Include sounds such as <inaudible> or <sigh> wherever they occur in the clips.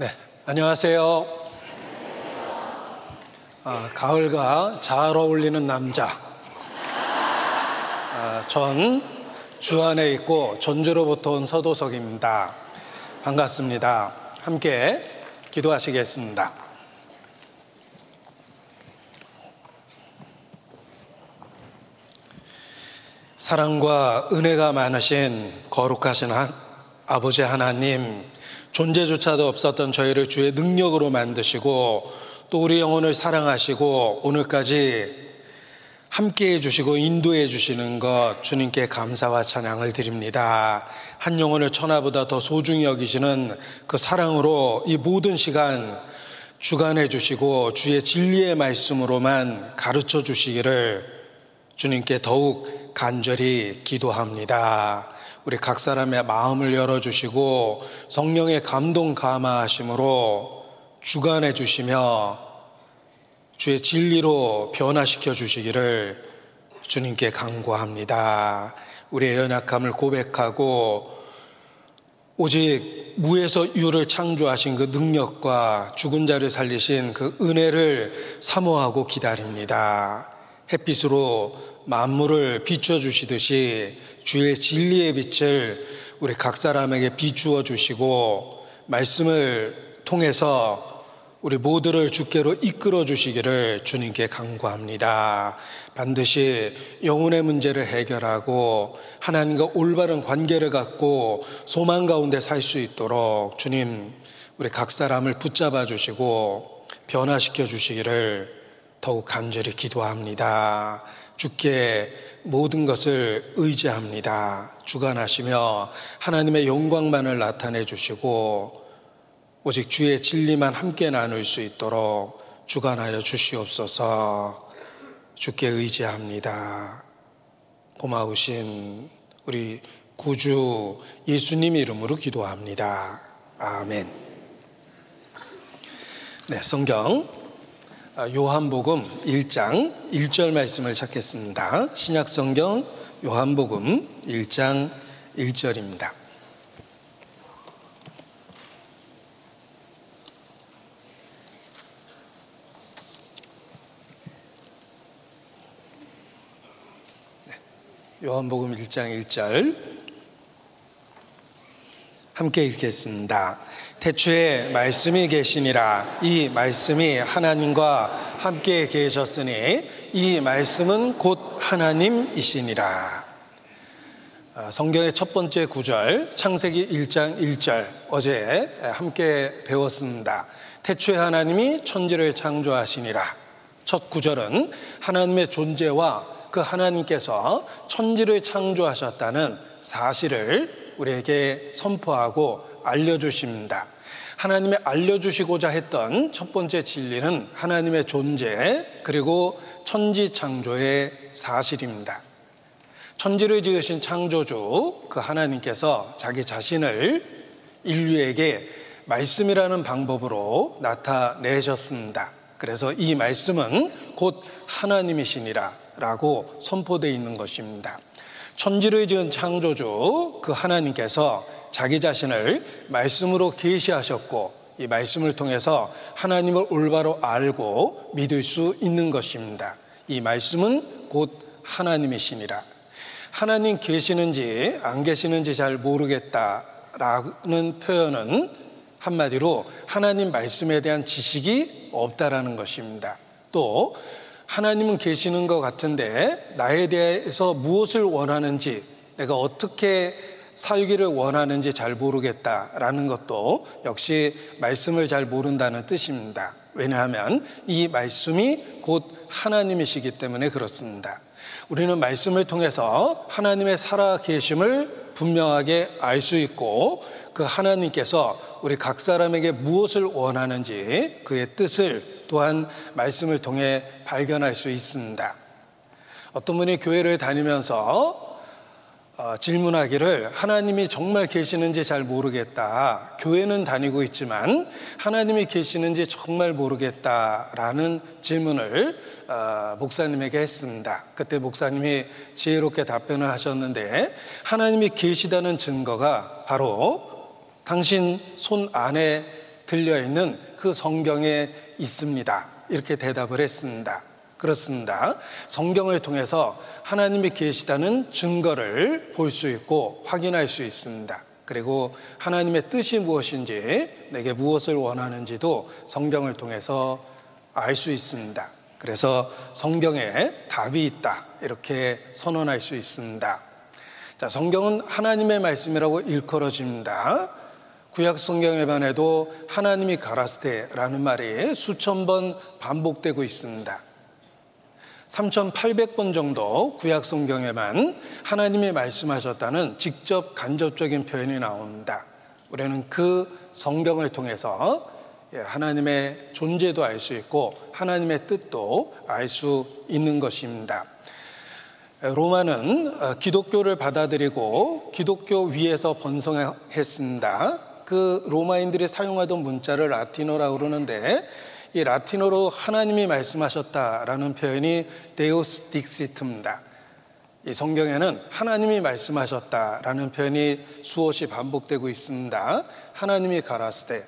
네, 안녕하세요. 아, 가을과 잘 어울리는 남자. 아, 전 주안에 있고 전주로부터 온 서도석입니다. 반갑습니다. 함께 기도하시겠습니다. 사랑과 은혜가 많으신 거룩하신 한, 아버지 하나님, 존재조차도 없었던 저희를 주의 능력으로 만드시고 또 우리 영혼을 사랑하시고 오늘까지 함께 해주시고 인도해 주시는 것 주님께 감사와 찬양을 드립니다. 한 영혼을 천하보다 더 소중히 여기시는 그 사랑으로 이 모든 시간 주관해 주시고 주의 진리의 말씀으로만 가르쳐 주시기를 주님께 더욱 간절히 기도합니다. 우리 각 사람의 마음을 열어주시고 성령의 감동 감화하심으로 주관해 주시며 주의 진리로 변화시켜 주시기를 주님께 강구합니다. 우리의 연약함을 고백하고 오직 무에서 유를 창조하신 그 능력과 죽은 자를 살리신 그 은혜를 사모하고 기다립니다. 햇빛으로 만물을 비춰주시듯이 주의 진리의 빛을 우리 각 사람에게 비추어 주시고 말씀을 통해서 우리 모두를 주께로 이끌어 주시기를 주님께 간구합니다. 반드시 영혼의 문제를 해결하고 하나님과 올바른 관계를 갖고 소망 가운데 살 수 있도록 주님 우리 각 사람을 붙잡아 주시고 변화시켜 주시기를 더욱 간절히 기도합니다. 주께 모든 것을 의지합니다. 주관하시며 하나님의 영광만을 나타내 주시고 오직 주의 진리만 함께 나눌 수 있도록 주관하여 주시옵소서 주께 의지합니다. 고마우신 우리 구주 예수님 이름으로 기도합니다. 아멘. 네, 성경 요한복음 1장 1절 말씀을 찾겠습니다. 신약 성경 요한복음 1장 1절입니다. 요한복음 1장 1절 함께 읽겠습니다. 태초에 말씀이 계시니라 이 말씀이 하나님과 함께 계셨으니 이 말씀은 곧 하나님이시니라. 아, 성경의 첫 번째 구절 창세기 1장 1절 어제 함께 배웠습니다. 태초에 하나님이 천지를 창조하시니라. 첫 구절은 하나님의 존재와 그 하나님께서 천지를 창조하셨다는 사실을 우리에게 선포하고 알려주십니다. 하나님의 알려주시고자 했던 첫 번째 진리는 하나님의 존재 그리고 천지 창조의 사실입니다. 천지를 지으신 창조주 그 하나님께서 자기 자신을 인류에게 말씀이라는 방법으로 나타내셨습니다. 그래서 이 말씀은 곧 하나님이시니라 라고 선포되어 있는 것입니다. 천지를 지은 창조주 그 하나님께서 자기 자신을 말씀으로 계시하셨고 이 말씀을 통해서 하나님을 올바로 알고 믿을 수 있는 것입니다. 이 말씀은 곧 하나님이시니라. 하나님 계시는지 안 계시는지 잘 모르겠다라는 표현은 한마디로 하나님 말씀에 대한 지식이 없다라는 것입니다. 또 하나님은 계시는 것 같은데 나에 대해서 무엇을 원하는지 내가 어떻게 살기를 원하는지 잘 모르겠다라는 것도 역시 말씀을 잘 모른다는 뜻입니다. 왜냐하면 이 말씀이 곧 하나님이시기 때문에 그렇습니다. 우리는 말씀을 통해서 하나님의 살아 계심을 분명하게 알 수 있고 그 하나님께서 우리 각 사람에게 무엇을 원하는지 그의 뜻을 또한 말씀을 통해 발견할 수 있습니다. 어떤 분이 교회를 다니면서 어, 질문하기를 하나님이 정말 계시는지 잘 모르겠다. 교회는 다니고 있지만 하나님이 계시는지 정말 모르겠다라는 질문을 어, 목사님에게 했습니다. 그때 목사님이 지혜롭게 답변을 하셨는데 하나님이 계시다는 증거가 바로 당신 손 안에 들려 있는 그 성경에 있습니다. 이렇게 대답을 했습니다. 그렇습니다. 성경을 통해서 하나님이 계시다는 증거를 볼 수 있고 확인할 수 있습니다. 그리고 하나님의 뜻이 무엇인지 내게 무엇을 원하는지도 성경을 통해서 알 수 있습니다. 그래서 성경에 답이 있다. 이렇게 선언할 수 있습니다. 자, 성경은 하나님의 말씀이라고 일컬어집니다. 구약 성경에만 해도 하나님이 가라스테라는 말이 수천 번 반복되고 있습니다. 3,800번 정도 구약 성경에만 하나님이 말씀하셨다는 직접 간접적인 표현이 나옵니다. 우리는 그 성경을 통해서 예, 하나님의 존재도 알 수 있고 하나님의 뜻도 알 수 있는 것입니다. 로마는 어, 기독교를 받아들이고 기독교 위에서 번성했습니다. 그 로마인들이 사용하던 문자를 라틴어라고 그러는데 이 라틴어로 하나님이 말씀하셨다라는 표현이 데우스 딕시트입니다. 이 성경에는 하나님이 말씀하셨다라는 표현이 수없이 반복되고 있습니다. 하나님이 가라스되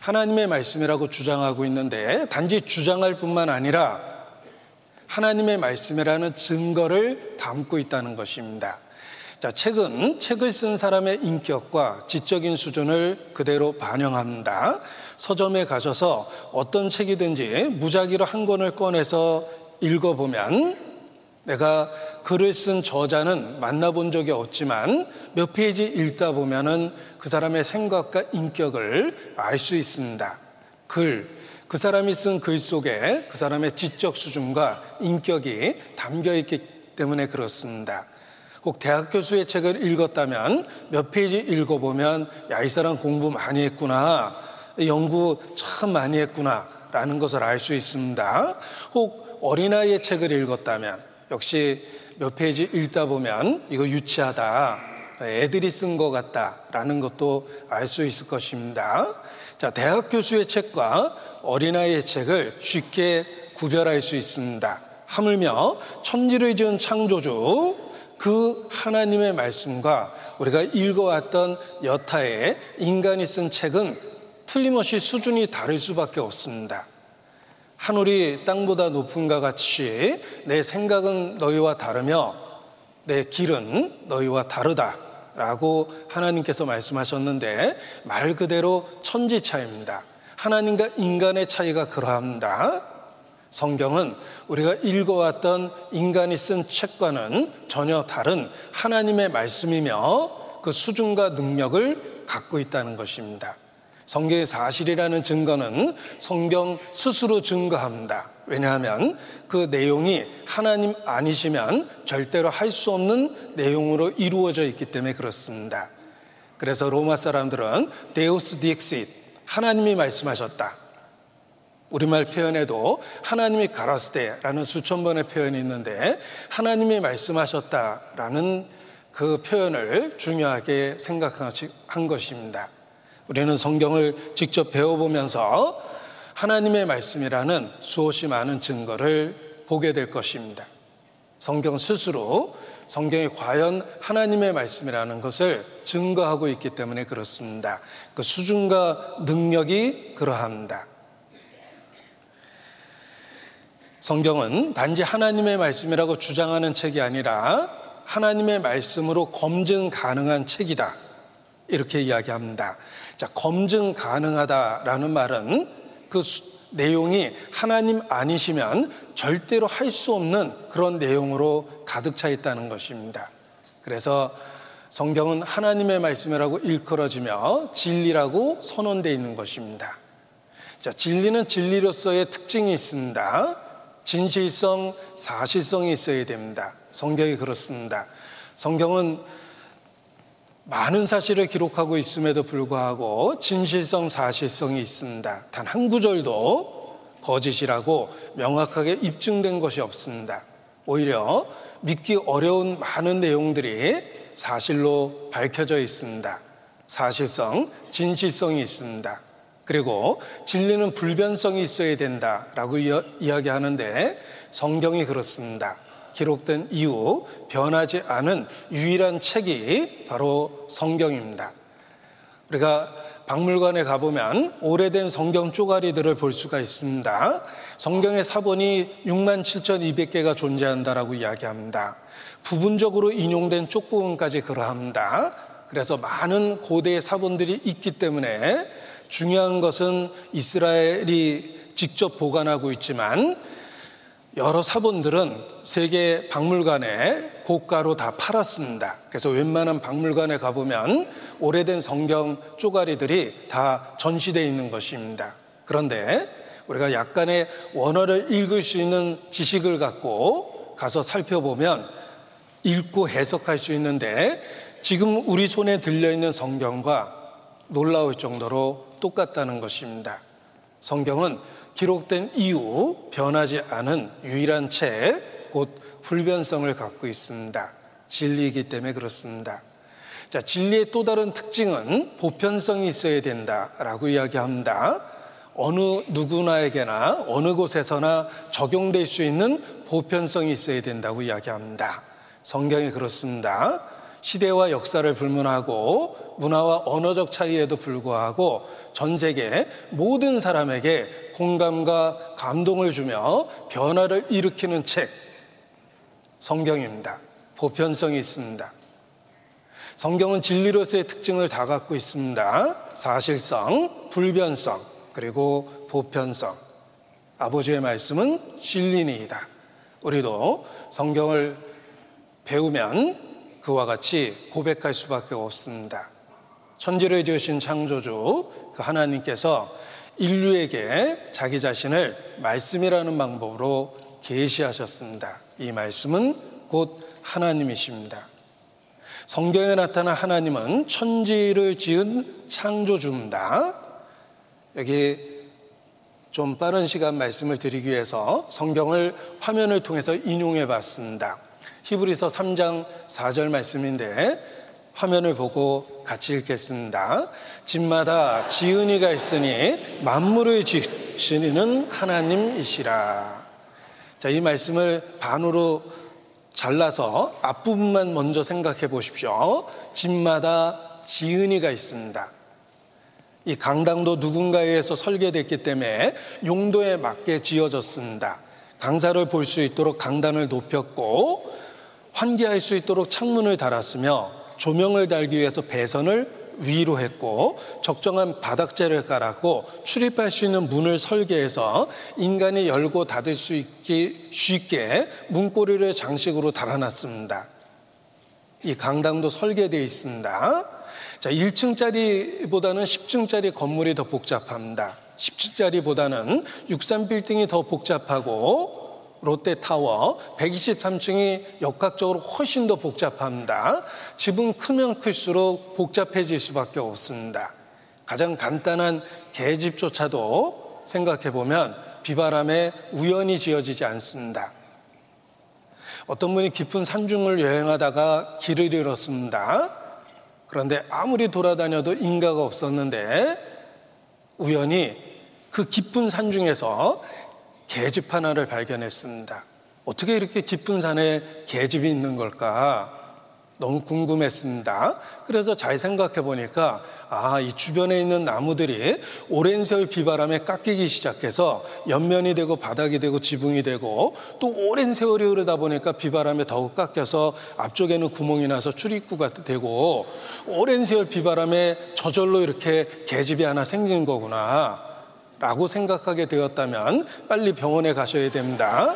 하나님의 말씀이라고 주장하고 있는데 단지 주장할 뿐만 아니라 하나님의 말씀이라는 증거를 담고 있다는 것입니다. 자, 책은 책을 쓴 사람의 인격과 지적인 수준을 그대로 반영합니다. 서점에 가셔서 어떤 책이든지 무작위로 한 권을 꺼내서 읽어보면 내가 글을 쓴 저자는 만나본 적이 없지만 몇 페이지 읽다 보면은 그 사람의 생각과 인격을 알 수 있습니다. 글, 그 사람이 쓴 글 속에 그 사람의 지적 수준과 인격이 담겨 있기 때문에 그렇습니다. 혹 대학 교수의 책을 읽었다면 몇 페이지 읽어보면 야, 이 사람 공부 많이 했구나. 연구 참 많이 했구나. 라는 것을 알 수 있습니다. 혹 어린아이의 책을 읽었다면 역시 몇 페이지 읽다 보면 이거 유치하다. 애들이 쓴 것 같다. 라는 것도 알 수 있을 것입니다. 자, 대학 교수의 책과 어린아이의 책을 쉽게 구별할 수 있습니다. 하물며 천지를 지은 창조주 그 하나님의 말씀과 우리가 읽어왔던 여타의 인간이 쓴 책은 틀림없이 수준이 다를 수밖에 없습니다. 하늘이 땅보다 높은가 같이 내 생각은 너희와 다르며 내 길은 너희와 다르다. 라고 하나님께서 말씀하셨는데 말 그대로 천지 차이입니다. 하나님과 인간의 차이가 그러합니다. 성경은 우리가 읽어왔던 인간이 쓴 책과는 전혀 다른 하나님의 말씀이며 그 수준과 능력을 갖고 있다는 것입니다. 성경의 사실이라는 증거는 성경 스스로 증거합니다. 왜냐하면 그 내용이 하나님 아니시면 절대로 할 수 없는 내용으로 이루어져 있기 때문에 그렇습니다. 그래서 로마 사람들은 데우스 디엑시 하나님이 말씀하셨다. 우리말 표현에도 하나님이 가라스데라는 수천 번의 표현이 있는데 하나님이 말씀하셨다라는 그 표현을 중요하게 생각한 것입니다. 우리는 성경을 직접 배워보면서 하나님의 말씀이라는 수없이 많은 증거를 보게 될 것입니다. 성경 스스로 성경이 과연 하나님의 말씀이라는 것을 증거하고 있기 때문에 그렇습니다. 그 수준과 능력이 그러합니다. 성경은 단지 하나님의 말씀이라고 주장하는 책이 아니라 하나님의 말씀으로 검증 가능한 책이다. 이렇게 이야기합니다. 자, 검증 가능하다라는 말은 그 내용이 하나님 아니시면 절대로 할 수 없는 그런 내용으로 가득 차 있다는 것입니다. 그래서 성경은 하나님의 말씀이라고 일컬어지며 진리라고 선언되어 있는 것입니다. 자, 진리는 진리로서의 특징이 있습니다. 진실성, 사실성이 있어야 됩니다. 성경이 그렇습니다. 성경은 많은 사실을 기록하고 있음에도 불구하고 진실성, 사실성이 있습니다. 단 한 구절도 거짓이라고 명확하게 입증된 것이 없습니다. 오히려 믿기 어려운 많은 내용들이 사실로 밝혀져 있습니다. 사실성, 진실성이 있습니다. 그리고 진리는 불변성이 있어야 된다라고 이야기하는데 성경이 그렇습니다. 기록된 이후 변하지 않은 유일한 책이 바로 성경입니다. 우리가 박물관에 가보면 오래된 성경 쪼가리들을 볼 수가 있습니다. 성경의 사본이 6만 7,200개가 존재한다라고 이야기합니다. 부분적으로 인용된 쪽부분까지 그러합니다. 그래서 많은 고대의 사본들이 있기 때문에 중요한 것은 이스라엘이 직접 보관하고 있지만 여러 사본들은 세계 박물관에 고가로 다 팔았습니다. 그래서 웬만한 박물관에 가보면 오래된 성경 쪼가리들이 다 전시되어 있는 것입니다. 그런데 우리가 약간의 원어를 읽을 수 있는 지식을 갖고 가서 살펴보면 읽고 해석할 수 있는데 지금 우리 손에 들려있는 성경과 놀라울 정도로 똑같다는 것입니다. 성경은 기록된 이후 변하지 않은 유일한 책, 곧 불변성을 갖고 있습니다. 진리이기 때문에 그렇습니다. 자, 진리의 또 다른 특징은 보편성이 있어야 된다라고 이야기합니다. 어느 누구나에게나 어느 곳에서나 적용될 수 있는 보편성이 있어야 된다고 이야기합니다. 성경이 그렇습니다. 시대와 역사를 불문하고 문화와 언어적 차이에도 불구하고 전 세계 모든 사람에게 공감과 감동을 주며 변화를 일으키는 책, 성경입니다. 보편성이 있습니다. 성경은 진리로서의 특징을 다 갖고 있습니다. 사실성, 불변성, 그리고 보편성. 아버지의 말씀은 진리니이다. 우리도 성경을 배우면 그와 같이 고백할 수밖에 없습니다. 천지를 지으신 창조주 그 하나님께서 인류에게 자기 자신을 말씀이라는 방법으로 계시하셨습니다. 이 말씀은 곧 하나님이십니다. 성경에 나타난 하나님은 천지를 지은 창조주입니다. 여기 좀 빠른 시간 말씀을 드리기 위해서 성경을 화면을 통해서 인용해 봤습니다. 히브리서 3장 4절 말씀인데 화면을 보고 같이 읽겠습니다. 집마다 지은이가 있으니 만물을 지으시는 하나님이시라. 자, 이 말씀을 반으로 잘라서 앞부분만 먼저 생각해 보십시오. 집마다 지은이가 있습니다. 이 강당도 누군가에 의해서 설계됐기 때문에 용도에 맞게 지어졌습니다. 강사를 볼 수 있도록 강단을 높였고 환기할 수 있도록 창문을 달았으며 조명을 달기 위해서 배선을 위로 했고 적정한 바닥재를 깔았고 출입할 수 있는 문을 설계해서 인간이 열고 닫을 수 있기 쉽게 문고리를 장식으로 달아놨습니다. 이 강당도 설계되어 있습니다. 자, 1층짜리보다는 10층짜리 건물이 더 복잡합니다. 10층짜리보다는 63빌딩이 더 복잡하고 롯데타워 123층이 역학적으로 훨씬 더 복잡합니다. 집은 크면 클수록 복잡해질 수밖에 없습니다. 가장 간단한 개집조차도 생각해 보면 비바람에 우연히 지어지지 않습니다. 어떤 분이 깊은 산중을 여행하다가 길을 잃었습니다. 그런데 아무리 돌아다녀도 인가가 없었는데 우연히 그 깊은 산중에서 계집 하나를 발견했습니다. 어떻게 이렇게 깊은 산에 계집이 있는 걸까? 너무 궁금했습니다. 그래서 잘 생각해 보니까 아, 이 주변에 있는 나무들이 오랜 세월 비바람에 깎이기 시작해서 옆면이 되고 바닥이 되고 지붕이 되고 또 오랜 세월이 흐르다 보니까 비바람에 더욱 깎여서 앞쪽에는 구멍이 나서 출입구가 되고 오랜 세월 비바람에 저절로 이렇게 계집이 하나 생긴 거구나. 라고 생각하게 되었다면 빨리 병원에 가셔야 됩니다.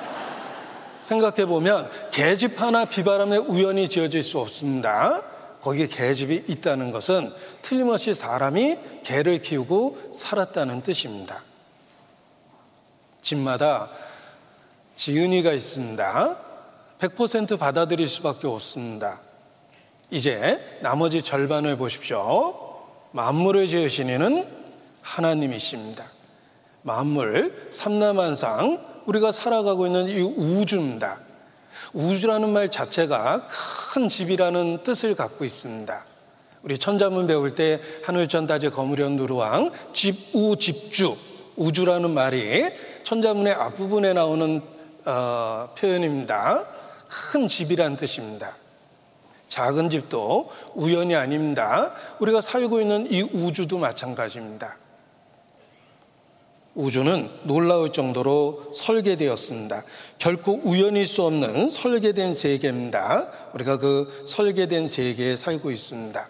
생각해 보면 계집 하나 비바람에 우연히 지어질 수 없습니다. 거기에 계집이 있다는 것은 틀림없이 사람이 개를 키우고 살았다는 뜻입니다. 집마다 지은이가 있습니다. 100% 받아들일 수밖에 없습니다. 이제 나머지 절반을 보십시오. 만물을 지으신 이는 하나님이십니다. 만물, 삼라만상, 우리가 살아가고 있는 이 우주입니다. 우주라는 말 자체가 큰 집이라는 뜻을 갖고 있습니다. 우리 천자문 배울 때 하늘천다제 거무련 누르왕 집우 집주 우주라는 말이 천자문의 앞부분에 나오는 어, 표현입니다. 큰 집이란 뜻입니다. 작은 집도 우연이 아닙니다. 우리가 살고 있는 이 우주도 마찬가지입니다. 우주는 놀라울 정도로 설계되었습니다. 결코 우연일 수 없는 설계된 세계입니다. 우리가 그 설계된 세계에 살고 있습니다.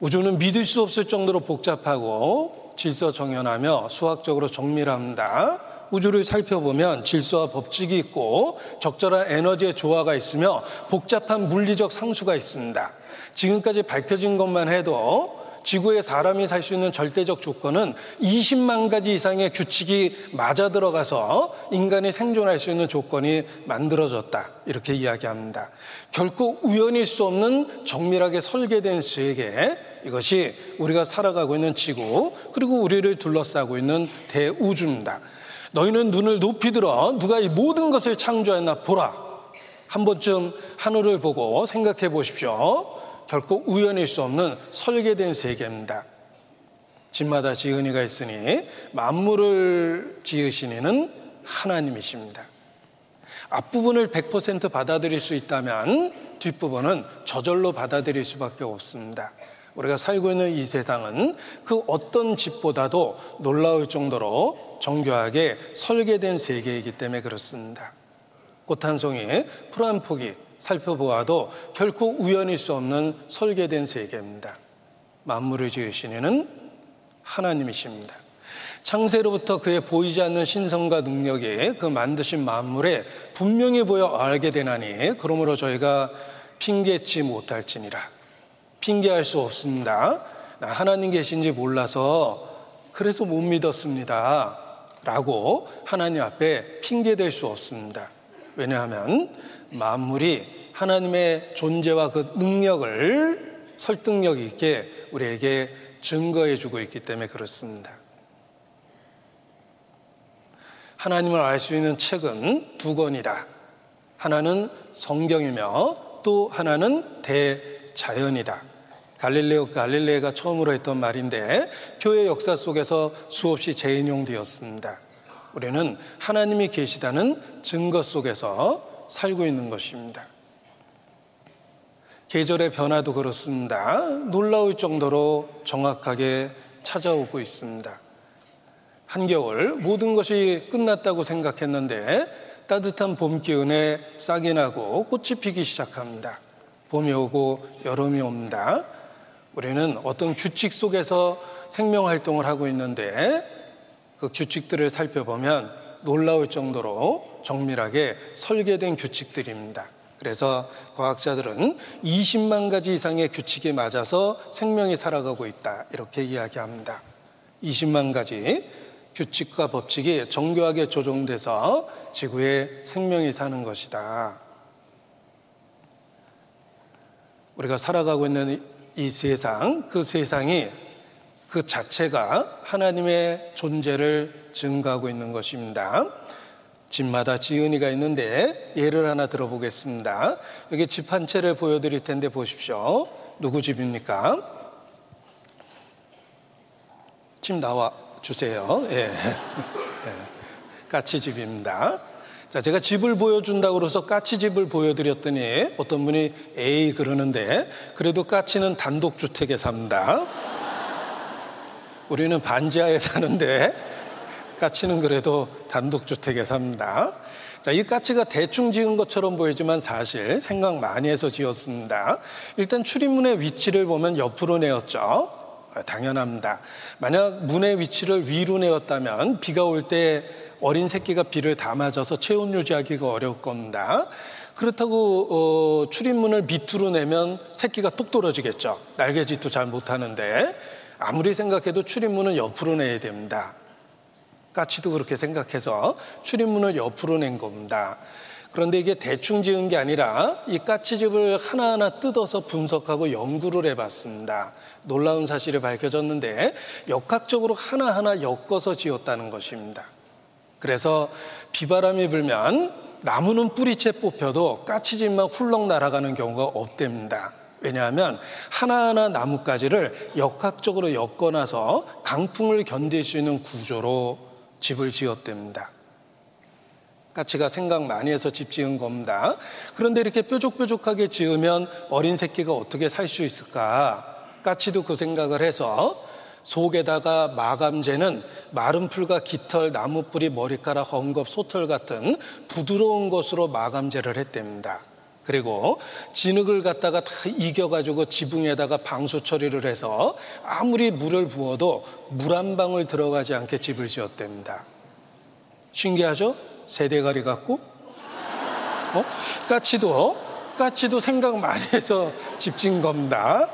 우주는 믿을 수 없을 정도로 복잡하고 질서 정연하며 수학적으로 정밀합니다. 우주를 살펴보면 질서와 법칙이 있고 적절한 에너지의 조화가 있으며 복잡한 물리적 상수가 있습니다. 지금까지 밝혀진 것만 해도 지구에 사람이 살 수 있는 절대적 조건은 20만 가지 이상의 규칙이 맞아 들어가서 인간이 생존할 수 있는 조건이 만들어졌다. 이렇게 이야기합니다. 결코 우연일 수 없는 정밀하게 설계된 세계, 이것이 우리가 살아가고 있는 지구, 그리고 우리를 둘러싸고 있는 대우주입니다. 너희는 눈을 높이 들어 누가 이 모든 것을 창조했나 보라. 한 번쯤 하늘을 보고 생각해 보십시오. 결코 우연일 수 없는 설계된 세계입니다. 집마다 지은이가 있으니 만물을 지으신 이는 하나님이십니다. 앞부분을 100% 받아들일 수 있다면 뒷부분은 저절로 받아들일 수밖에 없습니다. 우리가 살고 있는 이 세상은 그 어떤 집보다도 놀라울 정도로 정교하게 설계된 세계이기 때문에 그렇습니다. 꽃 한 송이, 풀 한 포기 살펴보아도 결코 우연일 수 없는 설계된 세계입니다. 만물을 지으신 이는 하나님이십니다. 창세로부터 그의 보이지 않는 신성과 능력이 그 만드신 만물에 분명히 보여 알게 되나니 그러므로 저희가 핑계치 못할지니라. 핑계할 수 없습니다. 나 하나님 계신지 몰라서 그래서 못 믿었습니다. 라고 하나님 앞에 핑계댈 수 없습니다. 왜냐하면 만물이 하나님의 존재와 그 능력을 설득력 있게 우리에게 증거해 주고 있기 때문에 그렇습니다. 하나님을 알 수 있는 책은 두 권이다. 하나는 성경이며 또 하나는 대자연이다. 갈릴레오 갈릴레가 처음으로 했던 말인데 교회 역사 속에서 수없이 재인용되었습니다. 우리는 하나님이 계시다는 증거 속에서 살고 있는 것입니다. 계절의 변화도 그렇습니다. 놀라울 정도로 정확하게 찾아오고 있습니다. 한겨울 모든 것이 끝났다고 생각했는데 따뜻한 봄 기운에 싹이 나고 꽃이 피기 시작합니다. 봄이 오고 여름이 옵니다. 우리는 어떤 규칙 속에서 생명 활동을 하고 있는데 그 규칙들을 살펴보면 놀라울 정도로 정밀하게 설계된 규칙들입니다. 그래서 과학자들은 20만 가지 이상의 규칙에 맞아서 생명이 살아가고 있다. 이렇게 이야기합니다. 20만 가지 규칙과 법칙이 정교하게 조정돼서 지구에 생명이 사는 것이다. 우리가 살아가고 있는 이 세상, 그 세상이 그 자체가 하나님의 존재를 증가하고 있는 것입니다. 집마다 지은이가 있는데 예를 하나 들어보겠습니다. 여기 집 한 채를 보여드릴 텐데 보십시오. 누구 집입니까? 집 나와 주세요. 예. 예. 까치 집입니다. 자, 제가 집을 보여준다고 그래서 까치 집을 보여드렸더니 어떤 분이 에이 그러는데 그래도 까치는 단독주택에 삽니다. 우리는 반지하에 사는데 까치는 그래도 단독주택에 삽니다. 자, 이 까치가 대충 지은 것처럼 보이지만 사실 생각 많이 해서 지었습니다. 일단 출입문의 위치를 보면 옆으로 내었죠. 아, 당연합니다. 만약 문의 위치를 위로 내었다면 비가 올 때 어린 새끼가 비를 다 맞아서 체온 유지하기가 어려울 겁니다. 그렇다고 어, 출입문을 밑으로 내면 새끼가 똑 떨어지겠죠. 날개짓도 잘 못하는데 아무리 생각해도 출입문은 옆으로 내야 됩니다. 까치도 그렇게 생각해서 출입문을 옆으로 낸 겁니다. 그런데 이게 대충 지은 게 아니라 이 까치집을 하나하나 뜯어서 분석하고 연구를 해봤습니다. 놀라운 사실이 밝혀졌는데 역학적으로 하나하나 엮어서 지었다는 것입니다. 그래서 비바람이 불면 나무는 뿌리채 뽑혀도 까치집만 훌렁 날아가는 경우가 없답니다. 왜냐하면 하나하나 나뭇가지를 역학적으로 엮어놔서 강풍을 견딜 수 있는 구조로 집을 지었답니다. 까치가 생각 많이 해서 집 지은 겁니다. 그런데 이렇게 뾰족뾰족하게 지으면 어린 새끼가 어떻게 살 수 있을까? 까치도 그 생각을 해서 속에다가 마감재는 마른 풀과 깃털, 나무 뿌리, 머리카락, 헝겊, 소털 같은 부드러운 것으로 마감재를 했답니다. 그리고 진흙을 갖다가 다 이겨가지고 지붕에다가 방수 처리를 해서 아무리 물을 부어도 물 한 방울 들어가지 않게 집을 지었답니다. 신기하죠? 세대가리 같고? 어? 까치도, 까치도 생각 많이 해서 집 진 겁니다.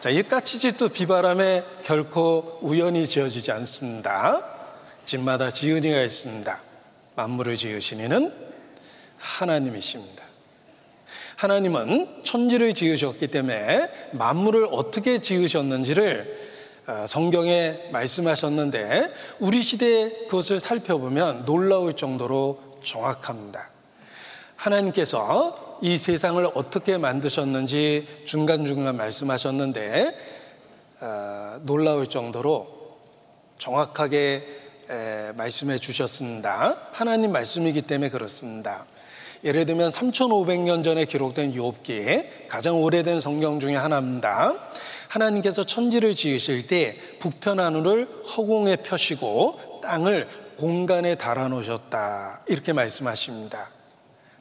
자, 이 까치집도 비바람에 결코 우연히 지어지지 않습니다. 집마다 지은이가 있습니다. 만물을 지으신 이는 하나님이십니다. 하나님은 천지를 지으셨기 때문에 만물을 어떻게 지으셨는지를 어, 성경에 말씀하셨는데 우리 시대에 그것을 살펴보면 놀라울 정도로 정확합니다. 하나님께서 이 세상을 어떻게 만드셨는지 중간중간 말씀하셨는데 어, 놀라울 정도로 정확하게 에, 말씀해 주셨습니다. 하나님 말씀이기 때문에 그렇습니다. 예를 들면 3,500년 전에 기록된 욥기 가장 오래된 성경 중에 하나입니다. 하나님께서 천지를 지으실 때 북편 하늘을 허공에 펴시고 땅을 공간에 달아 놓으셨다. 이렇게 말씀하십니다.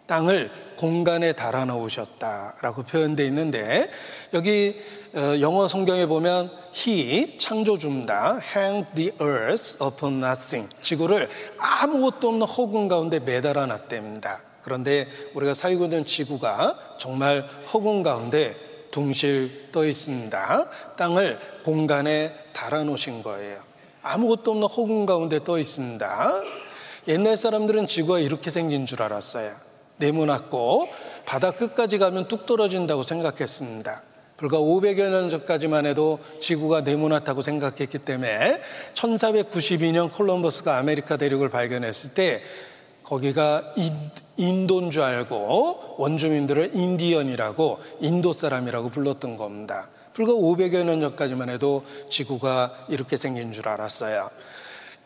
땅을 공간에 달아 놓으셨다라고 표현되어 있는데 여기 어, 영어 성경에 보면 He 창조주입니다. hang the earth upon nothing. 지구를 아무것도 없는 허공 가운데 매달아 놨답니다. 그런데 우리가 살고 있는 지구가 정말 허공 가운데 둥실 떠 있습니다. 땅을 공간에 달아 놓으신 거예요. 아무것도 없는 허공 가운데 떠 있습니다. 옛날 사람들은 지구가 이렇게 생긴 줄 알았어요. 네모났고 바다 끝까지 가면 뚝 떨어진다고 생각했습니다. 불과 500여 년 전까지만 해도 지구가 네모났다고 생각했기 때문에 1492년 콜럼버스가 아메리카 대륙을 발견했을 때 거기가 인도인 줄 알고 원주민들을 인디언이라고 인도 사람이라고 불렀던 겁니다. 불과 500여 년 전까지만 해도 지구가 이렇게 생긴 줄 알았어요.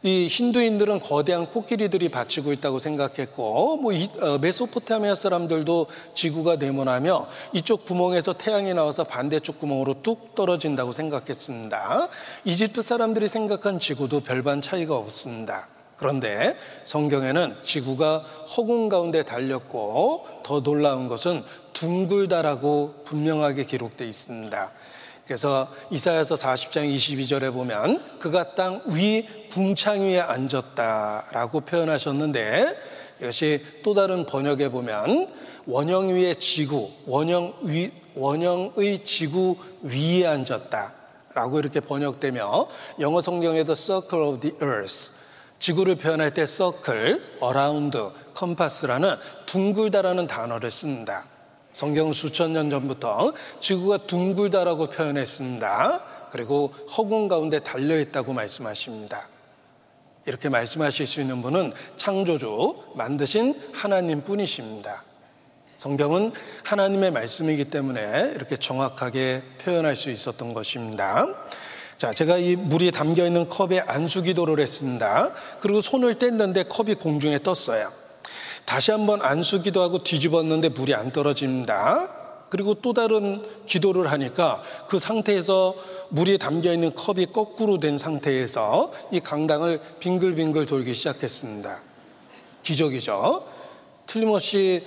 이 힌두인들은 거대한 코끼리들이 받치고 있다고 생각했고, 뭐 어, 메소포타미아 사람들도 지구가 네모나며 이쪽 구멍에서 태양이 나와서 반대쪽 구멍으로 뚝 떨어진다고 생각했습니다. 이집트 사람들이 생각한 지구도 별반 차이가 없습니다. 그런데 성경에는 지구가 허공 가운데 달렸고 더 놀라운 것은 둥글다라고 분명하게 기록되어 있습니다. 그래서 이사야서 40장 22절에 보면 그가 땅 위 궁창 위에 앉았다라고 표현하셨는데 이것이 또 다른 번역에 보면 원형 위에 지구, 원형 위, 원형의 지구 위에 앉았다라고 이렇게 번역되며 영어 성경에도 circle of the earth 지구를 표현할 때 circle, around, compass라는 둥글다라는 단어를 씁니다. 성경은 수천 년 전부터 지구가 둥글다라고 표현했습니다. 그리고 허공 가운데 달려 있다고 말씀하십니다. 이렇게 말씀하실 수 있는 분은 창조주, 만드신 하나님 뿐이십니다. 성경은 하나님의 말씀이기 때문에 이렇게 정확하게 표현할 수 있었던 것입니다. 자, 제가 이 물이 담겨 있는 컵에 안수 기도를 했습니다. 그리고 손을 뗐는데 컵이 공중에 떴어요. 다시 한번 안수 기도하고 뒤집었는데 물이 안 떨어집니다. 그리고 또 다른 기도를 하니까 그 상태에서 물이 담겨 있는 컵이 거꾸로 된 상태에서 이 강당을 빙글빙글 돌기 시작했습니다. 기적이죠. 틀림없이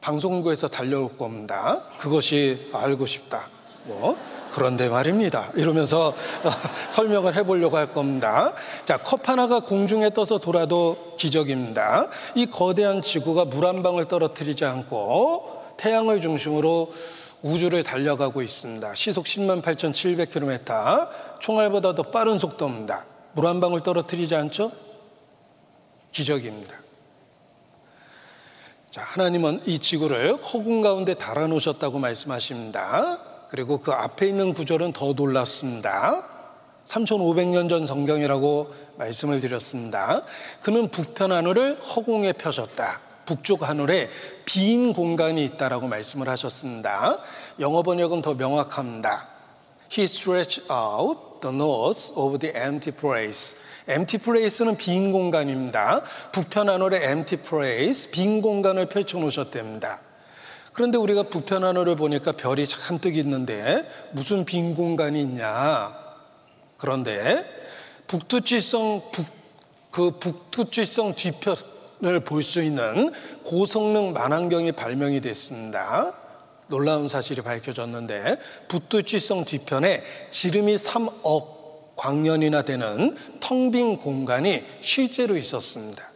방송국에서 달려올 겁니다. 그것이 알고 싶다. 뭐 그런데 말입니다. 이러면서 <laughs> 설명을 해보려고 할 겁니다. 자, 컵 하나가 공중에 떠서 돌아도 기적입니다. 이 거대한 지구가 물 한 방울 떨어뜨리지 않고 태양을 중심으로 우주를 달려가고 있습니다. 시속 10만 8,700km, 총알보다 더 빠른 속도입니다. 물 한 방울 떨어뜨리지 않죠? 기적입니다. 자, 하나님은 이 지구를 허공 가운데 달아놓으셨다고 말씀하십니다. 그리고 그 앞에 있는 구절은 더 놀랍습니다. 3500년 전 성경이라고 말씀을 드렸습니다. 그는 북편 하늘을 허공에 펴셨다. 북쪽 하늘에 빈 공간이 있다라고 말씀을 하셨습니다. 영어 번역은 더 명확합니다. He stretched out the north of the empty place. empty place는 빈 공간입니다. 북편 하늘에 empty place, 빈 공간을 펼쳐 놓으셨답니다. 그런데 우리가 북편 하늘을 보니까 별이 잔뜩 있는데 무슨 빈 공간이 있냐? 그런데 북두칠성 북, 그 북두칠성 뒤편을 볼 수 있는 고성능 만안경이 발명이 됐습니다. 놀라운 사실이 밝혀졌는데 북두칠성 뒤편에 지름이 3억 광년이나 되는 텅 빈 공간이 실제로 있었습니다.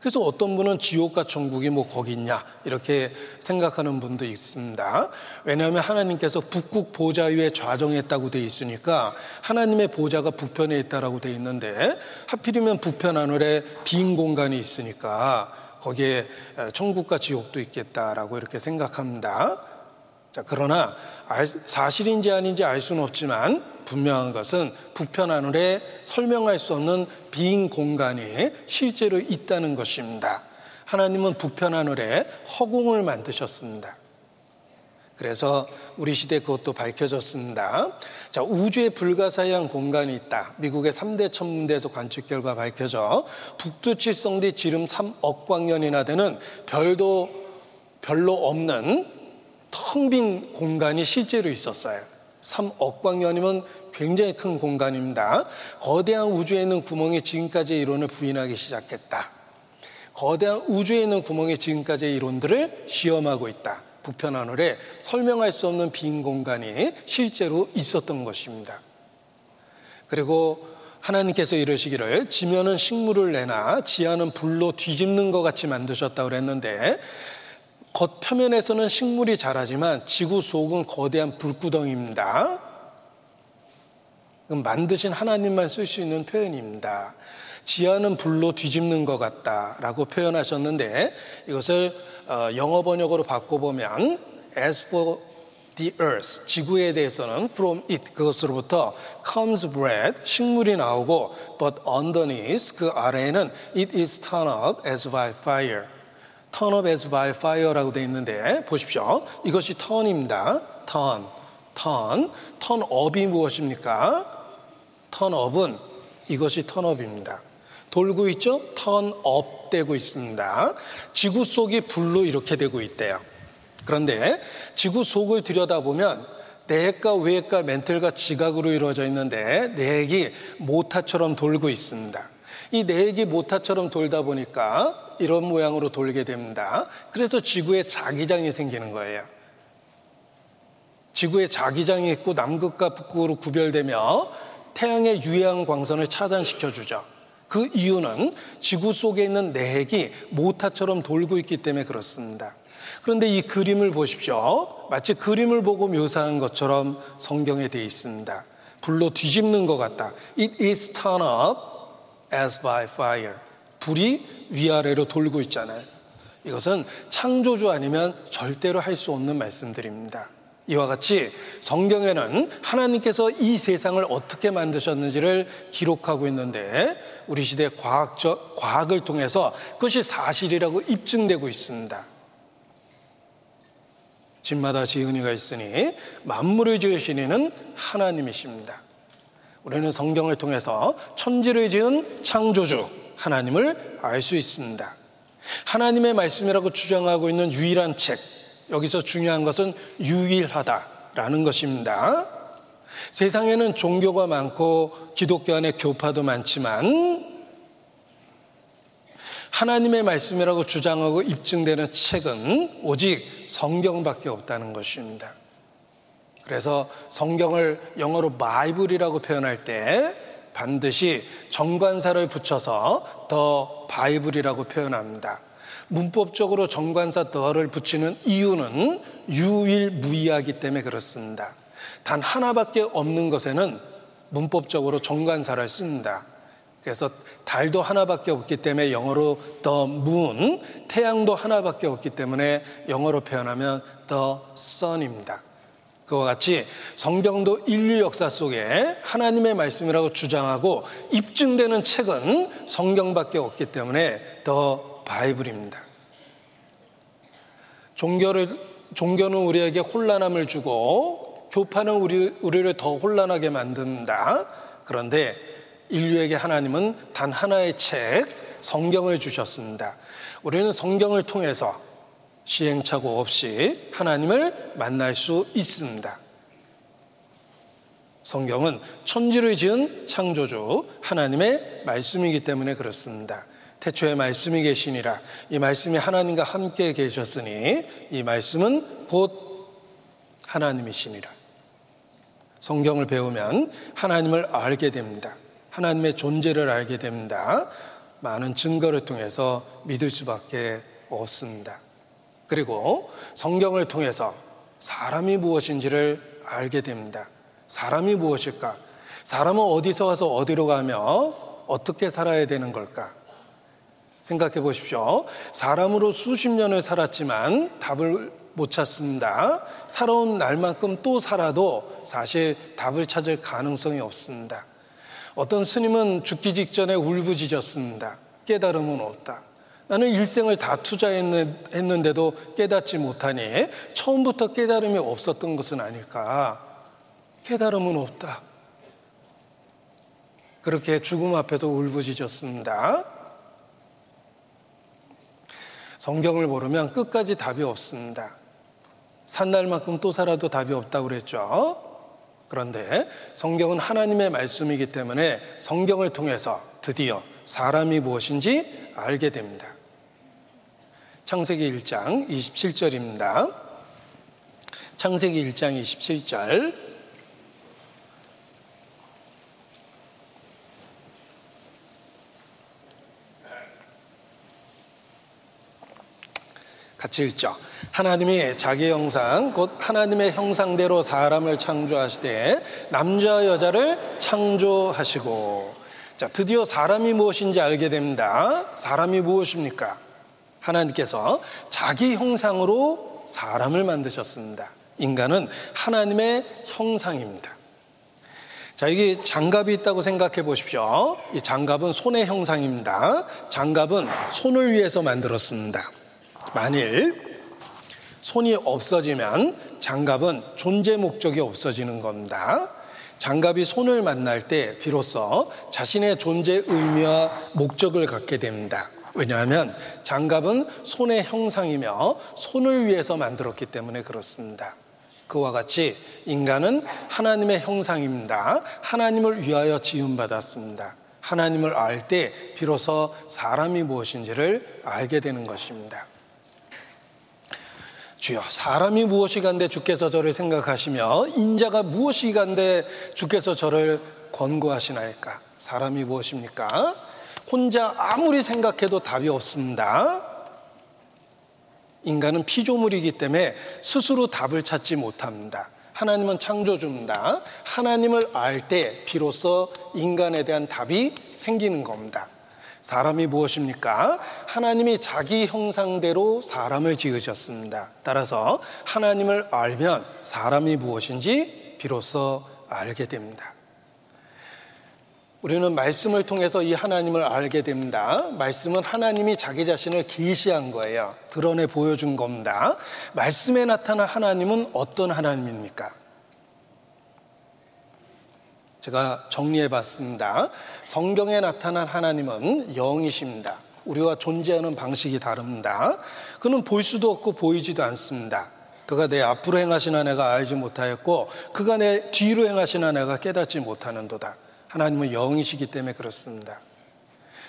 그래서 어떤 분은 지옥과 천국이 뭐 거기 있냐 이렇게 생각하는 분도 있습니다. 왜냐하면 하나님께서 북극 보좌 위에 좌정했다고 돼 있으니까 하나님의 보좌가 북편에 있다라고 돼 있는데 하필이면 북편 하늘에 빈 공간이 있으니까 거기에 천국과 지옥도 있겠다라고 이렇게 생각합니다. 자, 그러나 사실인지 아닌지 알 수는 없지만 분명한 것은 북편 하늘에 설명할 수 없는 빈 공간이 실제로 있다는 것입니다. 하나님은 북편 하늘에 허공을 만드셨습니다. 그래서 우리 시대 그것도 밝혀졌습니다. 자, 우주에 불가사의한 공간이 있다. 미국의 3대 천문대에서 관측 결과 밝혀져 북두칠성뒤 지름 3억 광년이나 되는 별도 별로 없는 텅 빈 공간이 실제로 있었어요. 3억 광년이면 굉장히 큰 공간입니다. 거대한 우주에 있는 구멍이 지금까지의 이론을 부인하기 시작했다. 거대한 우주에 있는 구멍이 지금까지의 이론들을 시험하고 있다. 북편 하늘에 설명할 수 없는 빈 공간이 실제로 있었던 것입니다. 그리고 하나님께서 이러시기를 지면은 식물을 내나 지하는 불로 뒤집는 것 같이 만드셨다고 그랬는데 겉표면에서는 식물이 자라지만 지구 속은 거대한 불구덩이입니다. 만드신 하나님만 쓸 수 있는 표현입니다. 지하는 불로 뒤집는 것 같다라고 표현하셨는데 이것을 어, 영어 번역으로 바꿔보면 as for the earth 지구에 대해서는 from it 그것으로부터 comes bread 식물이 나오고 but underneath 그 아래에는 it is turned up as by fire turn up as by fire라고 되어 있는데 보십시오 이것이 turn입니다 turn turn turn up이 무엇입니까? 턴업은 이것이 턴업입니다. 돌고 있죠? 턴업 되고 있습니다. 지구 속이 불로 이렇게 되고 있대요. 그런데 지구 속을 들여다보면 내핵과 외핵과 멘틀과 지각으로 이루어져 있는데 내핵이 모타처럼 돌고 있습니다. 이 내핵이 모타처럼 돌다 보니까 이런 모양으로 돌게 됩니다. 그래서 지구에 자기장이 생기는 거예요. 지구에 자기장이 있고 남극과 북극으로 구별되며 태양의 유해한 광선을 차단시켜 주죠. 그 이유는 지구 속에 있는 내핵이 모타처럼 돌고 있기 때문에 그렇습니다. 그런데 이 그림을 보십시오. 마치 그림을 보고 묘사한 것처럼 성경에 되어 있습니다. 불로 뒤집는 것 같다. It is turned up as by fire. 불이 위아래로 돌고 있잖아요. 이것은 창조주 아니면 절대로 할 수 없는 말씀들입니다. 이와 같이 성경에는 하나님께서 이 세상을 어떻게 만드셨는지를 기록하고 있는데 우리 시대 과학적 과학을 통해서 그것이 사실이라고 입증되고 있습니다. 집마다 지은이가 있으니 만물을 지으신 이는 하나님이십니다. 우리는 성경을 통해서 천지를 지은 창조주 하나님을 알 수 있습니다. 하나님의 말씀이라고 주장하고 있는 유일한 책 여기서 중요한 것은 유일하다라는 것입니다. 세상에는 종교가 많고 기독교 안에 교파도 많지만 하나님의 말씀이라고 주장하고 입증되는 책은 오직 성경밖에 없다는 것입니다. 그래서 성경을 영어로 바이블이라고 표현할 때 반드시 정관사를 붙여서 더 바이블이라고 표현합니다. 문법적으로 정관사 더를 붙이는 이유는 유일무이하기 때문에 그렇습니다. 단 하나밖에 없는 것에는 문법적으로 정관사를 씁니다. 그래서 달도 하나밖에 없기 때문에 영어로 the moon, 태양도 하나밖에 없기 때문에 영어로 표현하면 the sun입니다. 그와 같이 성경도 인류 역사 속에 하나님의 말씀이라고 주장하고 입증되는 책은 성경밖에 없기 때문에 더 바이블입니다. 종교를 종교는 우리에게 혼란함을 주고 교파는 우리, 우리를 더 혼란하게 만든다. 그런데 인류에게 하나님은 단 하나의 책, 성경을 주셨습니다. 우리는 성경을 통해서 시행착오 없이 하나님을 만날 수 있습니다. 성경은 천지를 지은 창조주 하나님의 말씀이기 때문에 그렇습니다. 태초에 말씀이 계시니라. 이 말씀이 하나님과 함께 계셨으니 이 말씀은 곧 하나님이시니라. 성경을 배우면 하나님을 알게 됩니다. 하나님의 존재를 알게 됩니다. 많은 증거를 통해서 믿을 수밖에 없습니다. 그리고 성경을 통해서 사람이 무엇인지를 알게 됩니다. 사람이 무엇일까? 사람은 어디서 와서 어디로 가며 어떻게 살아야 되는 걸까? 생각해 보십시오. 사람으로 수십 년을 살았지만 답을 못 찾습니다. 살아온 날만큼 또 살아도 사실 답을 찾을 가능성이 없습니다. 어떤 스님은 죽기 직전에 울부짖었습니다. 깨달음은 없다. 나는 일생을 다 투자했는데도 깨닫지 못하니 처음부터 깨달음이 없었던 것은 아닐까. 깨달음은 없다. 그렇게 죽음 앞에서 울부짖었습니다. 성경을 모르면 끝까지 답이 없습니다. 산 날만큼 또 살아도 답이 없다고 그랬죠. 그런데 성경은 하나님의 말씀이기 때문에 성경을 통해서 드디어 사람이 무엇인지 알게 됩니다. 창세기 1장 27절입니다. 창세기 1장 27절. 같이 읽죠. 하나님이 자기 형상, 곧 하나님의 형상대로 사람을 창조하시되 남자 여자를 창조하시고 자, 드디어 사람이 무엇인지 알게 됩니다. 사람이 무엇입니까? 하나님께서 자기 형상으로 사람을 만드셨습니다. 인간은 하나님의 형상입니다. 자, 여기 장갑이 있다고 생각해 보십시오. 이 장갑은 손의 형상입니다. 장갑은 손을 위해서 만들었습니다. 만일 손이 없어지면 장갑은 존재 목적이 없어지는 겁니다. 장갑이 손을 만날 때 비로소 자신의 존재 의미와 목적을 갖게 됩니다. 왜냐하면 장갑은 손의 형상이며 손을 위해서 만들었기 때문에 그렇습니다. 그와 같이 인간은 하나님의 형상입니다. 하나님을 위하여 지음받았습니다. 하나님을 알 때 비로소 사람이 무엇인지를 알게 되는 것입니다. 주여 사람이 무엇이 간데 주께서 저를 생각하시며 인자가 무엇이 간데 주께서 저를 권고하시나이까 사람이 무엇입니까? 혼자 아무리 생각해도 답이 없습니다. 인간은 피조물이기 때문에 스스로 답을 찾지 못합니다. 하나님은 창조주입니다. 하나님을 알 때 비로소 인간에 대한 답이 생기는 겁니다. 사람이 무엇입니까? 하나님이 자기 형상대로 사람을 지으셨습니다. 따라서 하나님을 알면 사람이 무엇인지 비로소 알게 됩니다. 우리는 말씀을 통해서 이 하나님을 알게 됩니다. 말씀은 하나님이 자기 자신을 계시한 거예요. 드러내 보여준 겁니다. 말씀에 나타난 하나님은 어떤 하나님입니까? 제가 정리해 봤습니다. 성경에 나타난 하나님은 영이십니다. 우리와 존재하는 방식이 다릅니다. 그는 볼 수도 없고 보이지도 않습니다. 그가 내 앞으로 행하시나 내가 알지 못하였고 그가 내 뒤로 행하시나 내가 깨닫지 못하는도다. 하나님은 영이시기 때문에 그렇습니다.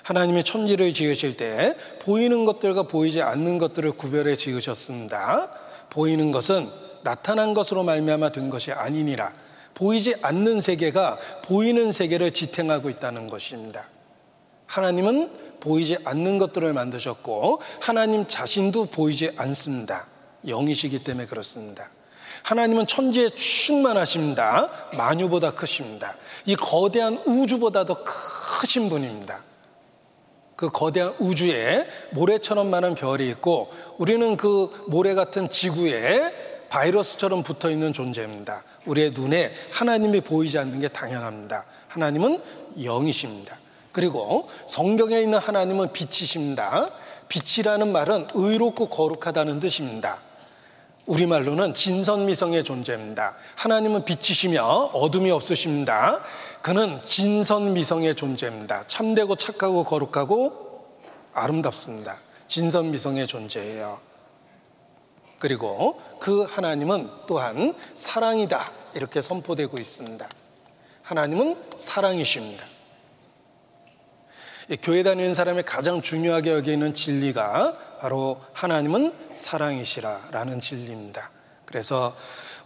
하나님이 천지를 지으실 때 보이는 것들과 보이지 않는 것들을 구별해 지으셨습니다. 보이는 것은 나타난 것으로 말미암아 된 것이 아니니라. 보이지 않는 세계가 보이는 세계를 지탱하고 있다는 것입니다. 하나님은 보이지 않는 것들을 만드셨고 하나님 자신도 보이지 않습니다. 영이시기 때문에 그렇습니다. 하나님은 천지에 충만하십니다. 만유보다 크십니다. 이 거대한 우주보다도 크신 분입니다. 그 거대한 우주에 모래처럼 많은 별이 있고 우리는 그 모래 같은 지구에 바이러스처럼 붙어 있는 존재입니다. 우리의 눈에 하나님이 보이지 않는 게 당연합니다. 하나님은 영이십니다. 그리고 성경에 있는 하나님은 빛이십니다. 빛이라는 말은 의롭고 거룩하다는 뜻입니다. 우리말로는 진선미성의 존재입니다. 하나님은 빛이시며 어둠이 없으십니다. 그는 진선미성의 존재입니다. 참되고 착하고 거룩하고 아름답습니다. 진선미성의 존재예요. 그리고 그 하나님은 또한 사랑이다. 이렇게 선포되고 있습니다. 하나님은 사랑이십니다. 교회 다니는 사람의 가장 중요하게 여기는 진리가 바로 하나님은 사랑이시라라는 진리입니다. 그래서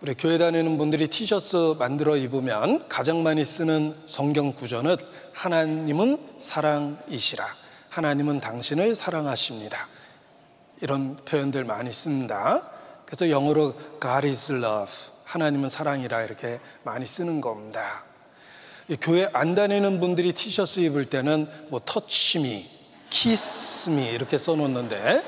우리 교회 다니는 분들이 티셔츠 만들어 입으면 가장 많이 쓰는 성경 구절은 하나님은 사랑이시라. 하나님은 당신을 사랑하십니다. 이런 표현들 많이 씁니다. 그래서 영어로 God is love. 하나님은 사랑이라 이렇게 많이 쓰는 겁니다. 교회 안 다니는 분들이 티셔츠 입을 때는 뭐 터치미, 키스미 이렇게 써놓는데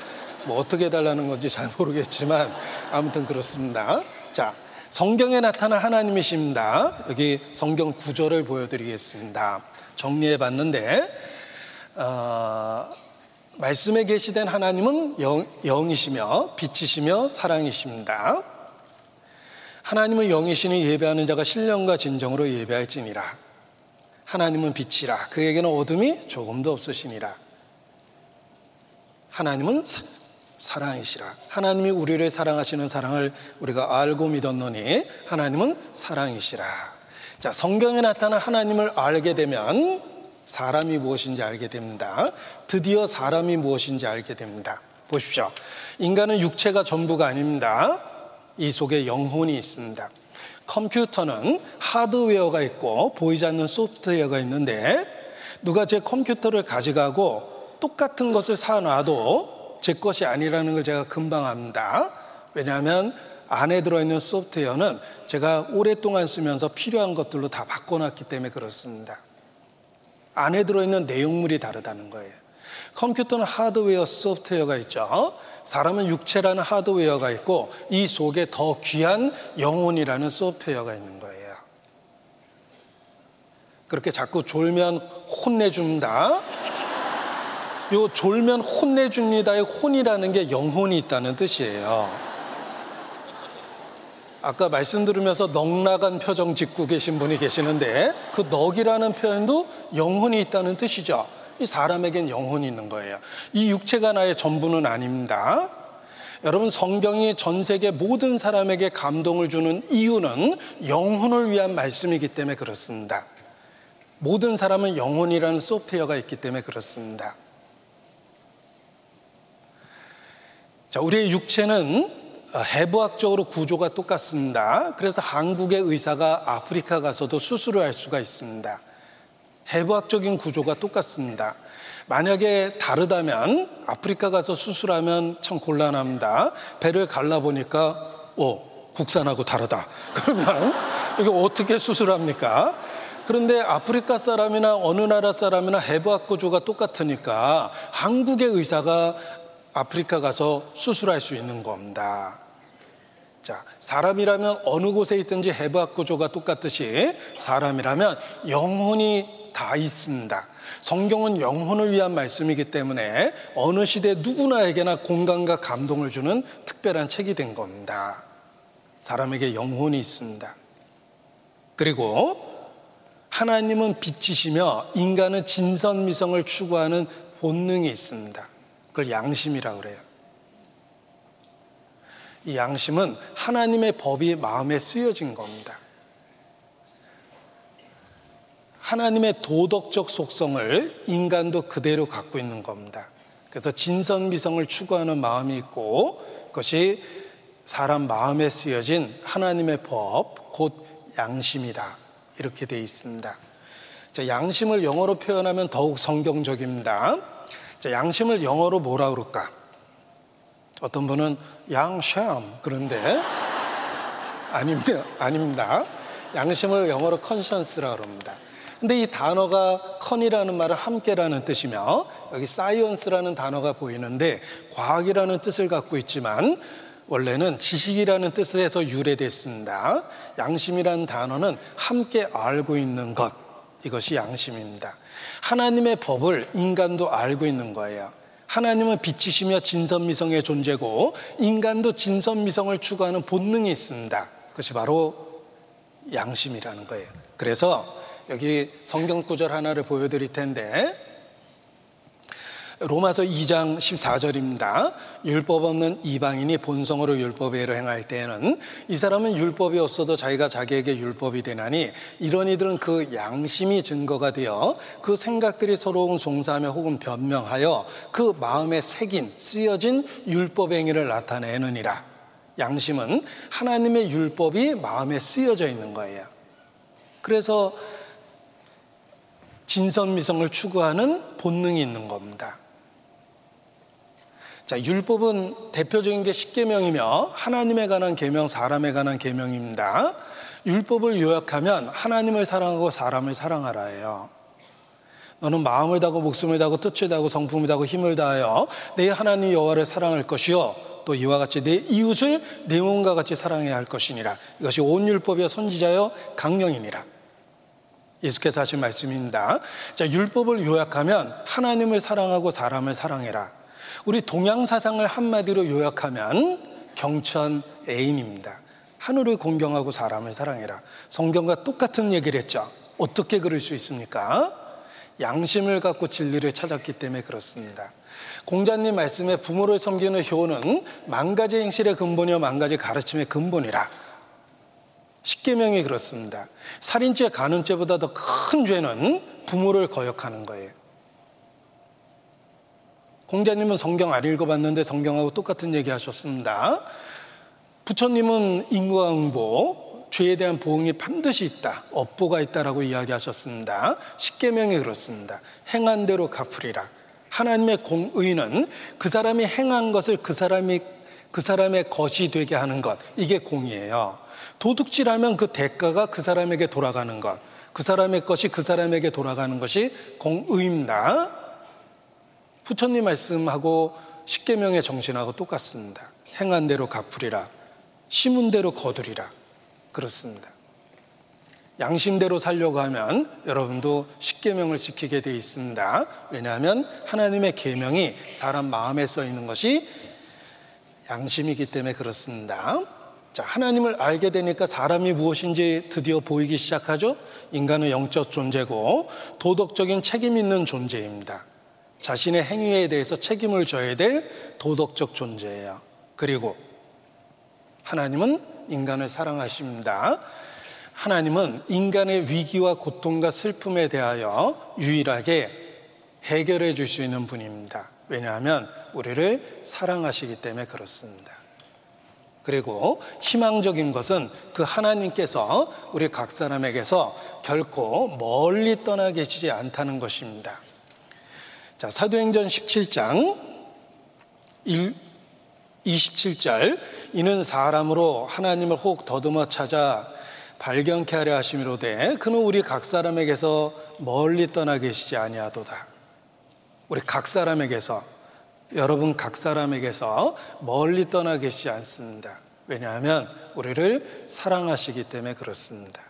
뭐 어떻게 달라는 건지 잘 모르겠지만 아무튼 그렇습니다. 자, 성경에 나타난 하나님이십니다. 여기 성경 구절을 보여드리겠습니다. 정리해 봤는데, 어, 말씀에 계시된 하나님은 영, 영이시며 빛이시며 사랑이십니다. 하나님은 영이시니 예배하는 자가 신령과 진정으로 예배할지니라. 하나님은 빛이라 그에게는 어둠이 조금도 없으시니라. 하나님은 사, 랑이시라 하나님이 우리를 사랑하시는 사랑을 우리가 알고 믿었노니 하나님은 사랑이시라. 자, 성경에 나타난 하나님을 알게 되면 사람이 무엇인지 알게 됩니다. 드디어 사람이 무엇인지 알게 됩니다. 보십시오. 인간은 육체가 전부가 아닙니다. 이 속에 영혼이 있습니다. 컴퓨터는 하드웨어가 있고 보이지 않는 소프트웨어가 있는데 누가 제 컴퓨터를 가져가고 똑같은 것을 사놔도 제 것이 아니라는 걸 제가 금방 압니다. 왜냐하면 안에 들어있는 소프트웨어는 제가 오랫동안 쓰면서 필요한 것들로 다 바꿔놨기 때문에 그렇습니다. 안에 들어있는 내용물이 다르다는 거예요. 컴퓨터는 하드웨어, 소프트웨어가 있죠. 사람은 육체라는 하드웨어가 있고 이 속에 더 귀한 영혼이라는 소프트웨어가 있는 거예요. 그렇게 자꾸 졸면 혼내줍니다. 요 졸면 혼내줍니다의 혼이라는 게 영혼이 있다는 뜻이에요. 아까 말씀 들으면서 넉나간 표정 짓고 계신 분이 계시는데 그 넉이라는 표현도 영혼이 있다는 뜻이죠. 이 사람에겐 영혼이 있는 거예요. 이 육체가 나의 전부는 아닙니다. 여러분 성경이 전 세계 모든 사람에게 감동을 주는 이유는 영혼을 위한 말씀이기 때문에 그렇습니다. 모든 사람은 영혼이라는 소프트웨어가 있기 때문에 그렇습니다. 자, 우리의 육체는 해부학적으로 구조가 똑같습니다. 그래서 한국의 의사가 아프리카 가서도 수술을 할 수가 있습니다. 해부학적인 구조가 똑같습니다. 만약에 다르다면 아프리카 가서 수술하면 참 곤란합니다. 배를 갈라보니까, 오, 국산하고 다르다. <laughs> 그러면 이게 어떻게 수술합니까? 그런데 아프리카 사람이나 어느 나라 사람이나 해부학 구조가 똑같으니까 한국의 의사가 아프리카 가서 수술할 수 있는 겁니다. 자, 사람이라면 어느 곳에 있든지 해부학 구조가 똑같듯이 사람이라면 영혼이 다 있습니다. 성경은 영혼을 위한 말씀이기 때문에 어느 시대 누구나에게나 공감과 감동을 주는 특별한 책이 된 겁니다. 사람에게 영혼이 있습니다. 그리고 하나님은 빛이시며 인간은 진선미성을 추구하는 본능이 있습니다. 그걸 양심이라고 그래요. 이 양심은 하나님의 법이 마음에 쓰여진 겁니다. 하나님의 도덕적 속성을 인간도 그대로 갖고 있는 겁니다. 그래서 진선미성을 추구하는 마음이 있고 그것이 사람 마음에 쓰여진 하나님의 법, 곧 양심이다. 이렇게 되어 있습니다. 자, 양심을 영어로 표현하면 더욱 성경적입니다. 자, 양심을 영어로 뭐라 그럴까? 어떤 분은 양심 그러는데 아닙니다. 아닙니다. 양심을 영어로 conscience라 그럽니다. 근데 이 단어가 con이라는 말은 함께라는 뜻이며 여기 science라는 단어가 보이는데 과학이라는 뜻을 갖고 있지만 원래는 지식이라는 뜻에서 유래됐습니다. 양심이라는 단어는 함께 알고 있는 것. 이것이 양심입니다. 하나님의 법을 인간도 알고 있는 거예요. 하나님은 빛이시며 진선미성의 존재고 인간도 진선미성을 추구하는 본능이 있습니다. 그것이 바로 양심이라는 거예요. 그래서 여기 성경 구절 하나를 보여드릴 텐데 로마서 2장 14절입니다. 율법 없는 이방인이 본성으로 율법에 행할 때에는 이 사람은 율법이 없어도 자기가 자기에게 율법이 되나니 이런 이들은 그 양심이 증거가 되어 그 생각들이 서로 송사하며 혹은 변명하여 그 마음에 새긴 쓰여진 율법 행위를 나타내느니라. 양심은 하나님의 율법이 마음에 쓰여져 있는 거예요. 그래서 진선미성을 추구하는 본능이 있는 겁니다. 자, 율법은 대표적인 게 십계명이며 하나님에 관한 계명, 사람에 관한 계명입니다. 율법을 요약하면 하나님을 사랑하고 사람을 사랑하라예요. 너는 마음을 다고 목숨을 다고 뜻을 다고 성품을 다고 힘을 다하여 내 하나님 여호와를 사랑할 것이요 또 이와 같이 내 이웃을 내 몸과 같이 사랑해야 할 것이니라. 이것이 온 율법이여 선지자여 강령이니라. 예수께서 하신 말씀입니다. 자, 율법을 요약하면 하나님을 사랑하고 사람을 사랑해라. 우리 동양 사상을 한마디로 요약하면 경천 애인입니다. 하늘을 공경하고 사람을 사랑해라. 성경과 똑같은 얘기를 했죠. 어떻게 그럴 수 있습니까? 양심을 갖고 진리를 찾았기 때문에 그렇습니다. 공자님 말씀에 부모를 섬기는 효는 만 가지 행실의 근본이요 만 가지 가르침의 근본이라. 십계명이 그렇습니다. 살인죄, 간음죄보다 더 큰 죄는 부모를 거역하는 거예요. 공자님은 성경 안 읽어봤는데 성경하고 똑같은 얘기 하셨습니다. 부처님은 인과응보, 죄에 대한 보응이 반드시 있다. 업보가 있다라고 이야기하셨습니다. 십계명이 그렇습니다. 행한 대로 갚으리라. 하나님의 공의는 그 사람이 행한 것을 그 사람이 그 사람의 것이 되게 하는 것. 이게 공이에요. 도둑질하면 그 대가가 그 사람에게 돌아가는 것. 그 사람의 것이 그 사람에게 돌아가는 것이 공의입니다. 부처님 말씀하고 십계명의 정신하고 똑같습니다. 행한 대로 갚으리라. 심은 대로 거두리라. 그렇습니다. 양심대로 살려고 하면 여러분도 십계명을 지키게 돼 있습니다. 왜냐하면 하나님의 계명이 사람 마음에 써 있는 것이 양심이기 때문에 그렇습니다. 자, 하나님을 알게 되니까 사람이 무엇인지 드디어 보이기 시작하죠. 인간은 영적 존재고 도덕적인 책임 있는 존재입니다. 자신의 행위에 대해서 책임을 져야 될 도덕적 존재예요. 그리고 하나님은 인간을 사랑하십니다. 하나님은 인간의 위기와 고통과 슬픔에 대하여 유일하게 해결해 줄 수 있는 분입니다. 왜냐하면 우리를 사랑하시기 때문에 그렇습니다. 그리고 희망적인 것은 그 하나님께서 우리 각 사람에게서 결코 멀리 떠나 계시지 않다는 것입니다. 자, 사도행전 17장 1, 27절 이는 사람으로 하나님을 혹 더듬어 찾아 발견케 하려 하심이로되 그는 우리 각 사람에게서 멀리 떠나 계시지 아니하도다. 우리 각 사람에게서 여러분 각 사람에게서 멀리 떠나 계시지 않습니다. 왜냐하면 우리를 사랑하시기 때문에 그렇습니다.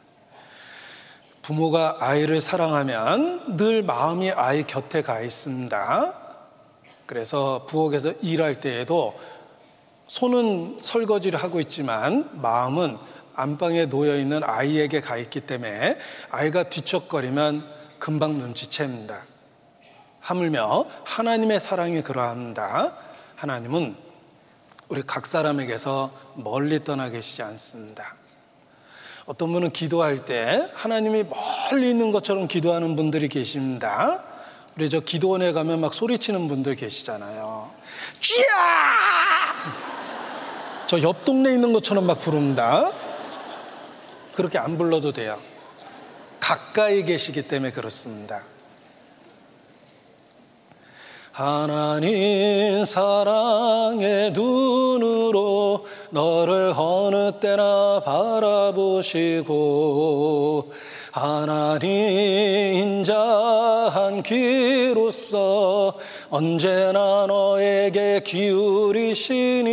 부모가 아이를 사랑하면 늘 마음이 아이 곁에 가 있습니다. 그래서 부엌에서 일할 때에도 손은 설거지를 하고 있지만 마음은 안방에 놓여 있는 아이에게 가 있기 때문에 아이가 뒤척거리면 금방 눈치챕니다. 하물며 하나님의 사랑이 그러합니다. 하나님은 우리 각 사람에게서 멀리 떠나 계시지 않습니다. 어떤 분은 기도할 때 하나님이 멀리 있는 것처럼 기도하는 분들이 계십니다. 우리 저 기도원에 가면 막 소리치는 분들 계시잖아요. 쥐야! 저 옆 동네에 있는 것처럼 막 부릅니다. 그렇게 안 불러도 돼요. 가까이 계시기 때문에 그렇습니다. 하나님 사랑의 눈으로 너를 어느 때나 바라보시고 하나님 인자한 귀로서 언제나 너에게 기울이시니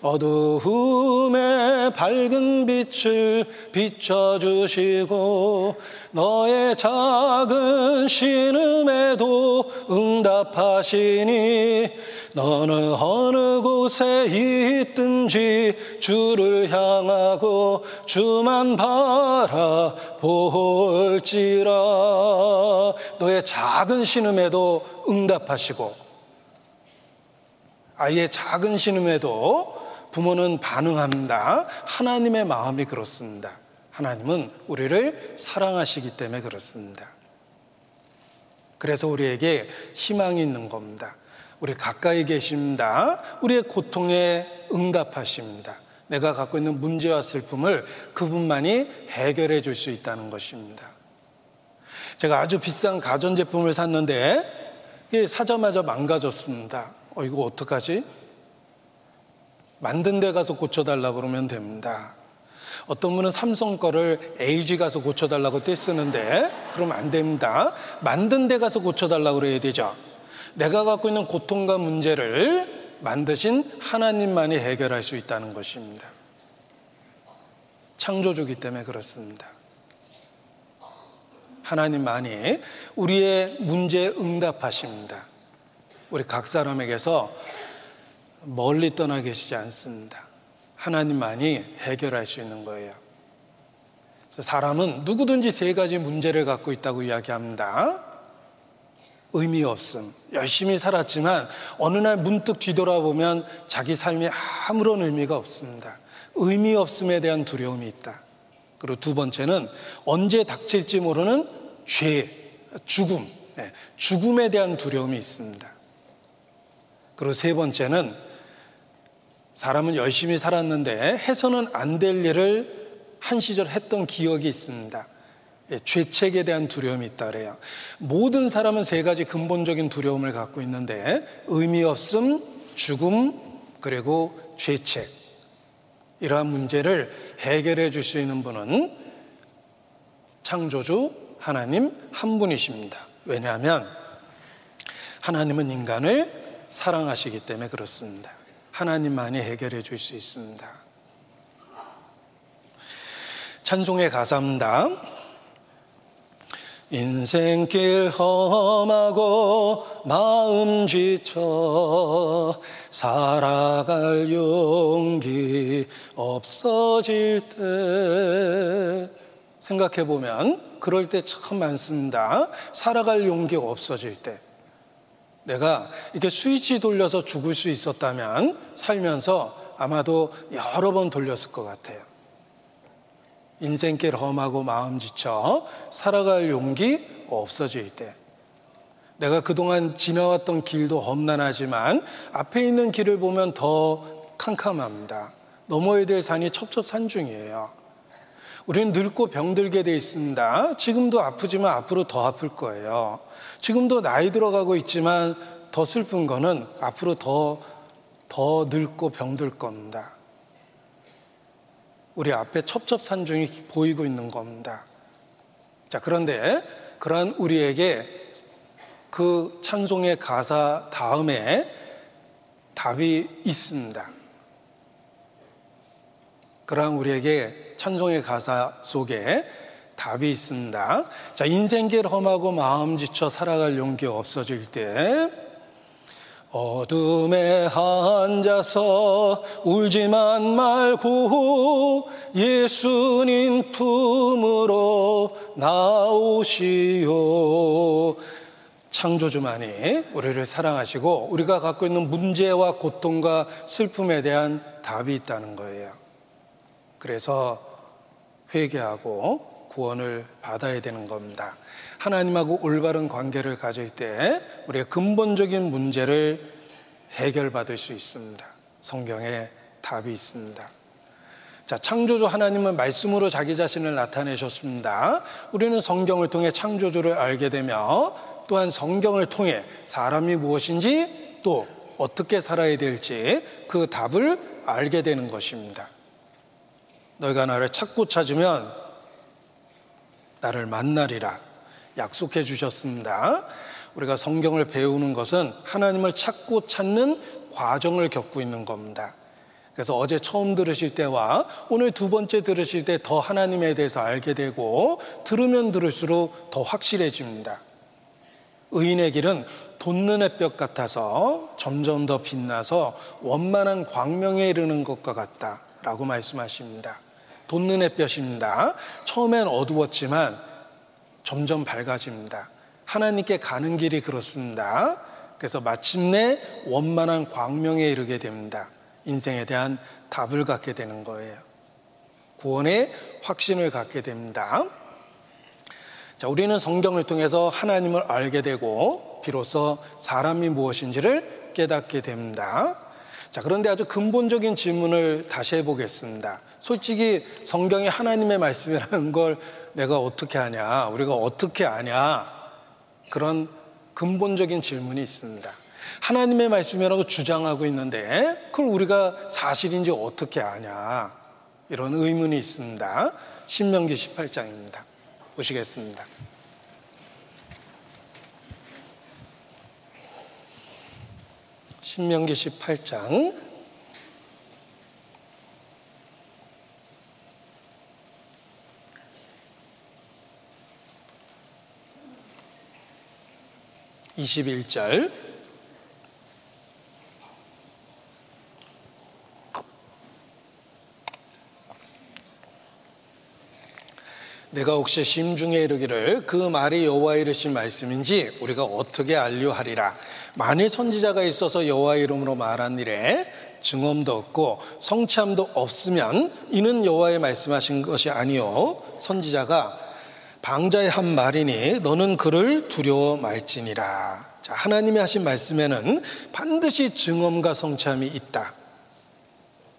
어두움에 밝은 빛을 비춰주시고 너의 작은 신음에도 응답하시니 너는 어느 곳에 있든지 주를 향하고 주만 바라볼지라 너의 작은 신음에도 응답하시고 아이의 작은 신음에도 부모는 반응합니다. 하나님의 마음이 그렇습니다. 하나님은 우리를 사랑하시기 때문에 그렇습니다. 그래서 우리에게 희망이 있는 겁니다. 우리 가까이 계십니다. 우리의 고통에 응답하십니다. 내가 갖고 있는 문제와 슬픔을 그분만이 해결해 줄 수 있다는 것입니다. 제가 아주 비싼 가전제품을 샀는데 사자마자 망가졌습니다. 어, 이거 어떡하지? 만든 데 가서 고쳐달라고 그러면 됩니다. 어떤 분은 삼성 거를 LG 가서 고쳐달라고 떼쓰는데 그러면 안 됩니다. 만든 데 가서 고쳐달라고 그래야 되죠. 내가 갖고 있는 고통과 문제를 만드신 하나님만이 해결할 수 있다는 것입니다. 창조주기 때문에 그렇습니다. 하나님만이 우리의 문제에 응답하십니다. 우리 각 사람에게서 멀리 떠나 계시지 않습니다. 하나님만이 해결할 수 있는 거예요. 사람은 누구든지 세 가지 문제를 갖고 있다고 이야기합니다. 의미 없음. 열심히 살았지만 어느 날 문득 뒤돌아보면 자기 삶에 아무런 의미가 없습니다. 의미 없음에 대한 두려움이 있다. 그리고 두 번째는 언제 닥칠지 모르는 죄, 죽음, 네, 죽음에 대한 두려움이 있습니다. 그리고 세 번째는 사람은 열심히 살았는데 해서는 안 될 일을 한 시절 했던 기억이 있습니다. 예, 죄책에 대한 두려움이 있다 그래요. 모든 사람은 세 가지 근본적인 두려움을 갖고 있는데 의미 없음, 죽음, 그리고 죄책. 이러한 문제를 해결해 줄 수 있는 분은 창조주 하나님 한 분이십니다. 왜냐하면 하나님은 인간을 사랑하시기 때문에 그렇습니다. 하나님만이 해결해 줄 수 있습니다. 찬송의 가사입니다. 인생길 험하고 마음 지쳐 살아갈 용기 없어질 때 생각해 보면 그럴 때 참 많습니다. 살아갈 용기 없어질 때 내가 이렇게 스위치 돌려서 죽을 수 있었다면 살면서 아마도 여러 번 돌렸을 것 같아요. 인생길 험하고 마음 지쳐 살아갈 용기 없어질 때. 내가 그동안 지나왔던 길도 험난하지만 앞에 있는 길을 보면 더 캄캄합니다. 넘어야 될 산이 첩첩산중이에요. 우리는 늙고 병들게 돼 있습니다. 지금도 아프지만 앞으로 더 아플 거예요. 지금도 나이 들어가고 있지만 더 슬픈 거는 앞으로 더, 더 늙고 병들 겁니다. 우리 앞에 첩첩산중이 보이고 있는 겁니다. 자, 그런데 그러한 우리에게 그 찬송의 가사 다음에 답이 있습니다. 그러한 우리에게 찬송의 가사 속에 답이 있습니다. 자, 인생길 험하고 마음 지쳐 살아갈 용기 없어질 때 어둠에 앉아서 울지만 말고 예수님 품으로 나오시오. 창조주만이 우리를 사랑하시고 우리가 갖고 있는 문제와 고통과 슬픔에 대한 답이 있다는 거예요. 그래서 회개하고 구원을 받아야 되는 겁니다. 하나님하고 올바른 관계를 가질 때 우리의 근본적인 문제를 해결받을 수 있습니다. 성경에 답이 있습니다. 자, 창조주 하나님은 말씀으로 자기 자신을 나타내셨습니다. 우리는 성경을 통해 창조주를 알게 되며 또한 성경을 통해 사람이 무엇인지 또 어떻게 살아야 될지 그 답을 알게 되는 것입니다. 너희가 나를 찾고 찾으면 나를 만나리라 약속해 주셨습니다. 우리가 성경을 배우는 것은 하나님을 찾고 찾는 과정을 겪고 있는 겁니다. 그래서 어제 처음 들으실 때와 오늘 두 번째 들으실 때 더 하나님에 대해서 알게 되고 들으면 들을수록 더 확실해집니다. 의인의 길은 돋는 햇볕 같아서 점점 더 빛나서 원만한 광명에 이르는 것과 같다라고 말씀하십니다. 돋는 햇볕입니다. 처음엔 어두웠지만 점점 밝아집니다. 하나님께 가는 길이 그렇습니다. 그래서 마침내 원만한 광명에 이르게 됩니다. 인생에 대한 답을 갖게 되는 거예요. 구원의 확신을 갖게 됩니다. 자, 우리는 성경을 통해서 하나님을 알게 되고 비로소 사람이 무엇인지를 깨닫게 됩니다. 자, 그런데 아주 근본적인 질문을 다시 해보겠습니다. 솔직히 성경이 하나님의 말씀이라는 걸 내가 어떻게 하냐, 우리가 어떻게 아냐, 그런 근본적인 질문이 있습니다. 하나님의 말씀이라고 주장하고 있는데 그걸 우리가 사실인지 어떻게 아냐 이런 의문이 있습니다. 신명기 18장입니다. 보시겠습니다. 신명기 18장 21절. 내가 혹시 심중에 이르기를 그 말이 여호와 이르신 말씀인지 우리가 어떻게 알려하리라? 만일 선지자가 있어서 여호와 이름으로 말한 일에 증언도 없고 성취함도 없으면 이는 여호와의 말씀하신 것이 아니요 선지자가 방자의 한 말이니 너는 그를 두려워 말지니라 자, 하나님이 하신 말씀에는 반드시 증언과 성취함이 있다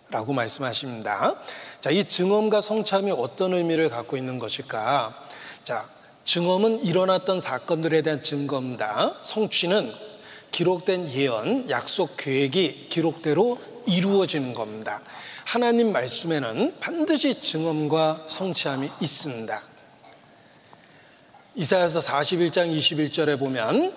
라고 말씀하십니다 자, 이 증언과 성참이 어떤 의미를 갖고 있는 것일까? 자, 증언은 일어났던 사건들에 대한 증거입니다. 성취는 기록된 예언, 약속, 계획이 기록대로 이루어지는 겁니다. 하나님 말씀에는 반드시 증언과 성취함이 있습니다. 이사야서 41장 21절에 보면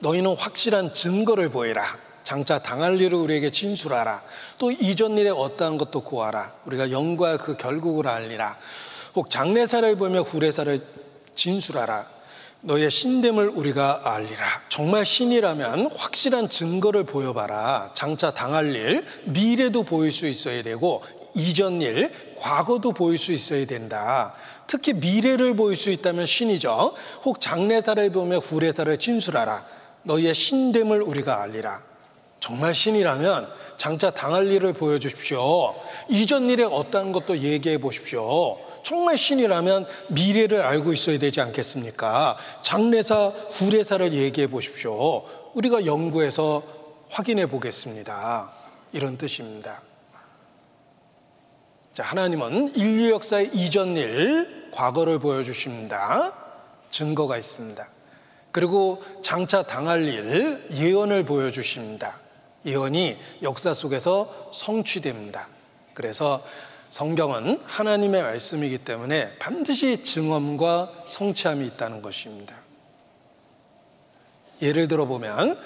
너희는 확실한 증거를 보이라. 장차 당할 일을 우리에게 진술하라. 또 이전 일에 어떠한 것도 구하라. 우리가 영과 그 결국을 알리라. 혹 장례사를 보며 후례사를 진술하라. 너의 신됨을 우리가 알리라. 정말 신이라면 확실한 증거를 보여봐라. 장차 당할 일, 미래도 보일 수 있어야 되고, 이전 일, 과거도 보일 수 있어야 된다. 특히 미래를 보일 수 있다면 신이죠. 혹 장례사를 보며 후례사를 진술하라. 너희의 신됨을 우리가 알리라. 정말 신이라면 장차 당할 일을 보여주십시오. 이전 일에 어떠한 것도 얘기해 보십시오. 정말 신이라면 미래를 알고 있어야 되지 않겠습니까? 장례사, 후례사를 얘기해 보십시오. 우리가 연구해서 확인해 보겠습니다. 이런 뜻입니다. 자, 하나님은 인류 역사의 이전 일, 과거를 보여주십니다. 증거가 있습니다. 그리고 장차 당할 일, 예언을 보여주십니다. 예언이 역사 속에서 성취됩니다. 그래서 성경은 하나님의 말씀이기 때문에 반드시 증언과 성취함이 있다는 것입니다. 예를 들어 보면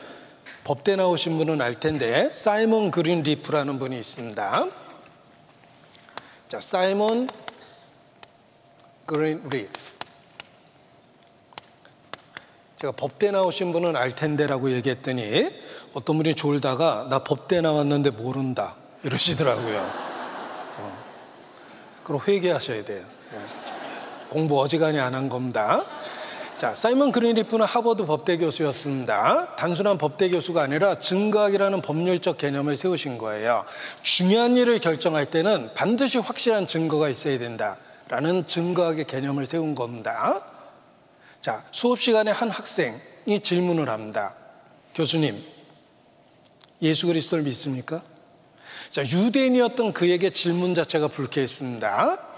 법대 나오신 분은 알 텐데 사이먼 그린리프라는 분이 있습니다. 자, 사이먼 그린리프. 제가 법대 나오신 분은 알 텐데라고 얘기했더니 어떤 분이 졸다가 나 법대 나왔는데 모른다 이러시더라고요. 어. 그럼 회개하셔야 돼요. 네. 공부 어지간히 안 한 겁니다. 자, 사이먼 그린리프는 하버드 법대 교수였습니다. 단순한 법대 교수가 아니라 증거학이라는 법률적 개념을 세우신 거예요. 중요한 일을 결정할 때는 반드시 확실한 증거가 있어야 된다라는 증거학의 개념을 세운 겁니다. 자, 수업 시간에 한 학생이 질문을 합니다. 교수님, 예수 그리스도를 믿습니까? 자, 유대인이었던 그에게 질문 자체가 불쾌했습니다.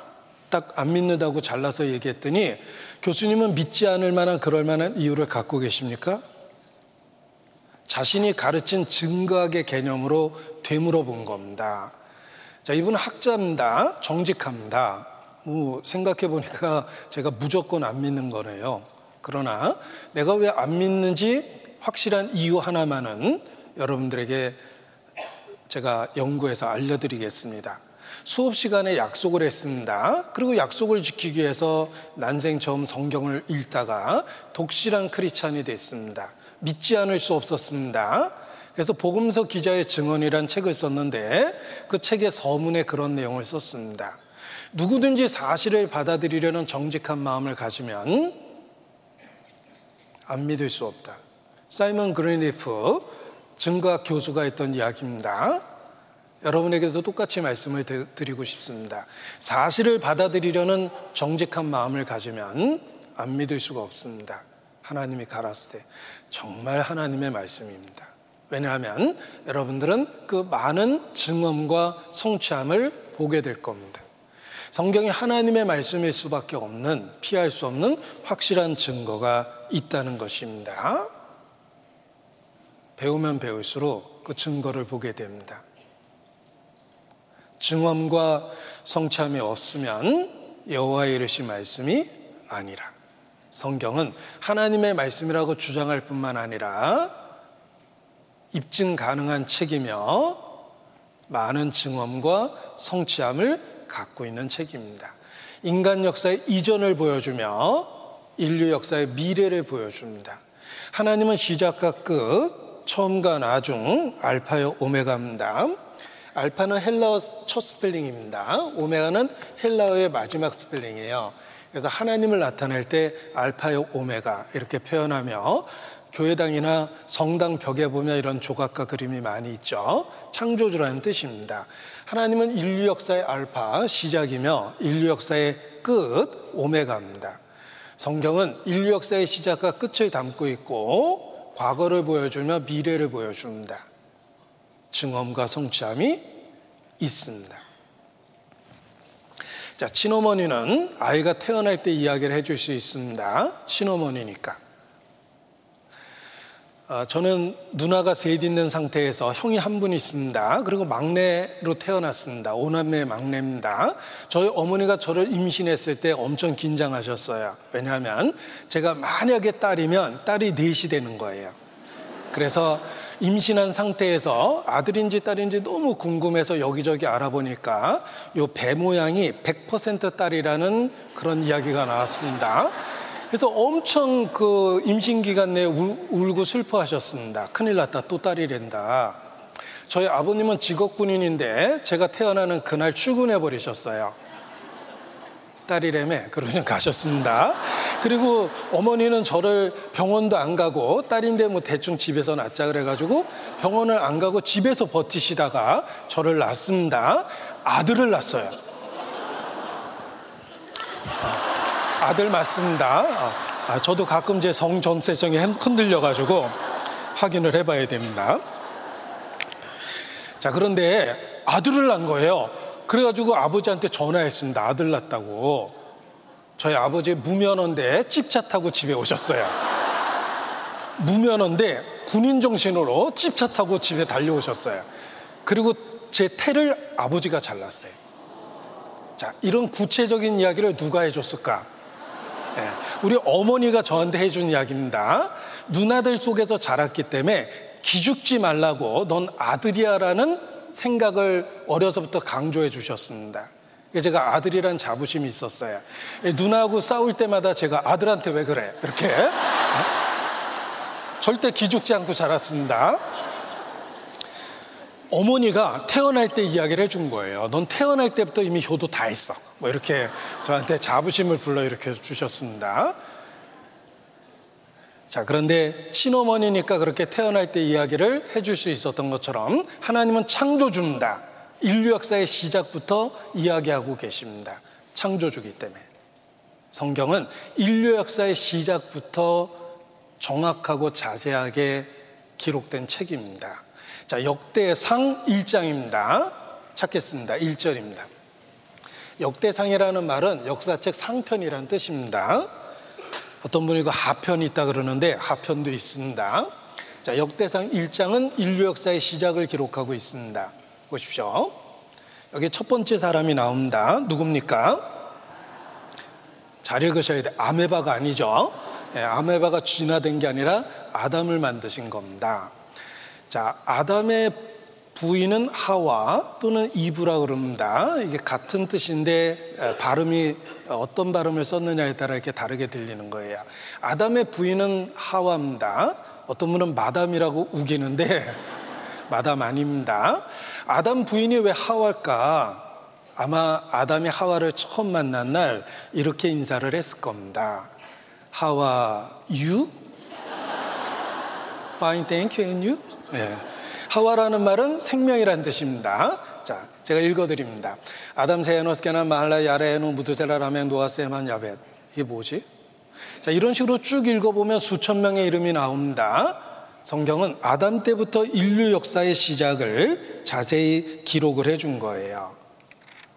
딱 안 믿는다고 잘라서 얘기했더니 교수님은 믿지 않을 만한 그럴 만한 이유를 갖고 계십니까? 자신이 가르친 증거학의 개념으로 되물어 본 겁니다. 자, 이분은 학자입니다. 정직합니다. 뭐, 생각해 보니까 제가 무조건 안 믿는 거네요. 그러나 내가 왜 안 믿는지 확실한 이유 하나만은 여러분들에게 제가 연구해서 알려드리겠습니다. 수업 시간에 약속을 했습니다. 그리고 약속을 지키기 위해서 난생 처음 성경을 읽다가 독실한 크리찬이 됐습니다. 믿지 않을 수 없었습니다. 그래서 복음서 기자의 증언이란 책을 썼는데 그 책의 서문에 그런 내용을 썼습니다. 누구든지 사실을 받아들이려는 정직한 마음을 가지면 안 믿을 수 없다. 사이먼 그린리프 증거학 교수가 했던 이야기입니다. 여러분에게도 똑같이 말씀을 드리고 싶습니다. 사실을 받아들이려는 정직한 마음을 가지면 안 믿을 수가 없습니다. 하나님이 때 정말 하나님의 말씀입니다. 왜냐하면 여러분들은 그 많은 증언과 성취함을 보게 될 겁니다. 성경이 하나님의 말씀일 수밖에 없는 피할 수 없는 확실한 증거가 있다는 것입니다. 배우면 배울수록 그 증거를 보게 됩니다. 증언과 성참이 없으면 여호와의 이르신 말씀이 아니라 성경은 하나님의 말씀이라고 주장할 뿐만 아니라 입증 가능한 책이며 많은 증언과 성취함을 갖고 있는 책입니다. 인간 역사의 이전을 보여주며 인류 역사의 미래를 보여줍니다. 하나님은 시작과 끝, 처음과 나중, 알파요 오메가입니다. 알파는 헬라어 첫 스펠링입니다. 오메가는 헬라어의 마지막 스펠링이에요. 그래서 하나님을 나타낼 때 알파요 오메가 이렇게 표현하며 교회당이나 성당 벽에 보면 이런 조각과 그림이 많이 있죠. 창조주라는 뜻입니다. 하나님은 인류 역사의 알파, 시작이며 인류 역사의 끝, 오메가입니다. 성경은 인류 역사의 시작과 끝을 담고 있고 과거를 보여주며 미래를 보여줍니다. 증언과 성취함이 있습니다. 자, 친어머니는 아이가 태어날 때 이야기를 해줄 수 있습니다. 친어머니니까. 아, 저는 누나가 셋 있는 상태에서 형이 한 분 있습니다. 그리고 막내로 태어났습니다. 오남매 막내입니다. 저희 어머니가 저를 임신했을 때 엄청 긴장하셨어요. 왜냐하면 제가 만약에 딸이면 딸이 넷이 되는 거예요. 그래서 임신한 상태에서 아들인지 딸인지 너무 궁금해서 여기저기 알아보니까 요 배 모양이 100% 딸이라는 그런 이야기가 나왔습니다. 그래서 엄청 그 임신 기간 내에 울고 슬퍼하셨습니다. 큰일 났다. 또 딸이 된다. 저희 아버님은 직업 군인인데 제가 태어나는 그날 출근해 버리셨어요. 딸이래매 그러면 가셨습니다. 그리고 어머니는 저를 병원도 안 가고 딸인데 뭐 대충 집에서 낳자 그래가지고 병원을 안 가고 집에서 버티시다가 저를 낳습니다. 아들을 낳았어요. 아들 맞습니다. 아, 아, 저도 가끔 제 성 전세성이 흔들려가지고 확인을 해봐야 됩니다. 자, 그런데 아들을 낳은 거예요. 그래가지고 아버지한테 전화했습니다. 아들 낳았다고. 저희 아버지 무면허인데 찝차 타고 집에 오셨어요. 무면허인데 군인 정신으로 찝차 타고 집에 달려오셨어요. 그리고 제 태를 아버지가 잘랐어요. 자, 이런 구체적인 이야기를 누가 해줬을까? 예, 우리 어머니가 저한테 해준 이야기입니다. 누나들 속에서 자랐기 때문에 기죽지 말라고 넌 아들이야라는 생각을 어려서부터 강조해 주셨습니다. 제가 아들이란 자부심이 있었어요. 예, 누나하고 싸울 때마다 제가 아들한테 왜 그래? 이렇게. 예? 절대 기죽지 않고 자랐습니다. 어머니가 태어날 때 이야기를 해준 거예요. 넌 태어날 때부터 이미 효도 다 했어. 뭐 이렇게 저한테 자부심을 불러일으켜 주셨습니다. 자, 그런데 친어머니니까 그렇게 태어날 때 이야기를 해줄 수 있었던 것처럼 하나님은 창조주입니다. 인류 역사의 시작부터 이야기하고 계십니다. 창조주기 때문에. 성경은 인류 역사의 시작부터 정확하고 자세하게 기록된 책입니다. 자, 역대상 1장입니다. 찾겠습니다. 1절입니다. 역대상이라는 말은 역사책 상편이라는 뜻입니다. 어떤 분이 그 하편이 있다 그러는데 하편도 있습니다. 자, 역대상 1장은 인류 역사의 시작을 기록하고 있습니다. 보십시오. 여기 첫 번째 사람이 나옵니다. 누굽니까? 잘 읽으셔야 돼. 아메바가 아니죠. 네, 아메바가 진화된 게 아니라 아담을 만드신 겁니다. 자, 아담의 부인은 하와 또는 이브라 그럽니다. 이게 같은 뜻인데 발음이 어떤 발음을 썼느냐에 따라 이렇게 다르게 들리는 거예요. 아담의 부인은 하와입니다. 어떤 분은 마담이라고 우기는데 <laughs> 마담 아닙니다. 아담 부인이 왜 하와일까? 아마 아담이 하와를 처음 만난 날 이렇게 인사를 했을 겁니다. 하와 you? Fine, thank you, and you? 네. 하와라는 말은 생명이란 뜻입니다. 자, 제가 읽어드립니다. 아담 세노스케나 말라 야레노 무드셀라 라멘 도아세만 야벳. 이게 뭐지? 자, 이런 식으로 쭉 읽어보면 수천 명의 이름이 나옵니다. 성경은 아담 때부터 인류 역사의 시작을 자세히 기록을 해준 거예요.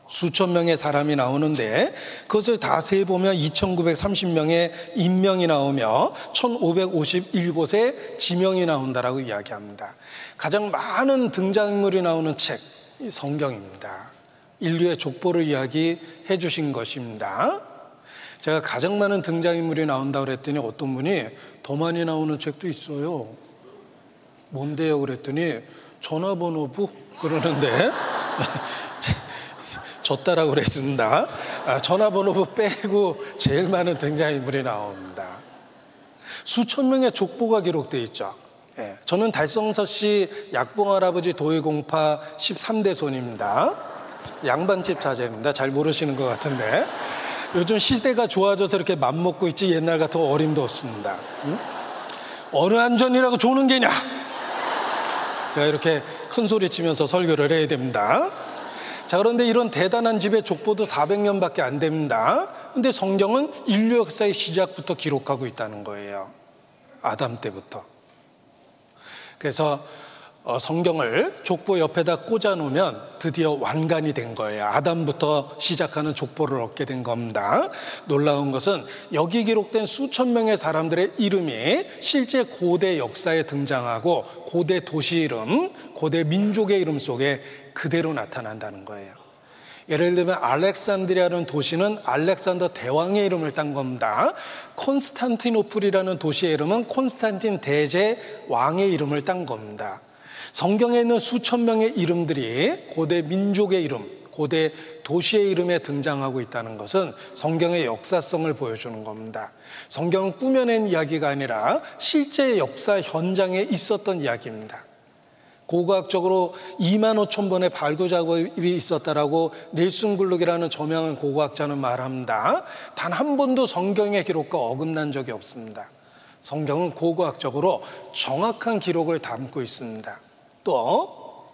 수천 명의 사람이 나오는데 그것을 다 세보면 2930명의 인명이 나오며 1551곳의 지명이 나온다라고 이야기합니다. 가장 많은 등장인물이 나오는 책, 성경입니다. 인류의 족보를 이야기해 주신 것입니다. 제가 가장 많은 등장인물이 나온다 그랬더니 어떤 분이 더 많이 나오는 책도 있어요. 뭔데요? 그랬더니 전화번호부 그러는데 <laughs> 졌다라고 그랬습니다. 아, 전화번호부 빼고 제일 많은 등장인물이 나옵니다. 수천 명의 족보가 기록되어 있죠. 예, 저는 달성서 씨 약봉 할아버지 도의공파 13대 손입니다. 양반집 자제입니다. 잘 모르시는 것 같은데. 요즘 시대가 좋아져서 이렇게 맘먹고 있지 옛날 같은 어림도 없습니다. 응? 어느 안전이라고 조는 게냐? 제가 이렇게 큰 소리 치면서 설교를 해야 됩니다. 자, 그런데 이런 대단한 집의 족보도 400년밖에 안 됩니다. 근데 성경은 인류 역사의 시작부터 기록하고 있다는 거예요. 아담 때부터. 그래서 어, 성경을 족보 옆에다 꽂아 놓으면 드디어 완간이 된 거예요. 아담부터 시작하는 족보를 얻게 된 겁니다. 놀라운 것은 여기 기록된 수천 명의 사람들의 이름이 실제 고대 역사에 등장하고 고대 도시 이름, 고대 민족의 이름 속에 그대로 나타난다는 거예요. 예를 들면 알렉산드리아라는 도시는 알렉산더 대왕의 이름을 딴 겁니다. 콘스탄티노플이라는 도시의 이름은 콘스탄틴 대제 왕의 이름을 딴 겁니다. 성경에 있는 수천 명의 이름들이 고대 민족의 이름, 고대 도시의 이름에 등장하고 있다는 것은 성경의 역사성을 보여주는 겁니다. 성경은 꾸며낸 이야기가 아니라 실제 역사 현장에 있었던 이야기입니다. 고고학적으로 2만 5천 번의 발굴 작업이 있었다라고 넬슨 글룩이라는 저명한 고고학자는 말합니다. 단 한 번도 성경의 기록과 어긋난 적이 없습니다. 성경은 고고학적으로 정확한 기록을 담고 있습니다. 또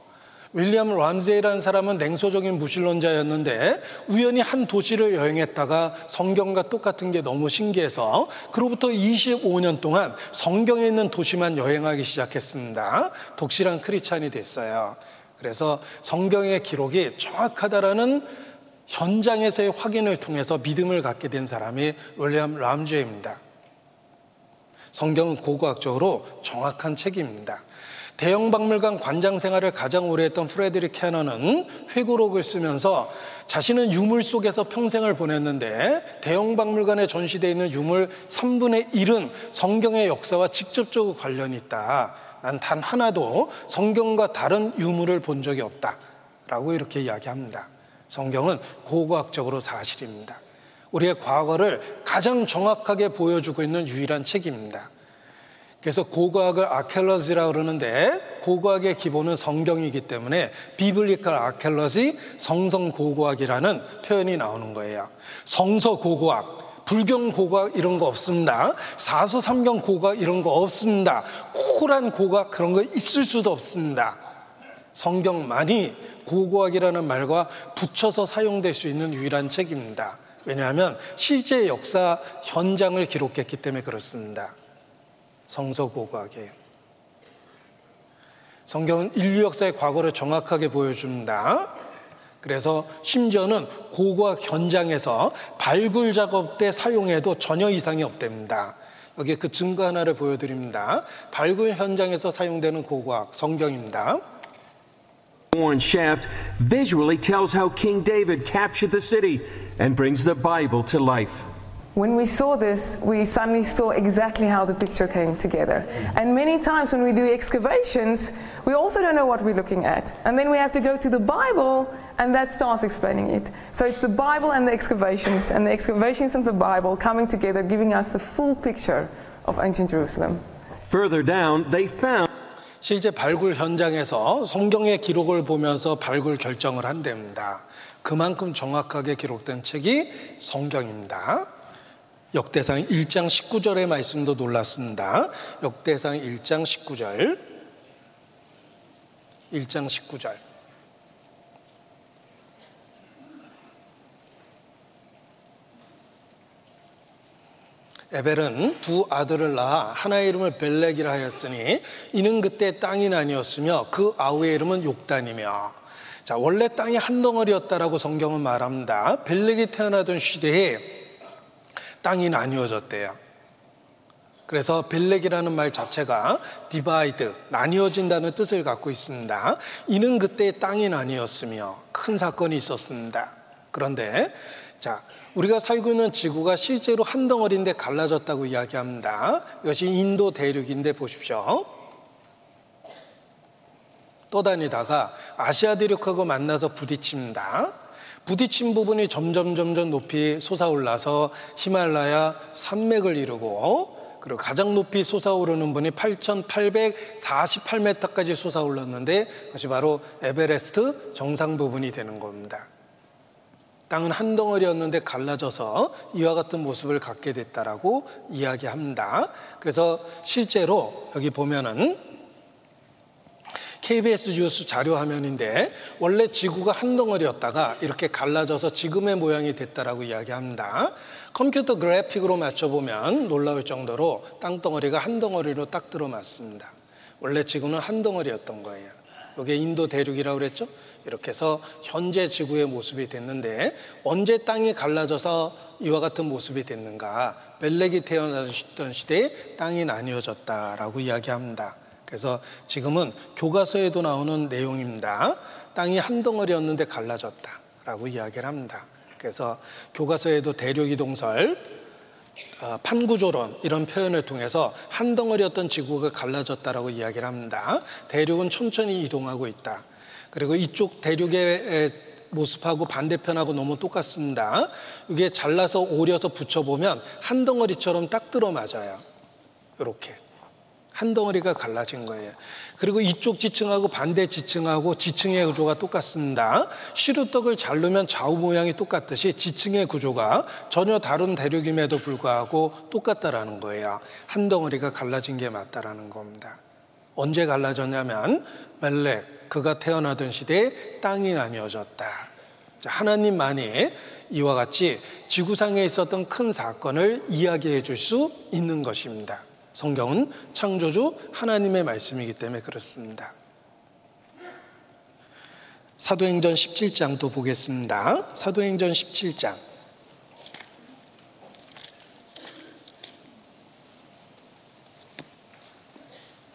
윌리엄 람제이라는 사람은 냉소적인 무신론자였는데 우연히 한 도시를 여행했다가 성경과 똑같은 게 너무 신기해서 그로부터 25년 동안 성경에 있는 도시만 여행하기 시작했습니다. 독실한 크리찬이 됐어요. 그래서 성경의 기록이 정확하다라는 현장에서의 확인을 통해서 믿음을 갖게 된 사람이 윌리엄 람제입니다. 성경은 고고학적으로 정확한 책입니다. 대형 박물관 관장 생활을 가장 오래 했던 프레드릭 캐너는 회고록을 쓰면서 자신은 유물 속에서 평생을 보냈는데 대형 박물관에 전시되어 있는 유물 3분의 1은 성경의 역사와 직접적으로 관련이 있다. 난 단 하나도 성경과 다른 유물을 본 적이 없다. 라고 이렇게 이야기합니다. 성경은 고고학적으로 사실입니다. 우리의 과거를 가장 정확하게 보여주고 있는 유일한 책입니다. 그래서 고고학을 아켈러지라고 그러는데 고고학의 기본은 성경이기 때문에 비블리컬 아켈러지 성성 고고학이라는 표현이 나오는 거예요. 성서 고고학, 불경 고고학 이런 거 없습니다. 사서 삼경 고고학 이런 거 없습니다. 쿨한 고고학 그런 거 있을 수도 없습니다. 성경만이 고고학이라는 말과 붙여서 사용될 수 있는 유일한 책입니다. 왜냐하면 실제 역사 현장을 기록했기 때문에 그렇습니다. 성서고고학이에요. 성경은 인류 역사의 과거를 정확하게 보여줍니다. 그래서 심지어는 고고학 현장에서 발굴 작업 때 사용해도 전혀 이상이 없답니다. 여기 그 증거 하나를 보여드립니다. 발굴 현장에서 사용되는 고고학 성경입니다. Horn shaft visually tells how King David captured the city and brings the Bible to life. When we saw this, we suddenly saw exactly how the picture came together. And many times when we do excavations, we also don't know what we're looking at. And then we have to go to the Bible, and that starts explaining it. So it's the Bible and the excavations, and the excavations and the Bible coming together, giving us the full picture of ancient Jerusalem. Further down, they found 실제 발굴 현장에서 성경의 기록을 보면서 발굴 결정을 한답니다. 그만큼 정확하게 기록된 책이 성경입니다. 역대상 1장 19절의 말씀도 놀랐습니다. 역대상 1장 19절. 1장 19절. 에벨은 두 아들을 낳아 하나의 이름을 벨렉이라 하였으니 이는 그때 땅이 나뉘었으며 그 아우의 이름은 욕단이며 자 원래 땅이 한 덩어리였다라고 성경은 말합니다. 벨렉이 태어나던 시대에 땅이 나뉘어졌대요. 그래서 벨렉이라는 말 자체가 divide, 나뉘어진다는 뜻을 갖고 있습니다. 이는 그때 땅이 나뉘었으며 큰 사건이 있었습니다. 그런데 자, 우리가 살고 있는 지구가 실제로 한 덩어리인데 갈라졌다고 이야기합니다. 이것이 인도 대륙인데 보십시오. 떠다니다가 아시아 대륙하고 만나서 부딪힙니다. 부딪힌 부분이 점점 점점 높이 솟아올라서 히말라야 산맥을 이루고 그리고 가장 높이 솟아오르는 분이 8,848m까지 솟아올랐는데 그것이 바로 에베레스트 정상 부분이 되는 겁니다. 땅은 한 덩어리였는데 갈라져서 이와 같은 모습을 갖게 됐다라고 이야기합니다. 그래서 실제로 여기 보면은 KBS 뉴스 자료 화면인데 원래 지구가 한 덩어리였다가 이렇게 갈라져서 지금의 모양이 됐다라고 이야기합니다. 컴퓨터 그래픽으로 맞춰보면 놀라울 정도로 땅덩어리가 한 덩어리로 딱 들어맞습니다. 원래 지구는 한 덩어리였던 거예요. 이게 인도 대륙이라고 그랬죠? 이렇게 해서 현재 지구의 모습이 됐는데 언제 땅이 갈라져서 이와 같은 모습이 됐는가? 벨렉이 태어나던 시대에 땅이 나뉘어졌다라고 이야기합니다. 그래서 지금은 교과서에도 나오는 내용입니다. 땅이 한 덩어리였는데 갈라졌다라고 이야기를 합니다. 그래서 교과서에도 대륙이동설, 어, 판구조론 이런 표현을 통해서 한 덩어리였던 지구가 갈라졌다라고 이야기를 합니다. 대륙은 천천히 이동하고 있다. 그리고 이쪽 대륙의 모습하고 반대편하고 너무 똑같습니다. 이게 잘라서 오려서 붙여보면 한 덩어리처럼 딱 들어맞아요. 이렇게. 한 덩어리가 갈라진 거예요. 그리고 이쪽 지층하고 반대 지층하고 지층의 구조가 똑같습니다. 시루떡을 자르면 좌우 모양이 똑같듯이 지층의 구조가 전혀 다른 대륙임에도 불구하고 똑같다라는 거예요. 한 덩어리가 갈라진 게 맞다라는 겁니다. 언제 갈라졌냐면 멜렉 그가 태어나던 시대에 땅이 나뉘어졌다. 하나님만이 이와 같이 지구상에 있었던 큰 사건을 이야기해 줄 수 있는 것입니다. 성경은 창조주 하나님의 말씀이기 때문에 그렇습니다. 사도행전 17장도 보겠습니다. 사도행전 17장.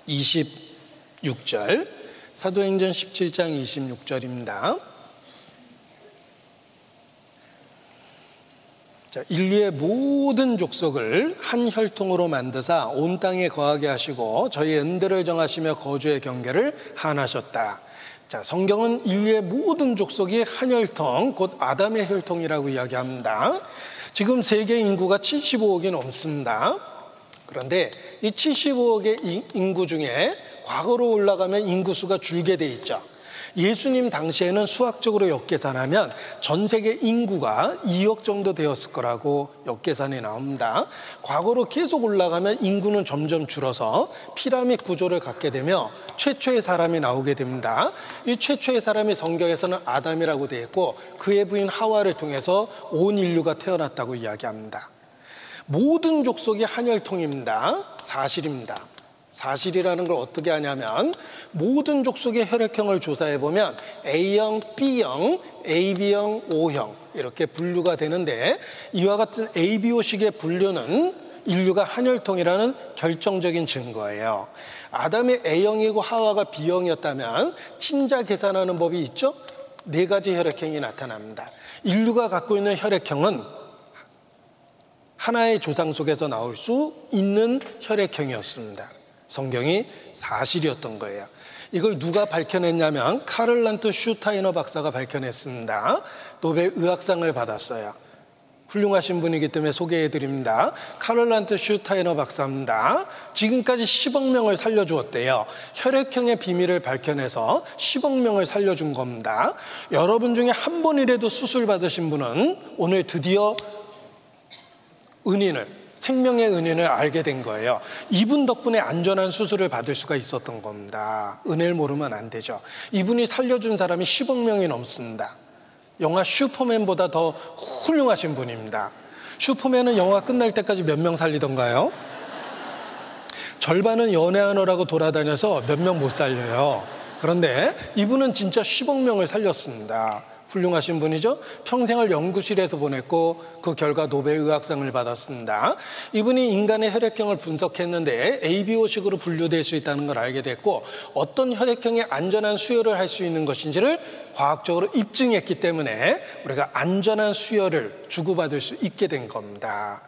26절. 사도행전 17장 26절입니다. 인류의 모든 족속을 한 혈통으로 만드사 온 땅에 거하게 하시고 저희 은들을 정하시며 거주의 경계를 한하셨다. 자, 성경은 인류의 모든 족속이 한 혈통, 곧 아담의 혈통이라고 이야기합니다. 지금 세계 인구가 75억이 넘습니다. 그런데 이 75억의 인구 중에 과거로 올라가면 인구수가 줄게 돼 있죠. 예수님 당시에는 수학적으로 역계산하면 전 세계 인구가 2억 정도 되었을 거라고 역계산이 나옵니다. 과거로 계속 올라가면 인구는 점점 줄어서 피라밋 구조를 갖게 되며 최초의 사람이 나오게 됩니다. 이 최초의 사람이 성경에서는 아담이라고 되어 있고 그의 부인 하와를 통해서 온 인류가 태어났다고 이야기합니다. 모든 족속이 한혈통입니다. 사실입니다. 사실이라는 걸 어떻게 하냐면 모든 족속의 혈액형을 조사해 보면 A형, B형, AB형, O형 이렇게 분류가 되는데 이와 같은 ABO식의 분류는 인류가 한혈통이라는 결정적인 증거예요. 아담이 A형이고 하와가 B형이었다면 친자 계산하는 법이 있죠? 네 가지 혈액형이 나타납니다. 인류가 갖고 있는 혈액형은 하나의 조상 속에서 나올 수 있는 혈액형이었습니다. 성경이 사실이었던 거예요. 이걸 누가 밝혀냈냐면 카를 란트슈타이너 박사가 밝혀냈습니다. 노벨 의학상을 받았어요. 훌륭하신 분이기 때문에 소개해 드립니다. 카를 란트슈타이너 박사입니다. 지금까지 10억 명을 살려주었대요. 혈액형의 비밀을 밝혀내서 10억 명을 살려준 겁니다. 여러분 중에 한 번이라도 수술 받으신 분은 오늘 드디어 은인을 생명의 은인을 알게 된 거예요. 이분 덕분에 안전한 수술을 받을 수가 있었던 겁니다. 은혜를 모르면 안 되죠. 이분이 살려준 사람이 10억 명이 넘습니다. 영화 슈퍼맨보다 더 훌륭하신 분입니다. 슈퍼맨은 영화 끝날 때까지 몇 명 살리던가요? 절반은 연애하느라고 돌아다녀서 몇 명 못 살려요. 그런데 이분은 진짜 10억 명을 살렸습니다. 훌륭하신 분이죠. 평생을 연구실에서 보냈고 그 결과 노벨 의학상을 받았습니다. 이분이 인간의 혈액형을 분석했는데 ABO식으로 분류될 수 있다는 걸 알게 됐고 어떤 혈액형이 안전한 수혈을 할 수 있는 것인지를 과학적으로 입증했기 때문에 우리가 안전한 수혈을 주고받을 수 있게 된 겁니다.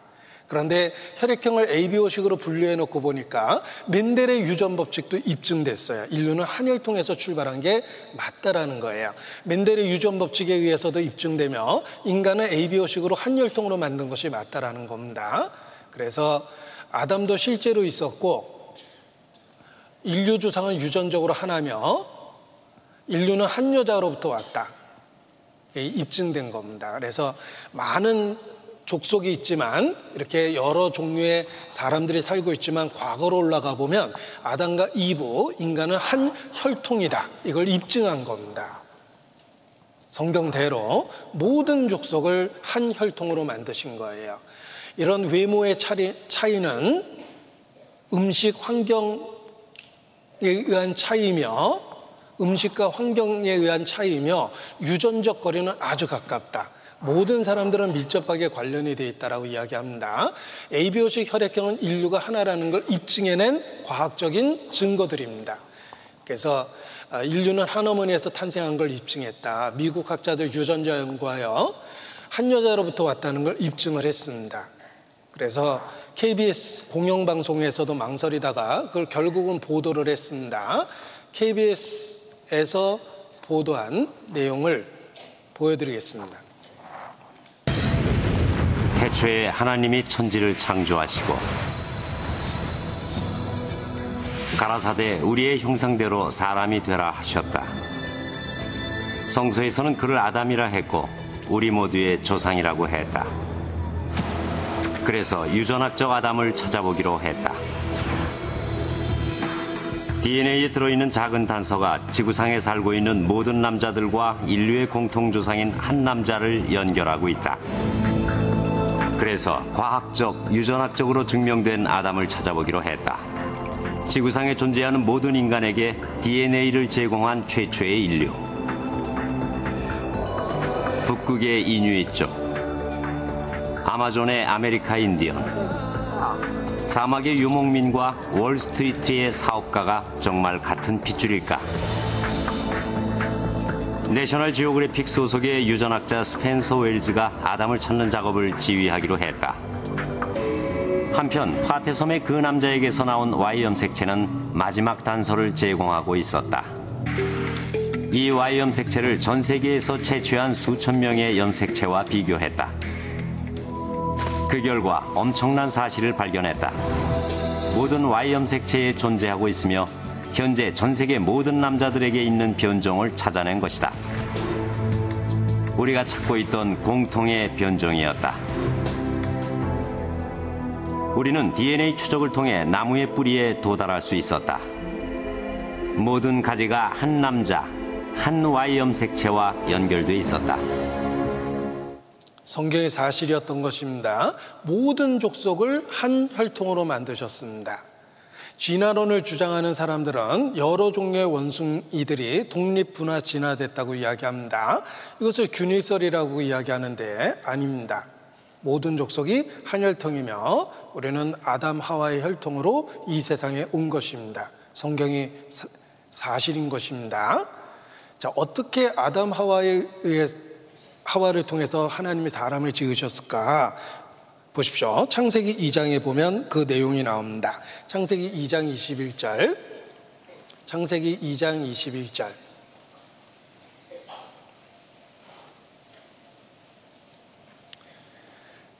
그런데 혈액형을 ABO식으로 분류해 놓고 보니까 멘델의 유전 법칙도 입증됐어요. 인류는 한혈통에서 출발한 게 맞다라는 거예요. 멘델의 유전 법칙에 의해서도 입증되며 인간은 ABO식으로 한혈통으로 만든 것이 맞다라는 겁니다. 그래서 아담도 실제로 있었고 인류 주상은 유전적으로 하나며 인류는 한 여자로부터 왔다. 입증된 겁니다. 그래서 많은 족속이 있지만 이렇게 여러 종류의 사람들이 살고 있지만 과거로 올라가 보면 아담과 이브 인간은 한 혈통이다. 이걸 입증한 겁니다. 성경대로 모든 족속을 한 혈통으로 만드신 거예요. 이런 외모의 차이는 음식 환경에 의한 차이며 음식과 환경에 의한 차이며 유전적 거리는 아주 가깝다. 모든 사람들은 밀접하게 관련이 되어 있다라고 이야기합니다. ABO식 혈액형은 인류가 하나라는 걸 입증해낸 과학적인 증거들입니다. 그래서 아, 인류는 한 어머니에서 탄생한 걸 입증했다. 미국 학자들 유전자 연구하여 한 여자로부터 왔다는 걸 입증을 했습니다. 그래서 KBS 공영방송에서도 망설이다가 그걸 결국은 보도를 했습니다. KBS에서 보도한 내용을 보여드리겠습니다. 태초에 하나님이 천지를 창조하시고 가라사대 우리의 형상대로 사람이 되라 하셨다. 성서에서는 그를 아담이라 했고 우리 모두의 조상이라고 했다. 그래서 유전학적 아담을 찾아보기로 했다. DNA에 들어있는 작은 단서가 지구상에 살고 있는 모든 남자들과 인류의 공통조상인 한 남자를 연결하고 있다. 그래서 과학적, 유전학적으로 증명된 아담을 찾아보기로 했다. 지구상에 존재하는 모든 인간에게 DNA를 제공한 최초의 인류. 북극의 이누이트족, 아마존의 아메리카 인디언, 사막의 유목민과 월스트리트의 사업가가 정말 같은 핏줄일까? 내셔널 지오그래픽 소속의 유전학자 스펜서 웰즈가 아담을 찾는 작업을 지휘하기로 했다. 한편 파테섬의 그 남자에게서 나온 Y 염색체는 마지막 단서를 제공하고 있었다. 이 Y 염색체를 전 세계에서 채취한 수천 명의 염색체와 비교했다. 그 결과 엄청난 사실을 발견했다. 모든 Y 염색체에 존재하고 있으며 현재 전 세계 모든 남자들에게 있는 변종을 찾아낸 것이다. 우리가 찾고 있던 공통의 변종이었다. 우리는 DNA 추적을 통해 나무의 뿌리에 도달할 수 있었다. 모든 가지가 한 남자, 한 Y 염색체와 연결돼 있었다. 성경의 사실이었던 것입니다. 모든 족속을 한 혈통으로 만드셨습니다. 진화론을 주장하는 사람들은 여러 종류의 원숭이들이 독립분화 진화됐다고 이야기합니다. 이것을 균일설이라고 이야기하는데 아닙니다. 모든 족속이 한 혈통이며 우리는 아담 하와의 혈통으로 이 세상에 온 것입니다. 성경이 사, 사실인 것입니다. 자, 어떻게 아담 하와에 의해 하와를 통해서 하나님이 사람을 지으셨을까? 보십시오. 창세기 2장에 보면 그 내용이 나옵니다. 창세기 2장 21절. 창세기 2장 21절.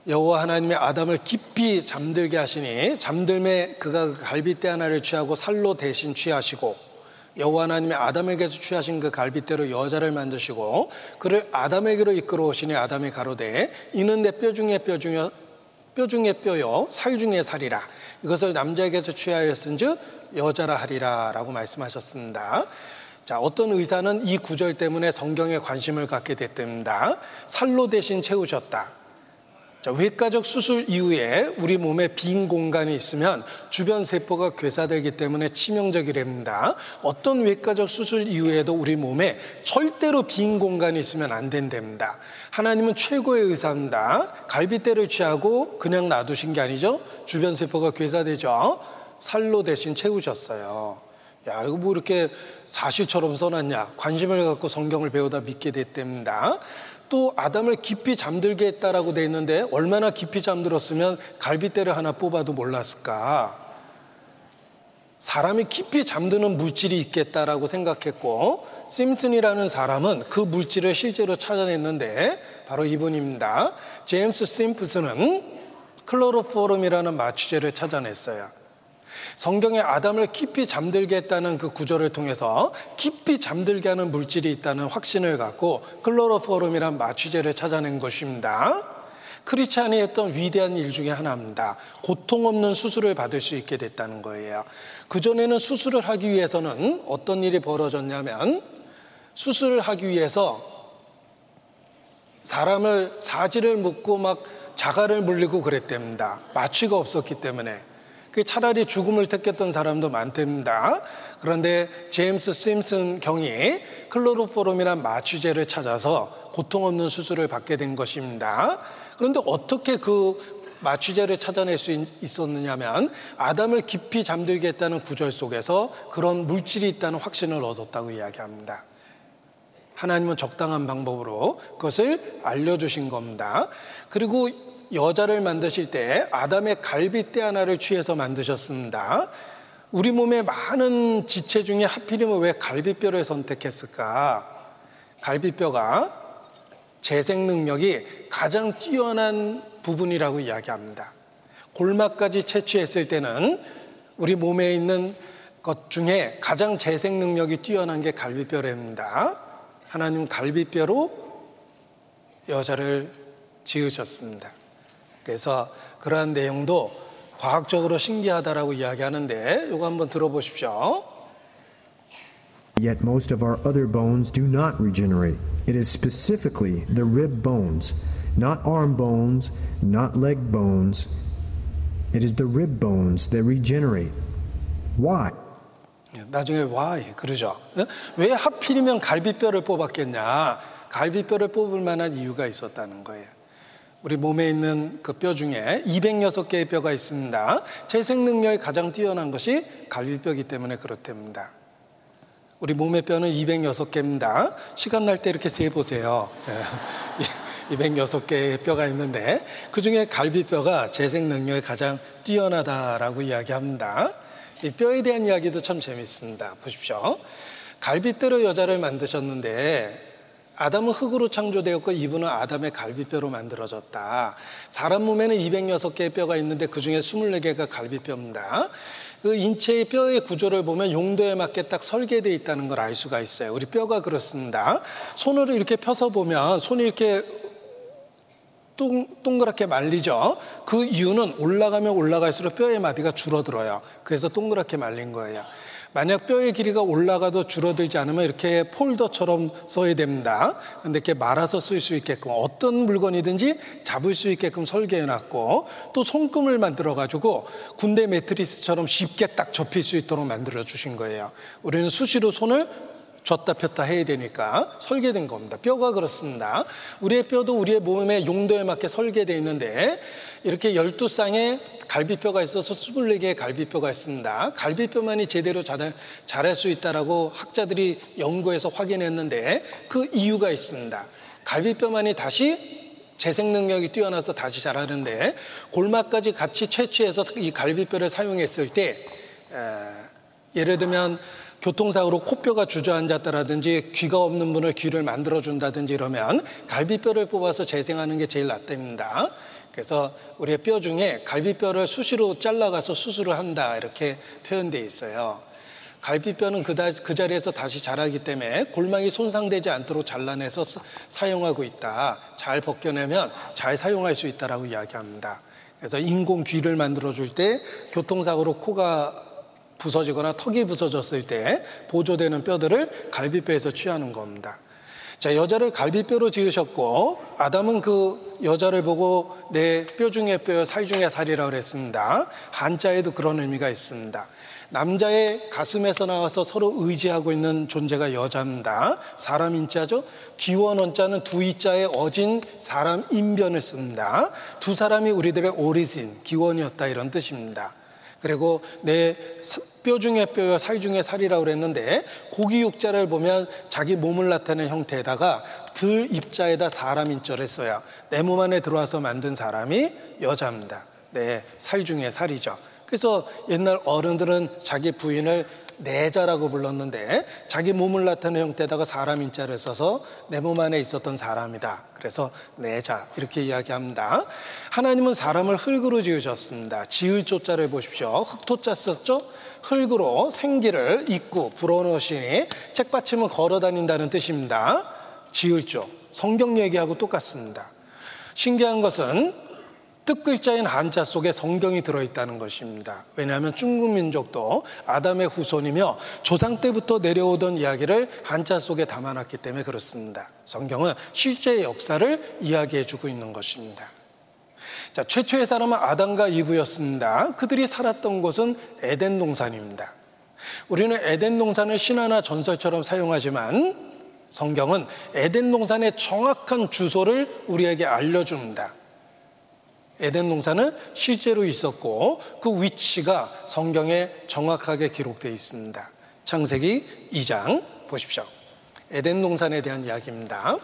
여호와 하나님의 아담을 깊이 잠들게 하시니 잠들매 그가 그 갈빗대 하나를 취하고 살로 대신 취하시고 여호와 하나님의 아담에게서 취하신 그 갈빗대로 여자를 만드시고 그를 아담에게로 이끌어 오시니 아담이 가로되 이는 내 뼈 중에 뼈 중에 뼈 중에 뼈요 살 중에 살이라 이것을 남자에게서 취하였은즉 여자라 하리라라고 말씀하셨습니다. 자, 어떤 의사는 이 구절 때문에 성경에 관심을 갖게 됐답니다. 살로 대신 채우셨다. 자, 외과적 수술 이후에 우리 몸에 빈 공간이 있으면 주변 세포가 괴사되기 때문에 치명적이랍니다. 어떤 외과적 수술 이후에도 우리 몸에 절대로 빈 공간이 있으면 안 된답니다. 하나님은 최고의 의사입니다. 갈비대를 취하고 그냥 놔두신 게 아니죠. 주변 세포가 괴사되죠. 살로 대신 채우셨어요. 야, 이거 뭐 이렇게 사실처럼 써놨냐. 관심을 갖고 성경을 배우다 믿게 됐답니다. 또 아담을 깊이 잠들게 했다라고 돼 있는데 얼마나 깊이 잠들었으면 갈비대를 하나 뽑아도 몰랐을까? 사람이 깊이 잠드는 물질이 있겠다라고 생각했고 심슨이라는 사람은 그 물질을 실제로 찾아냈는데 바로 이분입니다. 제임스 심프슨은 클로로포름이라는 마취제를 찾아냈어요. 성경에 아담을 깊이 잠들게 했다는 그 구절을 통해서 깊이 잠들게 하는 물질이 있다는 확신을 갖고 클로로포름이란 마취제를 찾아낸 것입니다. 크리스찬이 했던 위대한 일 중에 하나입니다. 고통 없는 수술을 받을 수 있게 됐다는 거예요. 그전에는 수술을 하기 위해서는 어떤 일이 벌어졌냐면 수술을 하기 위해서 사람을 사지를 묶고 막 자갈을 물리고 그랬답니다. 마취가 없었기 때문에. 그 차라리 죽음을 택했던 사람도 많답니다. 그런데 제임스 심슨 경이 클로로포름이란 마취제를 찾아서 고통 없는 수술을 받게 된 것입니다. 그런데 어떻게 그 마취제를 찾아낼 수 있었느냐면 아담을 깊이 잠들게 했다는 구절 속에서 그런 물질이 있다는 확신을 얻었다고 이야기합니다. 하나님은 적당한 방법으로 그것을 알려주신 겁니다. 그리고 여자를 만드실 때 아담의 갈비뼈 하나를 취해서 만드셨습니다. 우리 몸의 많은 지체 중에 하필이면 왜 갈비뼈를 선택했을까? 갈비뼈가 재생 능력이 가장 뛰어난 부분이라고 이야기합니다. 골막까지 채취했을 때는 우리 몸에 있는 것 중에 가장 재생 능력이 뛰어난 게 갈비뼈랍니다. 하나님 갈비뼈로 여자를 지으셨습니다. 그래서 그러한 내용도 과학적으로 신기하다라고 이야기하는데 이거 한번 들어보십시오. Yet most of our other bones do not regenerate. It is specifically the rib bones, not arm bones, not leg bones. It is the rib bones that regenerate. Why? 나중에 why 그러죠. 왜 하필이면 갈비뼈를 뽑았겠냐? 갈비뼈를 뽑을 만한 이유가 있었다는 거예요. 우리 몸에 있는 그 뼈 중에 206개의 뼈가 있습니다. 재생 능력이 가장 뛰어난 것이 갈비뼈이기 때문에 그렇답니다. 우리 몸의 뼈는 206개입니다. 시간 날 때 이렇게 세 보세요. 206개의 뼈가 있는데 그 중에 갈비뼈가 재생 능력이 가장 뛰어나다라고 이야기합니다. 이 뼈에 대한 이야기도 참 재밌습니다. 보십시오. 갈비뼈로 여자를 만드셨는데 아담은 흙으로 창조되었고 이분은 아담의 갈비뼈로 만들어졌다. 사람 몸에는 206개의 뼈가 있는데 그 중에 24개가 갈비뼈입니다. 그 인체의 뼈의 구조를 보면 용도에 맞게 딱 설계되어 있다는 걸 알 수가 있어요. 우리 뼈가 그렇습니다. 손으로 이렇게 펴서 보면 손이 이렇게 동, 동그랗게 말리죠. 그 이유는 올라가면 올라갈수록 뼈의 마디가 줄어들어요. 그래서 동그랗게 말린 거예요. 만약 뼈의 길이가 올라가도 줄어들지 않으면 이렇게 폴더처럼 써야 됩니다. 근데 이렇게 말아서 쓸 수 있게끔 어떤 물건이든지 잡을 수 있게끔 설계해 놨고 또 손금을 만들어 가지고 군대 매트리스처럼 쉽게 딱 접힐 수 있도록 만들어 주신 거예요. 우리는 수시로 손을 줬다 폈다 해야 되니까 설계된 겁니다. 뼈가 그렇습니다. 우리의 뼈도 우리의 몸의 용도에 맞게 설계되어 있는데 이렇게 12쌍의 갈비뼈가 있어서 24개의 갈비뼈가 있습니다. 갈비뼈만이 제대로 잘, 잘할 수 있다라고 학자들이 연구해서 확인했는데 그 이유가 있습니다. 갈비뼈만이 다시 재생 능력이 뛰어나서 다시 자라는데 골막까지 같이 채취해서 이 갈비뼈를 사용했을 때 에, 예를 들면 교통사고로 코뼈가 주저앉았다라든지 귀가 없는 분을 귀를 만들어준다든지 이러면 갈비뼈를 뽑아서 재생하는 게 제일 낫답니다. 그래서 우리의 뼈 중에 갈비뼈를 수시로 잘라가서 수술을 한다 이렇게 표현되어 있어요. 갈비뼈는 그, 다, 그 자리에서 다시 자라기 때문에 골망이 손상되지 않도록 잘라내서 사용하고 있다. 잘 벗겨내면 잘 사용할 수 있다라고 이야기합니다. 그래서 인공 귀를 만들어 줄 때 교통사고로 코가 부서지거나 턱이 부서졌을 때 보조되는 뼈들을 갈비뼈에서 취하는 겁니다. 자, 여자를 갈비뼈로 지으셨고, 아담은 그 여자를 보고 내 뼈 중에 뼈, 살 중에 살이라고 그랬습니다. 한자에도 그런 의미가 있습니다. 남자의 가슴에서 나와서 서로 의지하고 있는 존재가 여자입니다. 사람 인자죠. 기원 원자는 두 이자에 어진 사람 인변을 씁니다. 두 사람이 우리들의 오리진, 기원이었다 이런 뜻입니다. 그리고 내 뼈 중에 뼈여 살 중에 살이라고 그랬는데 고기 육자를 보면 자기 몸을 나타내는 형태에다가 들 입자에다 사람 인자를 써요. 내몸 안에 들어와서 만든 사람이 여자입니다. 네, 살 중에 살이죠. 그래서 옛날 어른들은 자기 부인을 내자라고 불렀는데 자기 몸을 나타내는 형태에다가 사람 인자를 써서 내 몸 안에 있었던 사람이다. 그래서 내자 이렇게 이야기합니다. 하나님은 사람을 흙으로 지으셨습니다. 지을 조자를 보십시오. 흙토자 썼죠? 흙으로 생기를 입고 불어넣으시니 책받침은 걸어 다닌다는 뜻입니다. 지을 조. 성경 얘기하고 똑같습니다. 신기한 것은 뜻글자인 한자 속에 성경이 들어있다는 것입니다. 왜냐하면 중국 민족도 아담의 후손이며 조상 때부터 내려오던 이야기를 한자 속에 담아놨기 때문에 그렇습니다. 성경은 실제 역사를 이야기해주고 있는 것입니다. 자, 최초의 사람은 아담과 이브였습니다. 그들이 살았던 곳은 에덴 동산입니다. 우리는 에덴 동산을 신화나 전설처럼 사용하지만 성경은 에덴 동산의 정확한 주소를 우리에게 알려줍니다. 에덴 농사는 실제로 있었고 그 위치가 성경에 정확하게 기록되어 있습니다. 창세기 2장 보십시오. 에덴 농산에 대한 이야기입니다.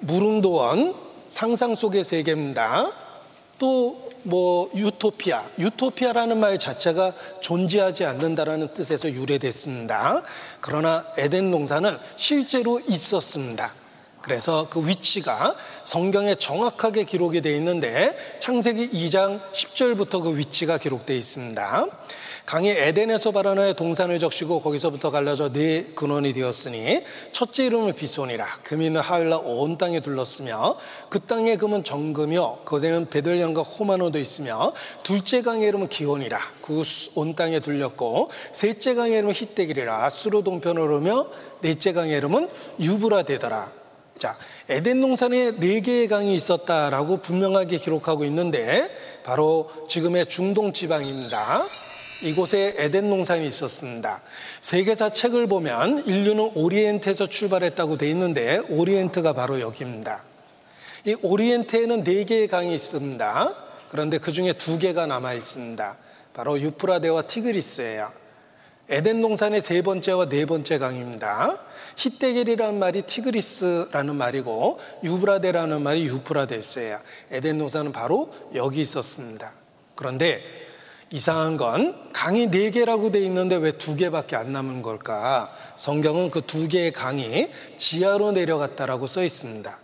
무릉도원 상상 속의 세계입니다. 또 뭐 유토피아, 유토피아라는 말 자체가 존재하지 않는다라는 뜻에서 유래됐습니다. 그러나 에덴 농사는 실제로 있었습니다. 그래서 그 위치가 성경에 정확하게 기록이 되어 있는데 창세기 2장 10절부터 그 위치가 기록되어 있습니다. 강이 에덴에서 발원하여 동산을 적시고 거기서부터 갈라져 네 근원이 되었으니 첫째 이름은 비손이라. 금이 있는 하일라 온 땅에 둘렀으며 그 땅의 금은 정금이요. 거대는 베들령과 호마노도 있으며 둘째 강의 이름은 기온이라. 그 온 땅에 둘렸고 셋째 강의 이름은 히데길이라. 수로 동편을 오르며 넷째 강의 이름은 유브라 되더라. 자, 에덴 농산에 네 개의 강이 있었다라고 분명하게 기록하고 있는데 바로 지금의 중동 지방입니다. 이곳에 에덴 농산이 있었습니다. 세계사 책을 보면 인류는 오리엔트에서 출발했다고 돼 있는데 오리엔트가 바로 여기입니다. 이 오리엔트에는 네 개의 강이 있습니다. 그런데 그 중에 두 개가 남아 있습니다. 바로 유프라데와 티그리스예요. 에덴 동산의 세 번째와 네 번째 강입니다. 히데겔이라는 말이 티그리스라는 말이고 유브라데라는 말이 유프라데스예요. 에덴 동산은 바로 여기 있었습니다. 그런데 이상한 건 강이 네 개라고 돼 있는데 왜 두 개밖에 안 남은 걸까? 성경은 그 두 개의 강이 지하로 내려갔다라고 써 있습니다.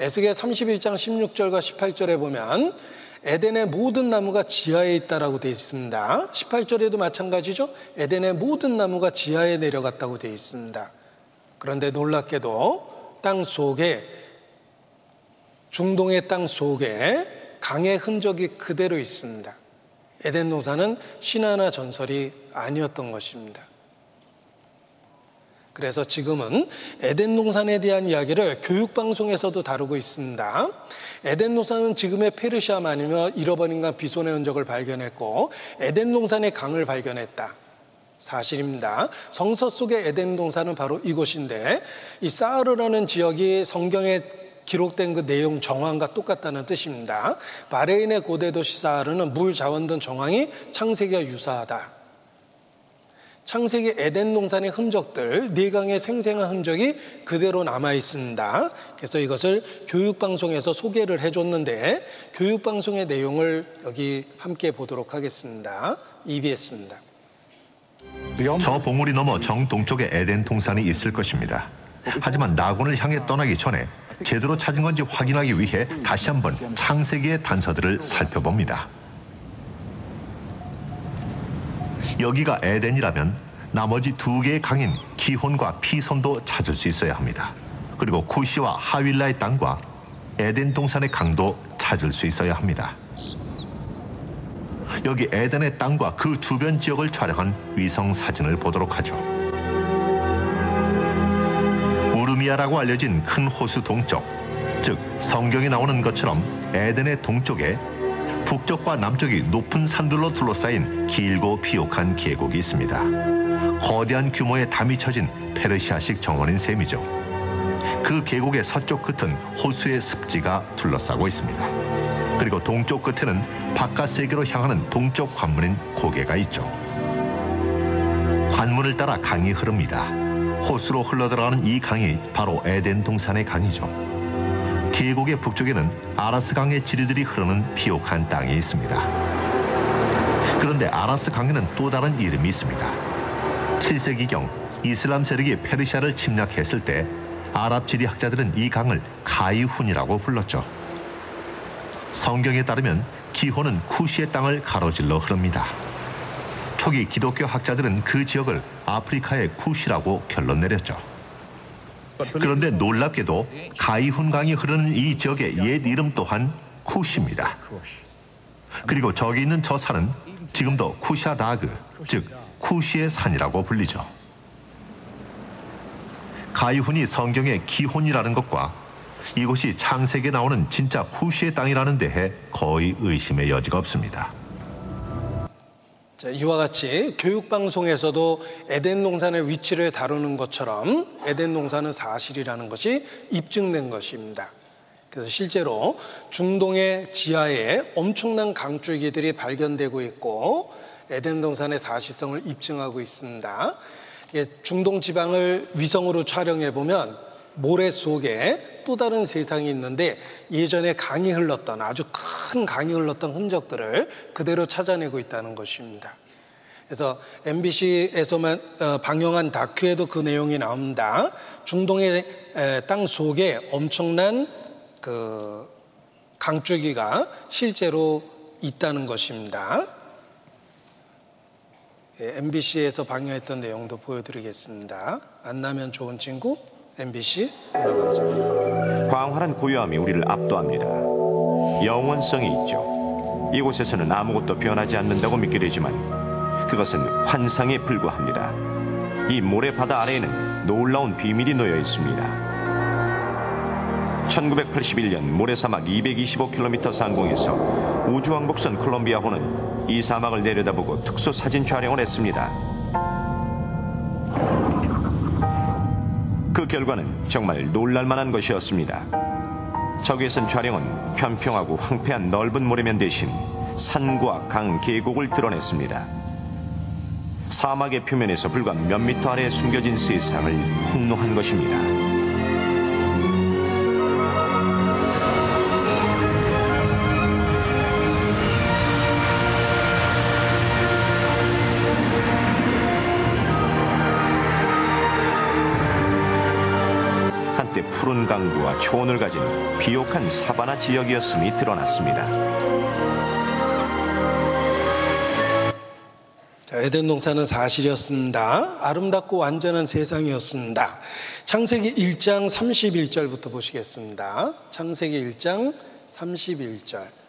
에스겔 31장 16절과 18절에 보면 에덴의 모든 나무가 지하에 있다라고 되어 있습니다. 18절에도 마찬가지죠. 에덴의 모든 나무가 지하에 내려갔다고 되어 있습니다. 그런데 놀랍게도 땅 속에 중동의 땅 속에 강의 흔적이 그대로 있습니다. 에덴 농사는 신화나 전설이 아니었던 것입니다. 그래서 지금은 에덴 농산에 대한 이야기를 교육방송에서도 다루고 있습니다. 에덴 농산은 지금의 페르시아 아니며 잃어버린 강 비손의 흔적을 발견했고 에덴 농산의 강을 발견했다. 사실입니다. 성서 속의 에덴 동산은 바로 이곳인데 이 사르라는 지역이 성경에 기록된 그 내용 정황과 똑같다는 뜻입니다. 바레인의 고대 도시 사르는 물 자원 등 정황이 창세기와 유사하다. 창세기 에덴 동산의 흔적들, 내강의 생생한 흔적이 그대로 남아 있습니다. 그래서 이것을 교육 방송에서 소개를 해줬는데 교육 방송의 내용을 여기 함께 보도록 하겠습니다. EBS입니다. 저 봉우리 넘어 정동쪽에 에덴 동산이 있을 것입니다. 하지만 낙원을 향해 떠나기 전에 제대로 찾은 건지 확인하기 위해 다시 한번 창세기의 단서들을 살펴봅니다. 여기가 에덴이라면 나머지 두 개의 강인 기혼과 피손도 찾을 수 있어야 합니다. 그리고 쿠시와 하윌라의 땅과 에덴 동산의 강도 찾을 수 있어야 합니다. 여기 에덴의 땅과 그 주변 지역을 촬영한 위성 사진을 보도록 하죠. 우르미아라고 알려진 큰 호수 동쪽, 즉 성경에 나오는 것처럼 에덴의 동쪽에 북쪽과 남쪽이 높은 산들로 둘러싸인 길고 비옥한 계곡이 있습니다. 거대한 규모의 담이 쳐진 페르시아식 정원인 셈이죠. 그 계곡의 서쪽 끝은 호수의 습지가 둘러싸고 있습니다. 그리고 동쪽 끝에는 바깥 세계로 향하는 동쪽 관문인 고개가 있죠. 관문을 따라 강이 흐릅니다. 호수로 흘러들어가는 이 강이 바로 에덴 동산의 강이죠. 계곡의 북쪽에는 아라스 강의 지리들이 흐르는 비옥한 땅이 있습니다. 그런데 아라스 강에는 또 다른 이름이 있습니다. 7세기경 이슬람 세력이 페르시아를 침략했을 때 아랍 지리학자들은 이 강을 가이훈이라고 불렀죠. 성경에 따르면 기호는 쿠시의 땅을 가로질러 흐릅니다. 초기 기독교 학자들은 그 지역을 아프리카의 쿠시라고 결론 내렸죠. 그런데 놀랍게도 가이훈 강이 흐르는 이 지역의 옛 이름 또한 쿠시입니다. 그리고 저기 있는 저 산은 지금도 쿠샤다그, 즉 쿠시의 산이라고 불리죠. 가이훈이 성경의 기혼이라는 것과 이곳이 창세기에 나오는 진짜 쿠시의 땅이라는 데에 거의 의심의 여지가 없습니다. 자, 이와 같이 교육 방송에서도 에덴 동산의 위치를 다루는 것처럼 에덴 동산은 사실이라는 것이 입증된 것입니다. 그래서 실제로 중동의 지하에 엄청난 강줄기들이 발견되고 있고 에덴 동산의 사실성을 입증하고 있습니다. 중동 지방을 위성으로 촬영해 보면 모래 속에 또 다른 세상이 있는데 예전에 강이 흘렀던 아주 큰 강이 흘렀던 흔적들을 그대로 찾아내고 있다는 것입니다. 그래서 MBC에서만 어, 방영한 다큐에도 그 내용이 나옵니다. 중동의 땅 속에 엄청난 그 강줄기가 실제로 있다는 것입니다. MBC에서 예, 방영했던 내용도 보여드리겠습니다. 만나면 좋은 친구 MBC 문화방송. 광활한 고요함이 우리를 압도합니다. 영원성이 있죠. 이곳에서는 아무것도 변하지 않는다고 믿게 되지만 그것은 환상에 불과합니다. 이 모래바다 아래에는 놀라운 비밀이 놓여 있습니다. 1981년 모래사막 225km 상공에서 우주왕복선 콜롬비아호는 이 사막을 내려다보고 특수 사진 촬영을 했습니다. 그 결과는 정말 놀랄만한 것이었습니다. 저기에선 촬영은 편평하고 황폐한 넓은 모래면 대신 산과 강, 계곡을 드러냈습니다. 사막의 표면에서 불과 몇 미터 아래에 숨겨진 세상을 폭로한 것입니다. 푸른 강구와 초원을 가진 비옥한 사바나 지역이었음이 드러났습니다. 자, 에덴 동산은 사실이었습니다. 아름답고 완전한 세상이었습니다. 창세기 1장 31절부터 보시겠습니다. 창세기 1장 31절.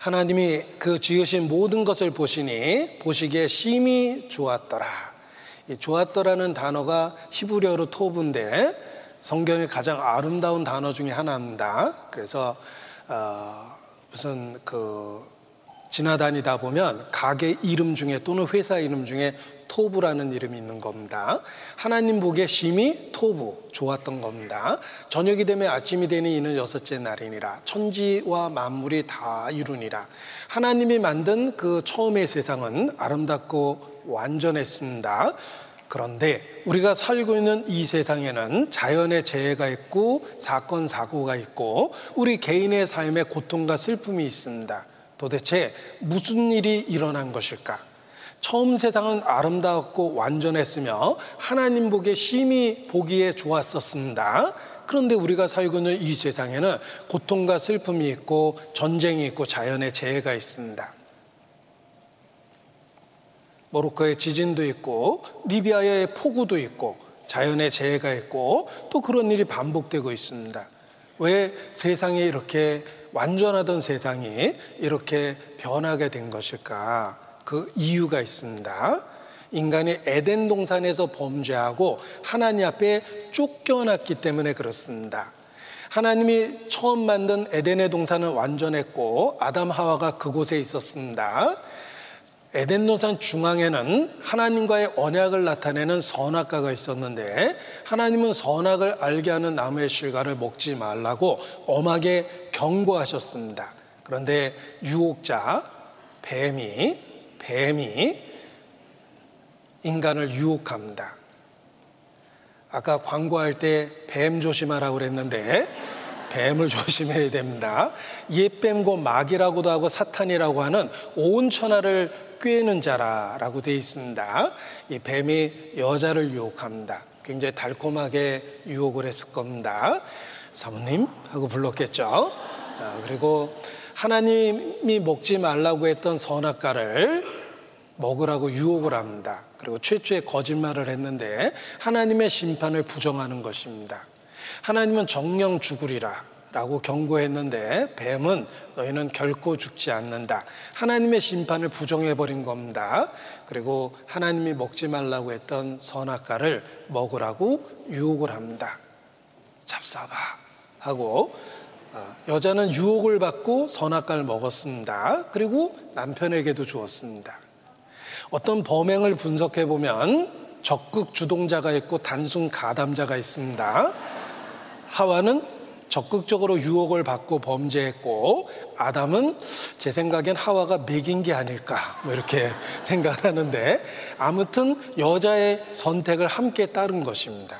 하나님이 그 지으신 모든 것을 보시니 보시기에 심히 좋았더라. 좋았더라는 단어가 히브리어로 토브인데 성경의 가장 아름다운 단어 중에 하나입니다. 그래서 어, 무슨 그 지나다니다 보면 가게 이름 중에 또는 회사 이름 중에 토부라는 이름이 있는 겁니다. 하나님 보기에 심히 토부 좋았던 겁니다. 저녁이 되면 아침이 되는 이는 여섯째 날이니라 천지와 만물이 다 이루니라 하나님이 만든 그 처음의 세상은 아름답고 완전했습니다. 그런데 우리가 살고 있는 이 세상에는 자연의 재해가 있고 사건 사고가 있고 우리 개인의 삶에 고통과 슬픔이 있습니다. 도대체 무슨 일이 일어난 것일까? 처음 세상은 아름다웠고 완전했으며 하나님 보기에 심히 보기에 좋았었습니다. 그런데 우리가 살고 있는 이 세상에는 고통과 슬픔이 있고 전쟁이 있고 자연의 재해가 있습니다. 모로코의 지진도 있고 리비아의 폭우도 있고 자연의 재해가 있고 또 그런 일이 반복되고 있습니다. 왜 세상이 이렇게 완전하던 세상이 이렇게 변하게 된 것일까? 그 이유가 있습니다. 인간이 에덴 동산에서 범죄하고 하나님 앞에 쫓겨났기 때문에 그렇습니다. 하나님이 처음 만든 에덴의 동산은 완전했고 아담 하와가 그곳에 있었습니다. 에덴 동산 중앙에는 하나님과의 언약을 나타내는 선악과가 있었는데 하나님은 선악을 알게 하는 나무의 실과를 먹지 말라고 엄하게 경고하셨습니다. 그런데 유혹자 뱀이 뱀이 인간을 유혹합니다. 아까 광고할 때 뱀 조심하라고 그랬는데 뱀을 <laughs> 조심해야 됩니다. 옛뱀고 마귀라고도 하고 사탄이라고 하는 온 천하를 꿰는 자라라고 되어 있습니다. 이 뱀이 여자를 유혹합니다. 굉장히 달콤하게 유혹을 했을 겁니다. 사모님 하고 불렀겠죠. 아, 그리고 하나님이 먹지 말라고 했던 선악과를 먹으라고 유혹을 합니다. 그리고 최초의 거짓말을 했는데 하나님의 심판을 부정하는 것입니다. 하나님은 정령 죽으리라 라고 경고했는데 뱀은 너희는 결코 죽지 않는다. 하나님의 심판을 부정해버린 겁니다. 그리고 하나님이 먹지 말라고 했던 선악과를 먹으라고 유혹을 합니다. 잡사봐 하고 어, 여자는 유혹을 받고 선악과를 먹었습니다. 그리고 남편에게도 주었습니다. 어떤 범행을 분석해 보면 적극 주동자가 있고 단순 가담자가 있습니다. 하와는 적극적으로 유혹을 받고 범죄했고 아담은 제 생각엔 하와가 매긴 게 아닐까 뭐 이렇게 <laughs> 생각하는데 아무튼 여자의 선택을 함께 따른 것입니다.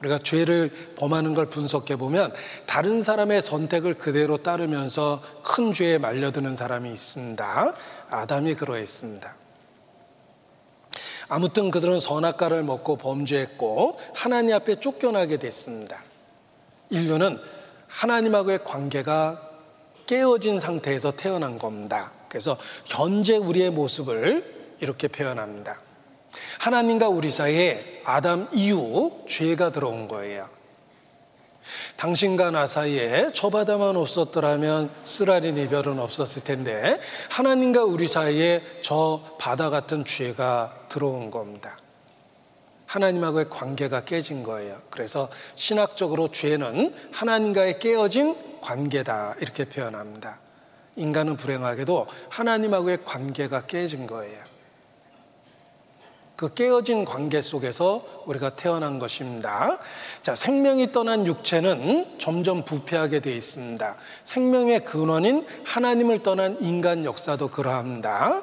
우리가 죄를 범하는 걸 분석해 보면 다른 사람의 선택을 그대로 따르면서 큰 죄에 말려드는 사람이 있습니다. 아담이 그러했습니다. 아무튼 그들은 선악과를 먹고 범죄했고 하나님 앞에 쫓겨나게 됐습니다. 인류는 하나님하고의 관계가 깨어진 상태에서 태어난 겁니다. 그래서 현재 우리의 모습을 이렇게 표현합니다. 하나님과 우리 사이에 아담 이후 죄가 들어온 거예요. 당신과 나 사이에 저 바다만 없었더라면 쓰라린 이별은 없었을 텐데 하나님과 우리 사이에 저 바다 같은 죄가 들어온 겁니다. 하나님하고의 관계가 깨진 거예요. 그래서 신학적으로 죄는 하나님과의 깨어진 관계다 이렇게 표현합니다. 인간은 불행하게도 하나님하고의 관계가 깨진 거예요. 그 깨어진 관계 속에서 우리가 태어난 것입니다. 자, 생명이 떠난 육체는 점점 부패하게 되어 있습니다. 생명의 근원인 하나님을 떠난 인간 역사도 그러합니다.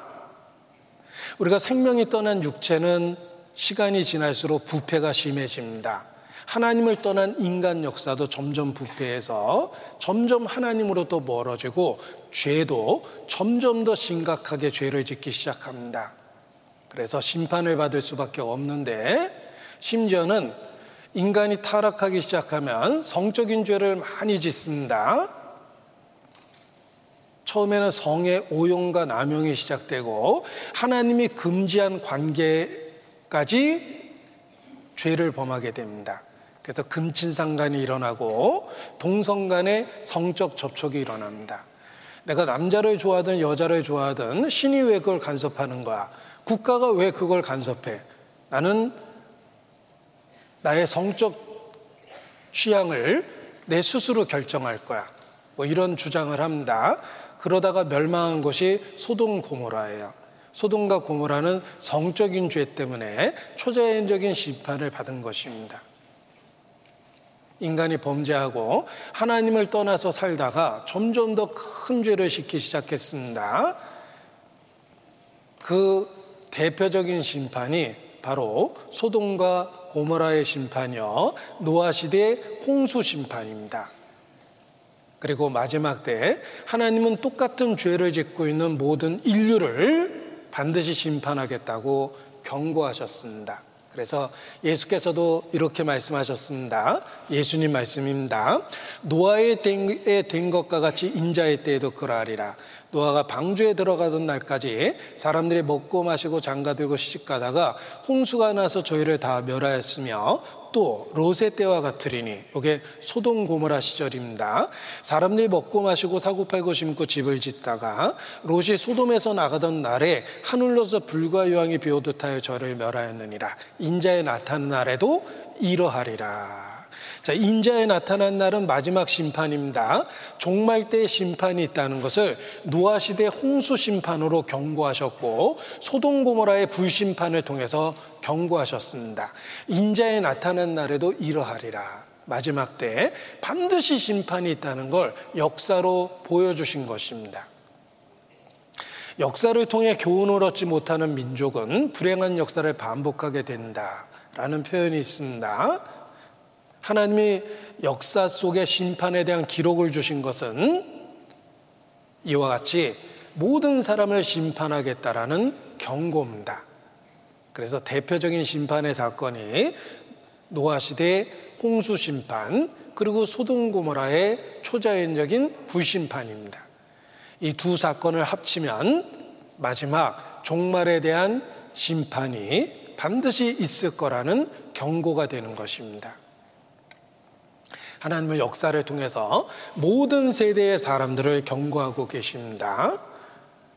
우리가 생명이 떠난 육체는 시간이 지날수록 부패가 심해집니다. 하나님을 떠난 인간 역사도 점점 부패해서 점점 하나님으로부터 멀어지고 죄도 점점 더 심각하게 죄를 짓기 시작합니다. 그래서 심판을 받을 수밖에 없는데 심지어는 인간이 타락하기 시작하면 성적인 죄를 많이 짓습니다. 처음에는 성의 오용과 남용이 시작되고 하나님이 금지한 관계까지 죄를 범하게 됩니다. 그래서 금친상간이 일어나고 동성 간의 성적 접촉이 일어납니다. 내가 남자를 좋아하든 여자를 좋아하든 신이 왜 그걸 간섭하는 거야? 국가가 왜 그걸 간섭해? 나는 나의 성적 취향을 내 스스로 결정할 거야. 뭐 이런 주장을 합니다. 그러다가 멸망한 것이 소돔 고모라예요. 소돔과 고모라는 성적인 죄 때문에 초자연적인 심판을 받은 것입니다. 인간이 범죄하고 하나님을 떠나서 살다가 점점 더 큰 죄를 짓기 시작했습니다. 그 대표적인 심판이 바로 소돔과 고모라의 심판이요. 노아 시대의 홍수 심판입니다. 그리고 마지막 때 하나님은 똑같은 죄를 짓고 있는 모든 인류를 반드시 심판하겠다고 경고하셨습니다. 그래서 예수께서도 이렇게 말씀하셨습니다. 예수님 말씀입니다. 노아의 된 것과 같이 인자의 때에도 그러하리라. 노아가 방주에 들어가던 날까지 사람들이 먹고 마시고 장가들고 시집가다가 홍수가 나서 저희를 다 멸하였으며 또 롯의 때와 같으리니 이게 소돔 고모라 시절입니다. 사람들이 먹고 마시고 사고 팔고 심고 집을 짓다가 롯이 소돔에서 나가던 날에 하늘로서 불과 유황이 비오듯 하여 저를 멸하였느니라. 인자에 나타난 날에도 이러하리라. 자, 인자에 나타난 날은 마지막 심판입니다. 종말 때 심판이 있다는 것을 노아 시대 홍수 심판으로 경고하셨고 소돔 고모라의 불심판을 통해서 경고하셨습니다. 인자에 나타난 날에도 이러하리라. 마지막 때 반드시 심판이 있다는 걸 역사로 보여주신 것입니다. 역사를 통해 교훈을 얻지 못하는 민족은 불행한 역사를 반복하게 된다라는 표현이 있습니다. 하나님이 역사 속의 심판에 대한 기록을 주신 것은 이와 같이 모든 사람을 심판하겠다라는 경고입니다. 그래서 대표적인 심판의 사건이 노아 시대 홍수 심판 그리고 소돔 고모라의 초자연적인 불심판입니다. 이 두 사건을 합치면 마지막 종말에 대한 심판이 반드시 있을 거라는 경고가 되는 것입니다. 하나님의 역사를 통해서 모든 세대의 사람들을 경고하고 계십니다.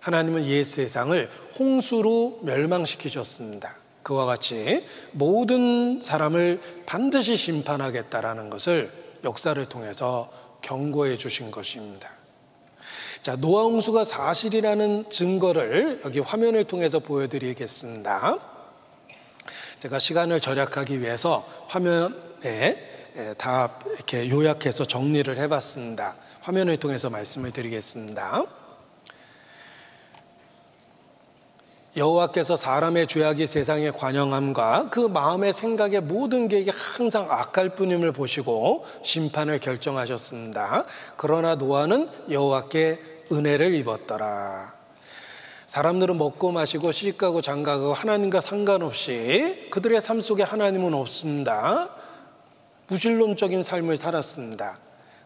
하나님은 옛 세상을 홍수로 멸망시키셨습니다. 그와 같이 모든 사람을 반드시 심판하겠다라는 것을 역사를 통해서 경고해 주신 것입니다. 자, 노아 홍수가 사실이라는 증거를 여기 화면을 통해서 보여드리겠습니다. 제가 시간을 절약하기 위해서 화면에 예, 다 이렇게 요약해서 정리를 해봤습니다. 화면을 통해서 말씀을 드리겠습니다. 여호와께서 사람의 죄악이 세상에 관영함과 그 마음의 생각의 모든 계획이 항상 악할 뿐임을 보시고 심판을 결정하셨습니다. 그러나 노아는 여호와께 은혜를 입었더라. 사람들은 먹고 마시고 시집가고 장가가고 하나님과 상관없이 그들의 삶 속에 하나님은 없습니다. 무신론적인 삶을 살았습니다.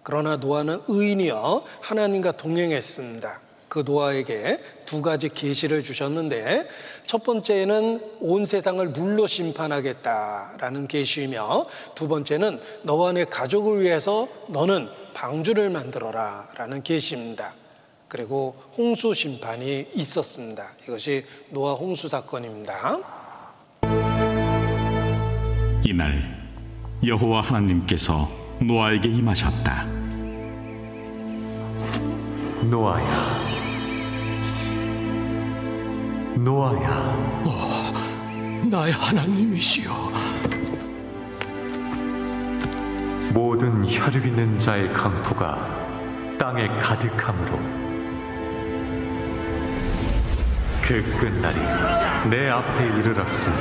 그러나 노아는 의인이여 하나님과 동행했습니다. 그 노아에게 두 가지 계시를 주셨는데 첫 번째는 온 세상을 물로 심판하겠다라는 계시이며 두 번째는 너와 내 가족을 위해서 너는 방주를 만들어라라는 계시입니다. 그리고 홍수 심판이 있었습니다. 이것이 노아 홍수 사건입니다. 이날 여호와 하나님께서 노아에게 임하셨다. 노아야, 노아야. 오, 나의 하나님이시여. 모든 혈육 있는 자의 강포가 땅에 가득함으로 그 끝날이 내 앞에 이르렀으니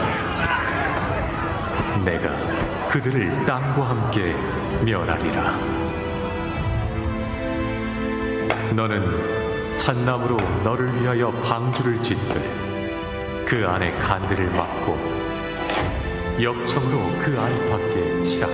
내가 그들을 땅과 함께 멸하리라. 너는 잣나무로 너를 위하여 방주를 짓되 그 안에 간들을 막고 역청으로 그 안팎에 치라.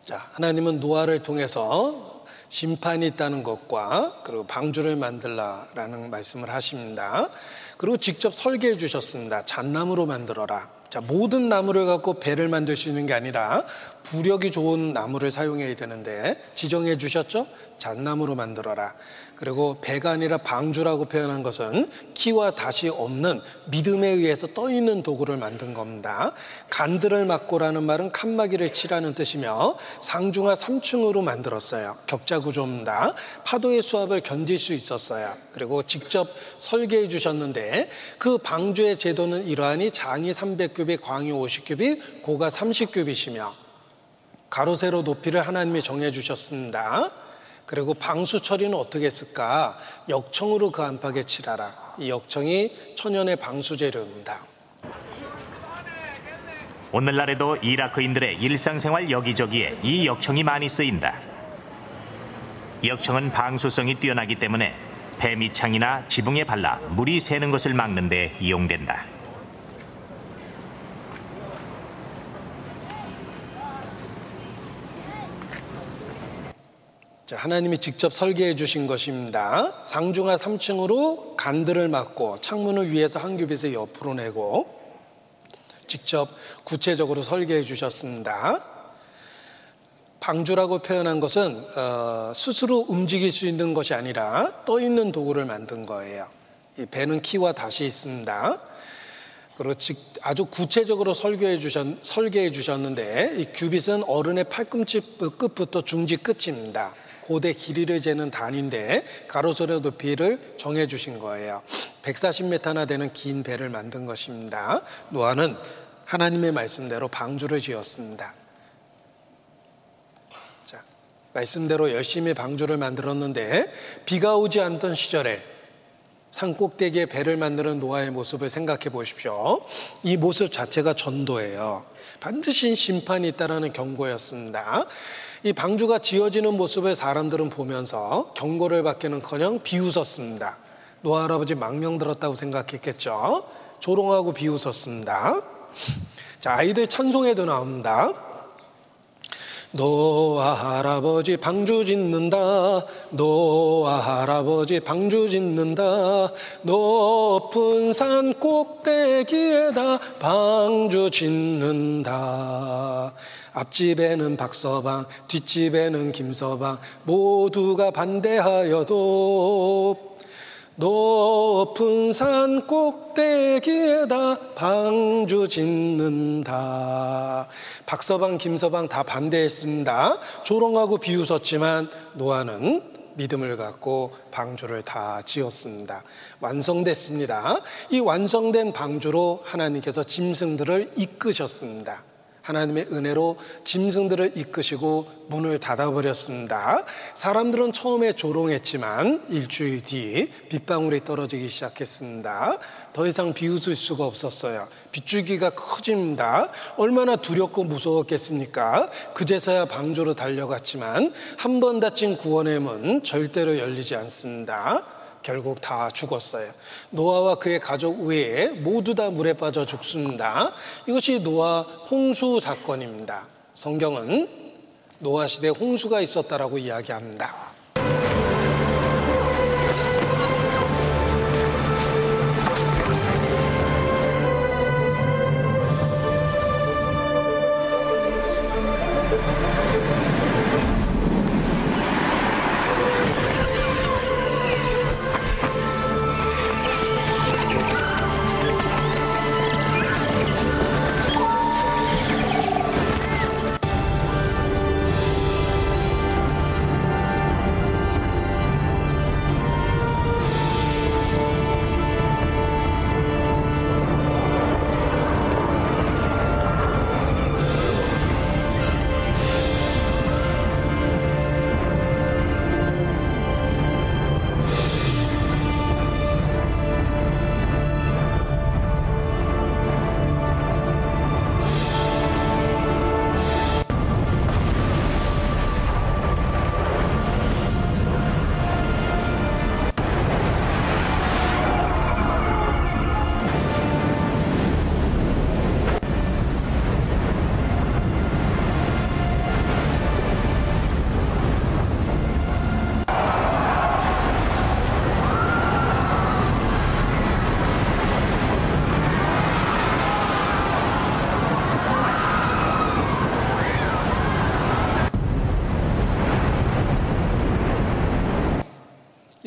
자, 하나님은 노아를 통해서 심판이 있다는 것과 그리고 방주를 만들라라는 말씀을 하십니다. 그리고 직접 설계해 주셨습니다. 잣나무로 만들어라. 자, 모든 나무를 갖고 배를 만들 수 있는 게 아니라 부력이 좋은 나무를 사용해야 되는데 지정해 주셨죠? 잣나무로 만들어라. 그리고 배가 아니라 방주라고 표현한 것은 키와 다시 없는 믿음에 의해서 떠 있는 도구를 만든 겁니다. 간들을 막고라는 말은 칸막이를 치라는 뜻이며 상중하 3층으로 만들었어요. 격자 구조입니다. 파도의 수압을 견딜 수 있었어요. 그리고 직접 설계해 주셨는데 그 방주의 제도는 이러하니 장이 300규빗, 광이 50규빗, 고가 30규빗이며 가로 세로 높이를 하나님이 정해 주셨습니다. 그리고 방수 처리는 어떻게 했을까? 역청으로 그 안팎에 칠하라. 이 역청이 천연의 방수 재료입니다. 오늘날에도 이라크인들의 일상생활 여기저기에 이 역청이 많이 쓰인다. 역청은 방수성이 뛰어나기 때문에 배 밑창이나 지붕에 발라 물이 새는 것을 막는 데 이용된다. 하나님이 직접 설계해 주신 것입니다. 상중하 3층으로 간들을 막고 창문을 위에서 한 규빗을 옆으로 내고 직접 구체적으로 설계해 주셨습니다. 방주라고 표현한 것은 어, 스스로 움직일 수 있는 것이 아니라 떠 있는 도구를 만든 거예요. 이 배는 키와 다시 있습니다. 그리고 아주 구체적으로 설계해 주셨, 설계해 주셨 는데 이 규빗은 어른의 팔꿈치 끝부터 중지 끝입니다. 고대 길이를 재는 단인데 가로세로 높이를 정해 주신 거예요. 140m나 되는 긴 배를 만든 것입니다. 노아는 하나님의 말씀대로 방주를 지었습니다. 자, 말씀대로 열심히 방주를 만들었는데 비가 오지 않던 시절에 산 꼭대기에 배를 만드는 노아의 모습을 생각해 보십시오. 이 모습 자체가 전도예요. 반드시 심판이 있다라는 경고였습니다. 이 방주가 지어지는 모습을 사람들은 보면서 경고를 받기는커녕 비웃었습니다. 노아 할아버지 망명 들었다고 생각했겠죠. 조롱하고 비웃었습니다. 자 아이들 찬송에도 나옵니다. 노아 할아버지 방주 짓는다 노아 할아버지 방주 짓는다 높은 산 꼭대기에다 방주 짓는다 앞집에는 박서방, 뒷집에는 김서방, 모두가 반대하여도 높은 산 꼭대기에다 방주 짓는다. 박서방, 김서방 다 반대했습니다. 조롱하고 비웃었지만 노아는 믿음을 갖고 방주를 다 지었습니다. 완성됐습니다. 이 완성된 방주로 하나님께서 짐승들을 이끄셨습니다. 하나님의 은혜로 짐승들을 이끄시고 문을 닫아버렸습니다. 사람들은 처음에 조롱했지만 일주일 뒤 빗방울이 떨어지기 시작했습니다. 더 이상 비웃을 수가 없었어요. 빗줄기가 커집니다. 얼마나 두렵고 무서웠겠습니까? 그제서야 방조로 달려갔지만 한 번 닫힌 구원의 문 절대로 열리지 않습니다. 결국 다 죽었어요. 노아와 그의 가족 외에 모두 다 물에 빠져 죽습니다. 이것이 노아 홍수 사건입니다. 성경은 노아 시대 홍수가 있었다라고 이야기합니다.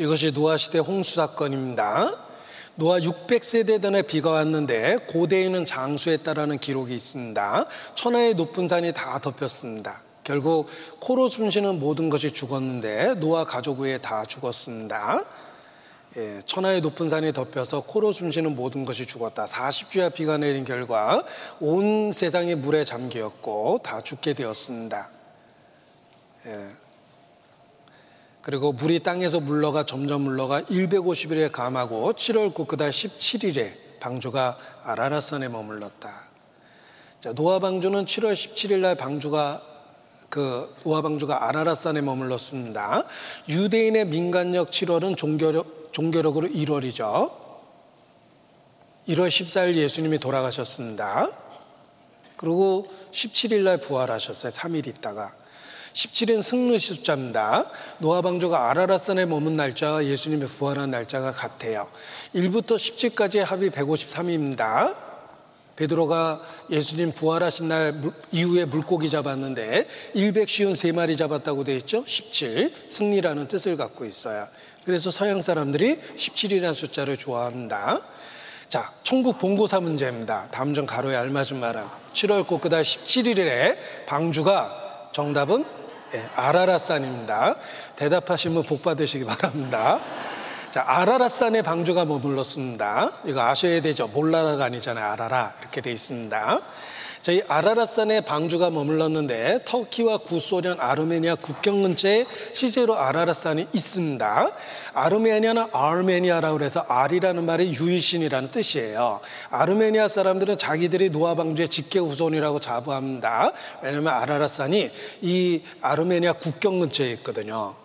이것이 노아 시대 홍수 사건입니다. 노아 600세대 전에 비가 왔는데 고대에는 장수했다라는 기록이 있습니다. 천하의 높은 산이 다 덮였습니다. 결국 코로 숨쉬는 모든 것이 죽었는데 노아 가족 외에 다 죽었습니다. 예, 천하의 높은 산이 덮여서 코로 숨쉬는 모든 것이 죽었다. 40주야 비가 내린 결과 온 세상이 물에 잠기었고 다 죽게 되었습니다. 예, 그리고 물이 땅에서 물러가 점점 물러가 150일에 감하고 7월 9, 그달 17일에 방주가 아라라산에 머물렀다. 자, 노아 방주는 7월 17일 날 방주가 그 노아 방주가 아라라산에 머물렀습니다. 유대인의 민간력 7월은 종교력, 종교력으로 1월이죠. 1월 14일 예수님이 돌아가셨습니다. 그리고 17일 날 부활하셨어요. 3일 있다가. 17인 승리 숫자입니다. 노아 방주가 아라라산에 머문 날짜와 예수님의 부활한 날짜가 같아요. 1부터 17까지의 합이 153입니다. 베드로가 예수님 부활하신 날 이후에 물고기 잡았는데 153마리 잡았다고 되어 있죠. 17 승리라는 뜻을 갖고 있어요. 그래서 서양 사람들이 17이라는 숫자를 좋아합니다. 자, 천국 본고사 문제입니다. 다음 중 가로에 알맞은 말은 7월 꽃그달 17일에 방주가 정답은 예, 아라라산입니다. 대답하시면 복 받으시기 바랍니다. 자, 아라라산의 방주가 머물렀습니다. 이거 아셔야 되죠. 몰라라가 아니잖아요. 아라라. 이렇게 돼 있습니다. 저희 아라라산의 방주가 머물렀는데 터키와 구소련 아르메니아 국경 근처에 실제로 아라라산이 있습니다. 아르메니아는 아르메니아라고 해서 알이라는 말이 유일신이라는 뜻이에요. 아르메니아 사람들은 자기들이 노아 방주의 직계 후손이라고 자부합니다. 왜냐하면 아라라산이 이 아르메니아 국경 근처에 있거든요.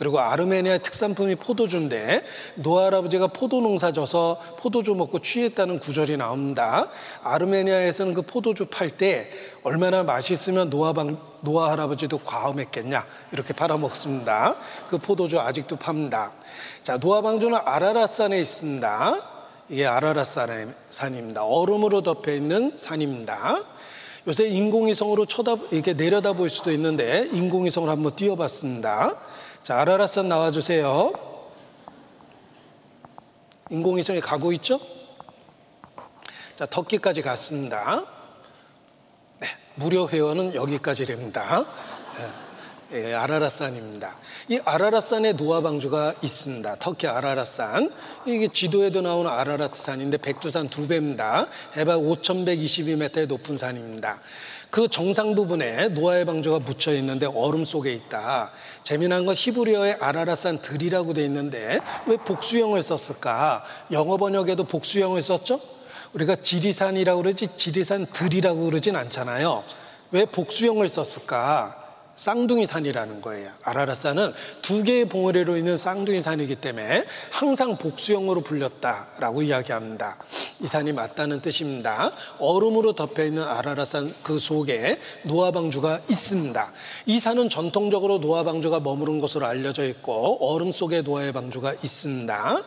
그리고 아르메니아의 특산품이 포도주인데 노아 할아버지가 포도 농사 져서 포도주 먹고 취했다는 구절이 나옵니다. 아르메니아에서는 그 포도주 팔 때 얼마나 맛있으면 노아 방 노아 할아버지도 과음했겠냐 이렇게 팔아먹습니다. 그 포도주 아직도 팝니다. 자 노아 방주는 아라라산에 있습니다. 이게 아라라산입니다. 얼음으로 덮여 있는 산입니다. 요새 인공위성으로 쳐다 이렇게 내려다 볼 수도 있는데 인공위성을 한번 띄워봤습니다. 자, 아라라산 나와주세요. 인공위성이 가고 있죠? 자, 터키까지 갔습니다. 네, 무료 회원은 여기까지랍니다. 예, 예, 아라라산입니다. 이 아라라산에 노아 방주가 있습니다. 터키 아라라산. 이게 지도에도 나오는 아라라트 산인데 백두산 두 배입니다. 해발 5,122m의 높은 산입니다. 그 정상 부분에 노아의 방주가 묻혀 있는데 얼음 속에 있다. 재미난 건 히브리어의 아라라산 들이라고 돼 있는데 왜 복수형을 썼을까? 영어 번역에도 복수형을 썼죠? 우리가 지리산이라고 그러지 지리산 들이라고 그러진 않잖아요. 왜 복수형을 썼을까? 쌍둥이 산이라는 거예요. 아라라산은 두 개의 봉우리로 있는 쌍둥이 산이기 때문에 항상 복수형으로 불렸다라고 이야기합니다. 이 산이 맞다는 뜻입니다. 얼음으로 덮여 있는 아라라산 그 속에 노아방주가 있습니다. 이 산은 전통적으로 노아방주가 머무른 것으로 알려져 있고 얼음 속에 노아의 방주가 있습니다.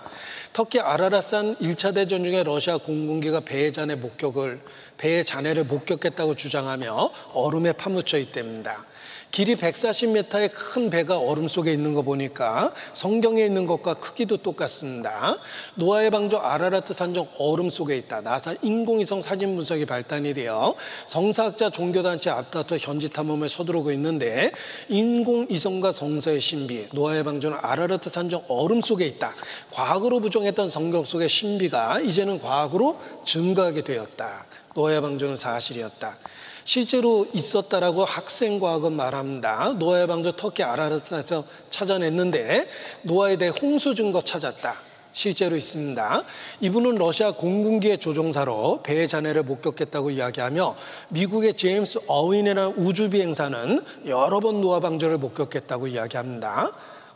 터키 아라라산 1차 대전 중에 러시아 공군기가 배의 잔해 목격을 배의 잔해를 목격했다고 주장하며 얼음에 파묻혀 있답니다. 길이 140m의 큰 배가 얼음 속에 있는 거 보니까 성경에 있는 것과 크기도 똑같습니다. 노아의 방주 아라라트 산정 얼음 속에 있다. 나사 인공위성 사진 분석이 발단이 되어 성사학자 종교단체 앞다퉈 현지 탐험을 서두르고 있는데 인공위성과 성서의 신비, 노아의 방주는 아라라트 산정 얼음 속에 있다. 과거로 부정했던 성경 속의 신비가 이제는 과학으로 증거하게 되었다. 노아의 방주는 사실이었다. 실제로 있었다라고 학생과학은 말합니다. 노아의 방주 터키 아라르산에서 찾아냈는데 노아에 대해 홍수 증거 찾았다. 실제로 있습니다. 이분은 러시아 공군기의 조종사로 배의 잔해를 목격했다고 이야기하며 미국의 제임스 어윈이라는 우주비행사는 여러 번 노아 방주를 목격했다고 이야기합니다.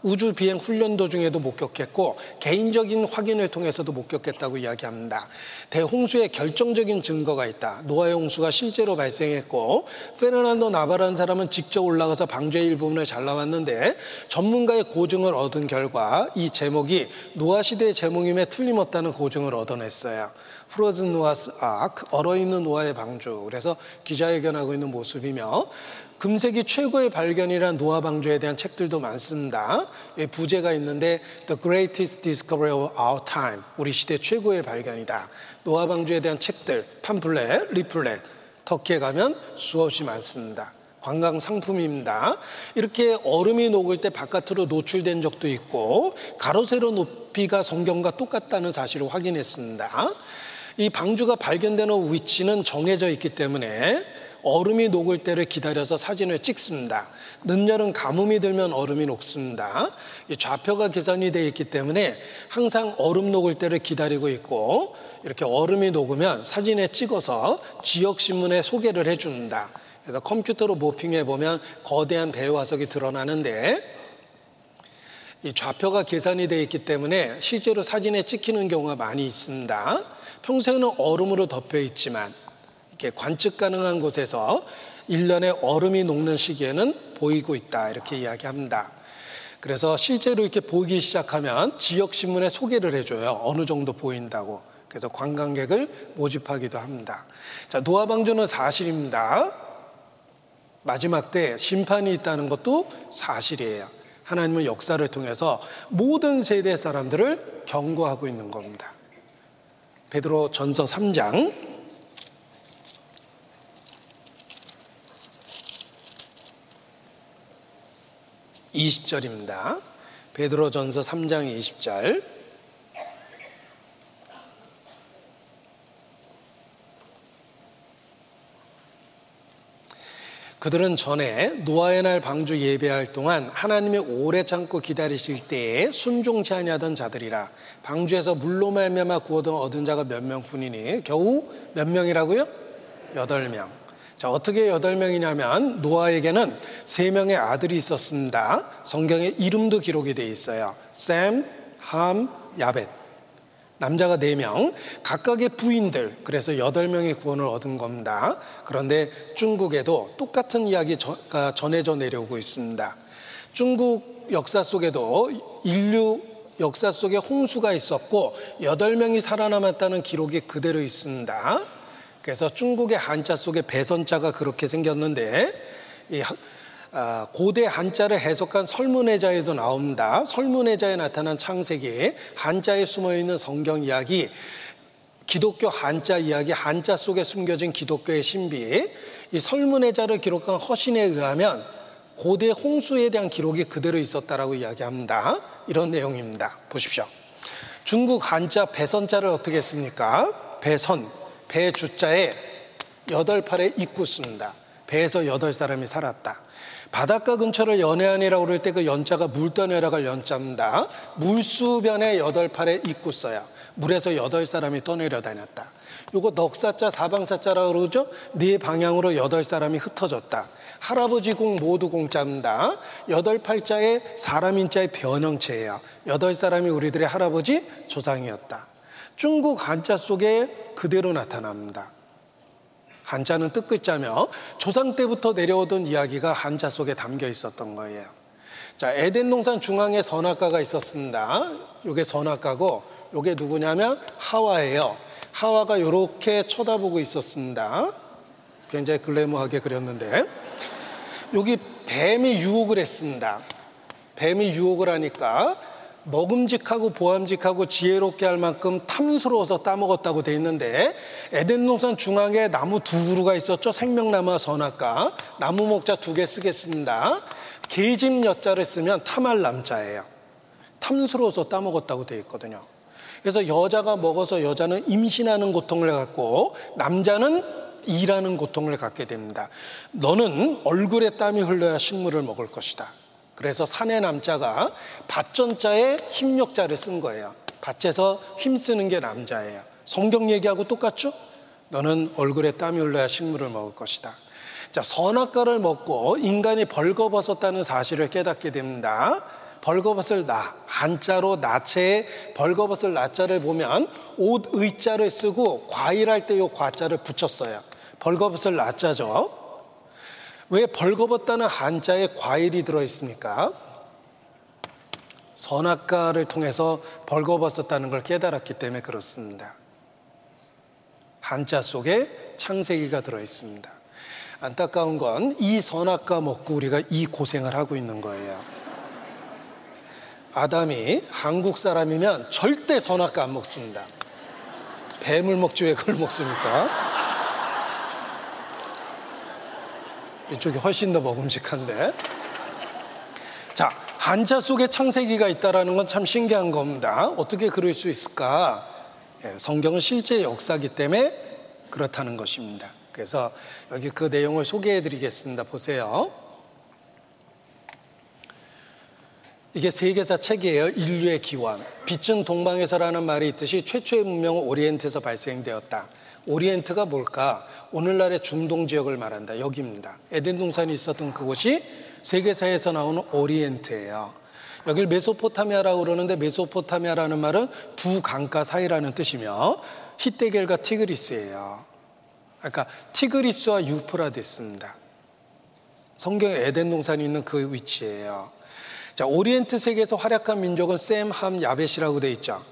우주 비행 훈련 도중에도 목격했고 개인적인 확인을 통해서도 목격했다고 이야기합니다. 대홍수의 결정적인 증거가 있다. 노아의 홍수가 실제로 발생했고 페르난도 나바라는 사람은 직접 올라가서 방주의 일부분을 잘라 왔는데 전문가의 고증을 얻은 결과 이 재목이 노아 시대의 재목임에 틀림없다는 고증을 얻어냈어요. Frozen Noah's Ark, 얼어있는 노아의 방주. 그래서 기자회견하고 있는 모습이며 금세기 최고의 발견이란 노아 방주에 대한 책들도 많습니다. 부제가 있는데 The Greatest Discovery of Our Time, 우리 시대 최고의 발견이다. 노아 방주에 대한 책들, 팜플렛, 리플렛, 터키에 가면 수없이 많습니다. 관광 상품입니다. 이렇게 얼음이 녹을 때 바깥으로 노출된 적도 있고 가로 세로 높이가 성경과 똑같다는 사실을 확인했습니다. 이 방주가 발견되는 위치는 정해져 있기 때문에 얼음이 녹을 때를 기다려서 사진을 찍습니다. 늦여름 가뭄이 들면 얼음이 녹습니다. 좌표가 계산이 되어 있기 때문에 항상 얼음 녹을 때를 기다리고 있고 이렇게 얼음이 녹으면 사진에 찍어서 지역 신문에 소개를 해줍니다. 그래서 컴퓨터로 모핑해 보면 거대한 배화석이 드러나는데 이 좌표가 계산이 되어 있기 때문에 실제로 사진에 찍히는 경우가 많이 있습니다. 평소에는 얼음으로 덮여 있지만 이렇게 관측 가능한 곳에서 1년에 얼음이 녹는 시기에는 보이고 있다. 이렇게 이야기합니다. 그래서 실제로 이렇게 보이기 시작하면 지역 신문에 소개를 해줘요. 어느 정도 보인다고. 그래서 관광객을 모집하기도 합니다. 자, 노아 방주는 사실입니다. 마지막 때 심판이 있다는 것도 사실이에요. 하나님은 역사를 통해서 모든 세대 사람들을 경고하고 있는 겁니다. 베드로 전서 3장 20절입니다. 베드로 전서 3장 20절. 그들은 전에 노아의 날 방주 예배할 동안 하나님의 오래 참고 기다리실 때에 순종치 아니하던 자들이라 방주에서 물로 말미암아 구원을 얻은 자가 몇 명뿐이니 겨우 몇 명이라고요? 여덟 명. 자 어떻게 여덟 명이냐면 노아에게는 세 명의 아들이 있었습니다. 성경에 이름도 기록이 돼 있어요. 샘, 함, 야벳. 남자가 4명, 각각의 부인들, 그래서 8명의 구원을 얻은 겁니다. 그런데 중국에도 똑같은 이야기가 전해져 내려오고 있습니다. 중국 역사 속에도 인류 역사 속에 홍수가 있었고 8명이 살아남았다는 기록이 그대로 있습니다. 그래서 중국의 한자 속에 배선자가 그렇게 생겼는데 아, 고대 한자를 해석한 설문해자에도 나옵니다. 설문해자에 나타난 창세기, 한자에 숨어 있는 성경 이야기, 기독교 한자 이야기, 한자 속에 숨겨진 기독교의 신비, 이 설문해자를 기록한 허신에 의하면 고대 홍수에 대한 기록이 그대로 있었다라고 이야기합니다. 이런 내용입니다. 보십시오. 중국 한자 배선자를 어떻게 했습니까? 배선, 배 주자에 여덟 팔에 입구 씁니다. 배에서 여덟 사람이 살았다. 바닷가 근처를 연해안이라고 그럴 때 그 연자가 물 떠내려갈 연자입니다. 물수변에 여덟 팔에 입구 써야 물에서 여덟 사람이 떠내려 다녔다. 요거 넉사자 사방사자라고 그러죠? 네 방향으로 여덟 사람이 흩어졌다. 할아버지 공 모두 공자입니다. 여덟 팔자의 사람 인자의 변형체예요. 여덟 사람이 우리들의 할아버지 조상이었다. 중국 한자 속에 그대로 나타납니다. 한자는 뜻글자며 조상 때부터 내려오던 이야기가 한자 속에 담겨 있었던 거예요. 자, 에덴 동산 중앙에 선악과가 있었습니다. 요게 선악과고 요게 누구냐면 하와예요. 하와가 이렇게 쳐다보고 있었습니다. 굉장히 글래머하게 그렸는데 여기 뱀이 유혹을 했습니다. 뱀이 유혹을 하니까 먹음직하고 보암직하고 지혜롭게 할 만큼 탐스러워서 따먹었다고 돼 있는데 에덴 동산 중앙에 나무 두 그루가 있었죠. 생명나무와 선악과 나무 목자 두 개 쓰겠습니다. 계집 여자를 쓰면 탐할 남자예요. 탐스러워서 따먹었다고 돼 있거든요. 그래서 여자가 먹어서 여자는 임신하는 고통을 갖고 남자는 일하는 고통을 갖게 됩니다. 너는 얼굴에 땀이 흘러야 식물을 먹을 것이다. 그래서 사내 남자가 밭전자에 힘력자를 쓴 거예요. 밭에서 힘쓰는 게 남자예요. 성경 얘기하고 똑같죠? 너는 얼굴에 땀이 흘러야 식물을 먹을 것이다. 자, 선악과를 먹고 인간이 벌거벗었다는 사실을 깨닫게 됩니다. 벌거벗을 나, 한자로 나체에 벌거벗을 나자를 보면 옷 의자를 쓰고 과일할 때 요 과자를 붙였어요. 벌거벗을 나자죠. 왜 벌거벗다는 한자에 과일이 들어 있습니까? 선악과를 통해서 벌거벗었다는 걸 깨달았기 때문에 그렇습니다. 한자 속에 창세기가 들어 있습니다. 안타까운 건 이 선악과 먹고 우리가 이 고생을 하고 있는 거예요. 아담이 한국 사람이면 절대 선악과 안 먹습니다. 뱀을 먹지 왜 그걸 먹습니까? 이쪽이 훨씬 더 먹음직한데. 자, 한자 속에 창세기가 있다라는 건 참 신기한 겁니다. 어떻게 그럴 수 있을까? 예, 성경은 실제 역사기 때문에 그렇다는 것입니다. 그래서 여기 그 내용을 소개해 드리겠습니다. 보세요. 이게 세계사 책이에요. 인류의 기원. 빛은 동방에서라는 말이 있듯이 최초의 문명은 오리엔트에서 발생되었다. 오리엔트가 뭘까? 오늘날의 중동 지역을 말한다. 여기입니다. 에덴 동산이 있었던 그곳이 세계사에서 나오는 오리엔트예요. 여길 메소포타미아라고 그러는데 메소포타미아라는 말은 두 강가 사이라는 뜻이며 히데겔과 티그리스예요. 그러니까 티그리스와 유프라데스입니다. 성경에 에덴 동산이 있는 그 위치예요. 자, 오리엔트 세계에서 활약한 민족은 셈, 함, 야벳이라고 돼 있죠.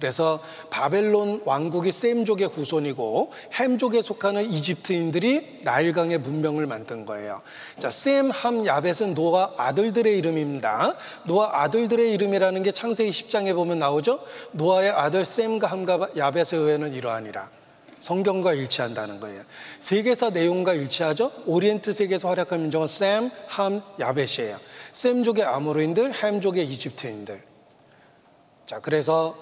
그래서 바벨론 왕국이 셈족의 후손이고 함족에 속하는 이집트인들이 나일강의 문명을 만든 거예요. 자, 셈, 함, 야벳은 노아 아들들의 이름입니다. 노아 아들들의 이름이라는 게 창세기 10장에 보면 나오죠. 노아의 아들 셈과 함과 야벳의 후에는 이러하니라. 성경과 일치한다는 거예요. 세계사 내용과 일치하죠. 오리엔트 세계에서 활약한 민족은 셈, 함, 야벳이에요. 셈족의 아모르인들, 햄족의 이집트인들. 자, 그래서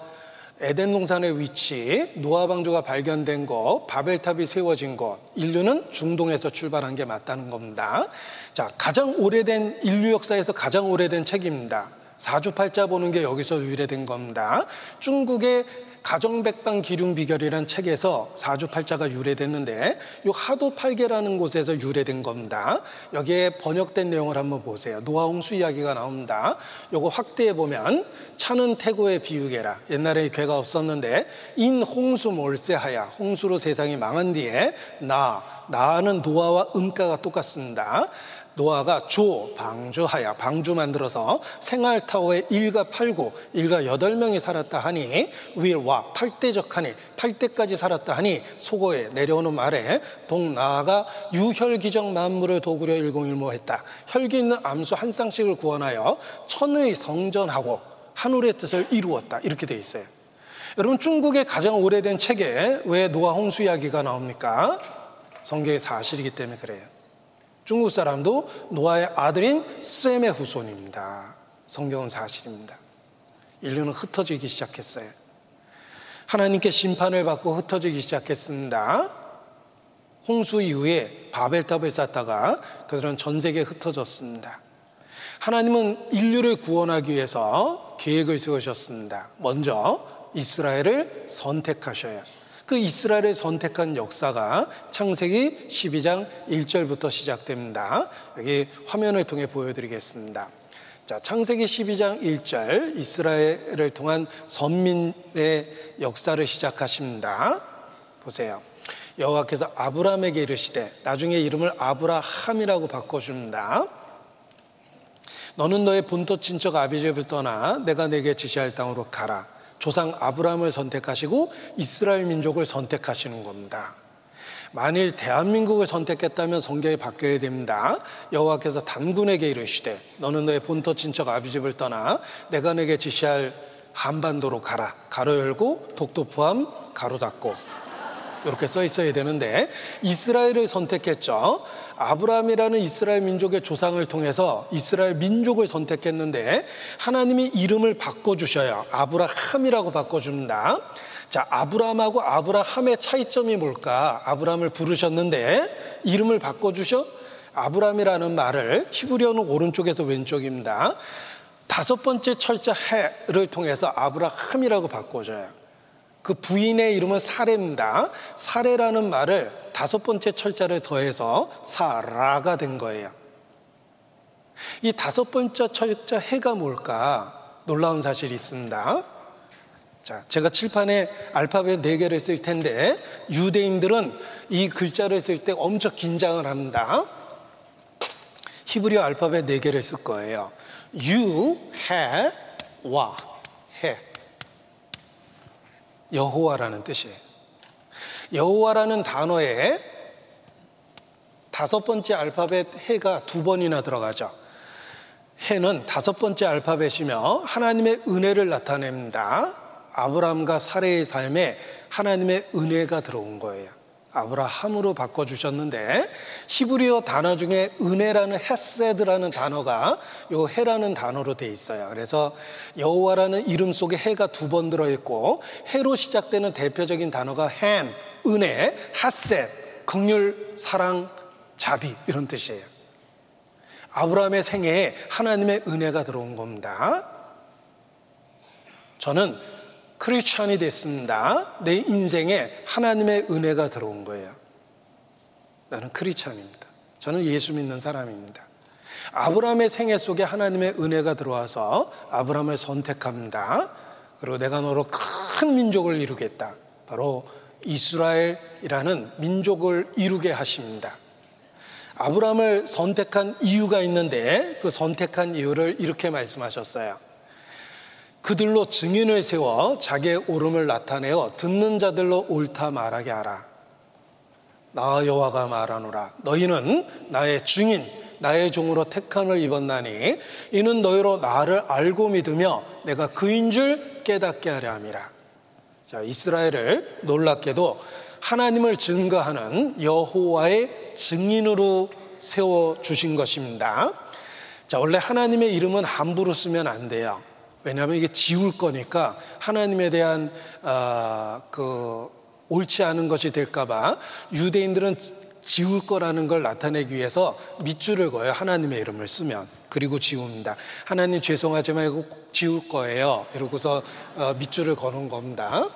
에덴 동산의 위치, 노아 방주가 발견된 곳, 바벨탑이 세워진 곳, 인류는 중동에서 출발한 게 맞다는 겁니다. 자, 가장 오래된 인류 역사에서 가장 오래된 책입니다. 사주팔자 보는 게 여기서 유래된 겁니다. 중국의 가정백방 기륭 비결이란 책에서 사주팔자가 유래됐는데 이 하도팔계라는 곳에서 유래된 겁니다. 여기에 번역된 내용을 한번 보세요. 노아홍수 이야기가 나옵니다. 요거 확대해 보면 차는 태고의 비유계라. 옛날에 괴가 없었는데 인 홍수 몰세하야. 홍수로 세상이 망한 뒤에 나 나는 노아와 음가가 똑같습니다. 노아가 조, 방주하야, 방주 만들어서 생활타워에 일가 팔고 일가 여덟 명이 살았다 하니 위와 팔대적하니 팔대까지 살았다 하니 속어에 내려오는 말에 동나아가 유혈기적 만물을 도구려 일공일모했다. 혈기 있는 암수 한 쌍씩을 구원하여 천의 성전하고 하늘의 뜻을 이루었다. 이렇게 돼 있어요. 여러분 중국의 가장 오래된 책에 왜 노아 홍수 이야기가 나옵니까? 성경의 사실이기 때문에 그래요. 중국 사람도 노아의 아들인 셈의 후손입니다. 성경은 사실입니다. 인류는 흩어지기 시작했어요. 하나님께 심판을 받고 흩어지기 시작했습니다. 홍수 이후에 바벨탑을 쌓다가 그들은 전 세계에 흩어졌습니다. 하나님은 인류를 구원하기 위해서 계획을 세우셨습니다. 먼저 이스라엘을 선택하셔야 그 이스라엘을 선택한 역사가 창세기 12장 1절부터 시작됩니다. 여기 화면을 통해 보여드리겠습니다. 자, 창세기 12장 1절 이스라엘을 통한 선민의 역사를 시작하십니다. 보세요. 여호와께서 아브라함에게 이르시되 나중에 이름을 아브라함이라고 바꿔줍니다. 너는 너의 본토 친척 아비집을 떠나 내가 내게 지시할 땅으로 가라. 조상 아브라함을 선택하시고 이스라엘 민족을 선택하시는 겁니다. 만일 대한민국을 선택했다면 성경이 바뀌어야 됩니다. 여호와께서 단군에게 이르시되 너는 너의 본토 친척 아비집을 떠나 내가 내게 지시할 한반도로 가라. 가로 열고 독도 포함 가로 닫고 이렇게 써 있어야 되는데 이스라엘을 선택했죠. 아브라함이라는 이스라엘 민족의 조상을 통해서 이스라엘 민족을 선택했는데 하나님이 이름을 바꿔주셔야 아브라함이라고 바꿔줍니다. 자, 아브라함하고 아브라함의 차이점이 뭘까? 아브라함을 부르셨는데 이름을 바꿔주셔? 아브라함이라는 말을 히브리어는 오른쪽에서 왼쪽입니다. 다섯 번째 철자 해를 통해서 아브라함이라고 바꿔줘요. 그 부인의 이름은 사례입니다. 사례라는 말을 다섯 번째 철자를 더해서 사라가 된 거예요. 이 다섯 번째 철자 해가 뭘까? 놀라운 사실이 있습니다. 자, 제가 칠판에 알파벳 네 개를 쓸 텐데 유대인들은 이 글자를 쓸 때 엄청 긴장을 합니다. 히브리어 알파벳 네 개를 쓸 거예요. 유, 해, 와, 해. 여호와라는 뜻이에요. 여호와라는 단어에 다섯 번째 알파벳 해가 두 번이나 들어가죠. 해는 다섯 번째 알파벳이며 하나님의 은혜를 나타냅니다. 아브라함과 사례의 삶에 하나님의 은혜가 들어온 거예요. 아브라함으로 바꿔주셨는데 히브리어 단어 중에 은혜라는 헤세드라는 단어가 요 해라는 단어로 돼 있어요. 그래서 여호와라는 이름 속에 해가 두 번 들어있고 해로 시작되는 대표적인 단어가 헨, 은혜, 하셋, 극률, 사랑, 자비 이런 뜻이에요. 아브라함의 생애에 하나님의 은혜가 들어온 겁니다. 저는 크리스천이 됐습니다. 내 인생에 하나님의 은혜가 들어온 거예요. 나는 크리스천입니다. 저는 예수 믿는 사람입니다. 아브라함의 생애 속에 하나님의 은혜가 들어와서 아브라함을 선택합니다. 그리고 내가 너로 큰 민족을 이루겠다. 바로 이스라엘이라는 민족을 이루게 하십니다. 아브라함을 선택한 이유가 있는데 그 선택한 이유를 이렇게 말씀하셨어요. 그들로 증인을 세워 자기의 오름을 나타내어 듣는 자들로 옳다 말하게 하라. 나 여호와가 말하노라. 너희는 나의 증인, 나의 종으로 택함을 입었나니 이는 너희로 나를 알고 믿으며 내가 그인 줄 깨닫게 하려 함이라. 자, 이스라엘을 놀랍게도 하나님을 증거하는 여호와의 증인으로 세워 주신 것입니다. 자, 원래 하나님의 이름은 함부로 쓰면 안 돼요. 왜냐하면 이게 지울 거니까 하나님에 대한 어, 그 옳지 않은 것이 될까봐 유대인들은 지울 거라는 걸 나타내기 위해서 밑줄을 그어요. 하나님의 이름을 쓰면. 그리고 지웁니다. 하나님 죄송하지만 이거 지울 거예요. 이러고서 어, 밑줄을 거는 겁니다.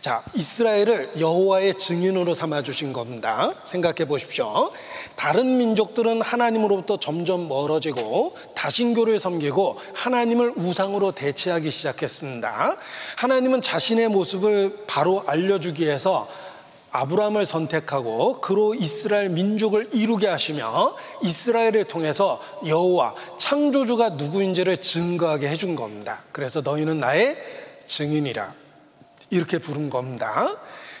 자, 이스라엘을 여호와의 증인으로 삼아 주신 겁니다. 생각해 보십시오. 다른 민족들은 하나님으로부터 점점 멀어지고 다신교를 섬기고 하나님을 우상으로 대체하기 시작했습니다. 하나님은 자신의 모습을 바로 알려주기 위해서 아브라함을 선택하고 그로 이스라엘 민족을 이루게 하시며 이스라엘을 통해서 여호와 창조주가 누구인지를 증거하게 해준 겁니다. 그래서 너희는 나의 증인이라 이렇게 부른 겁니다.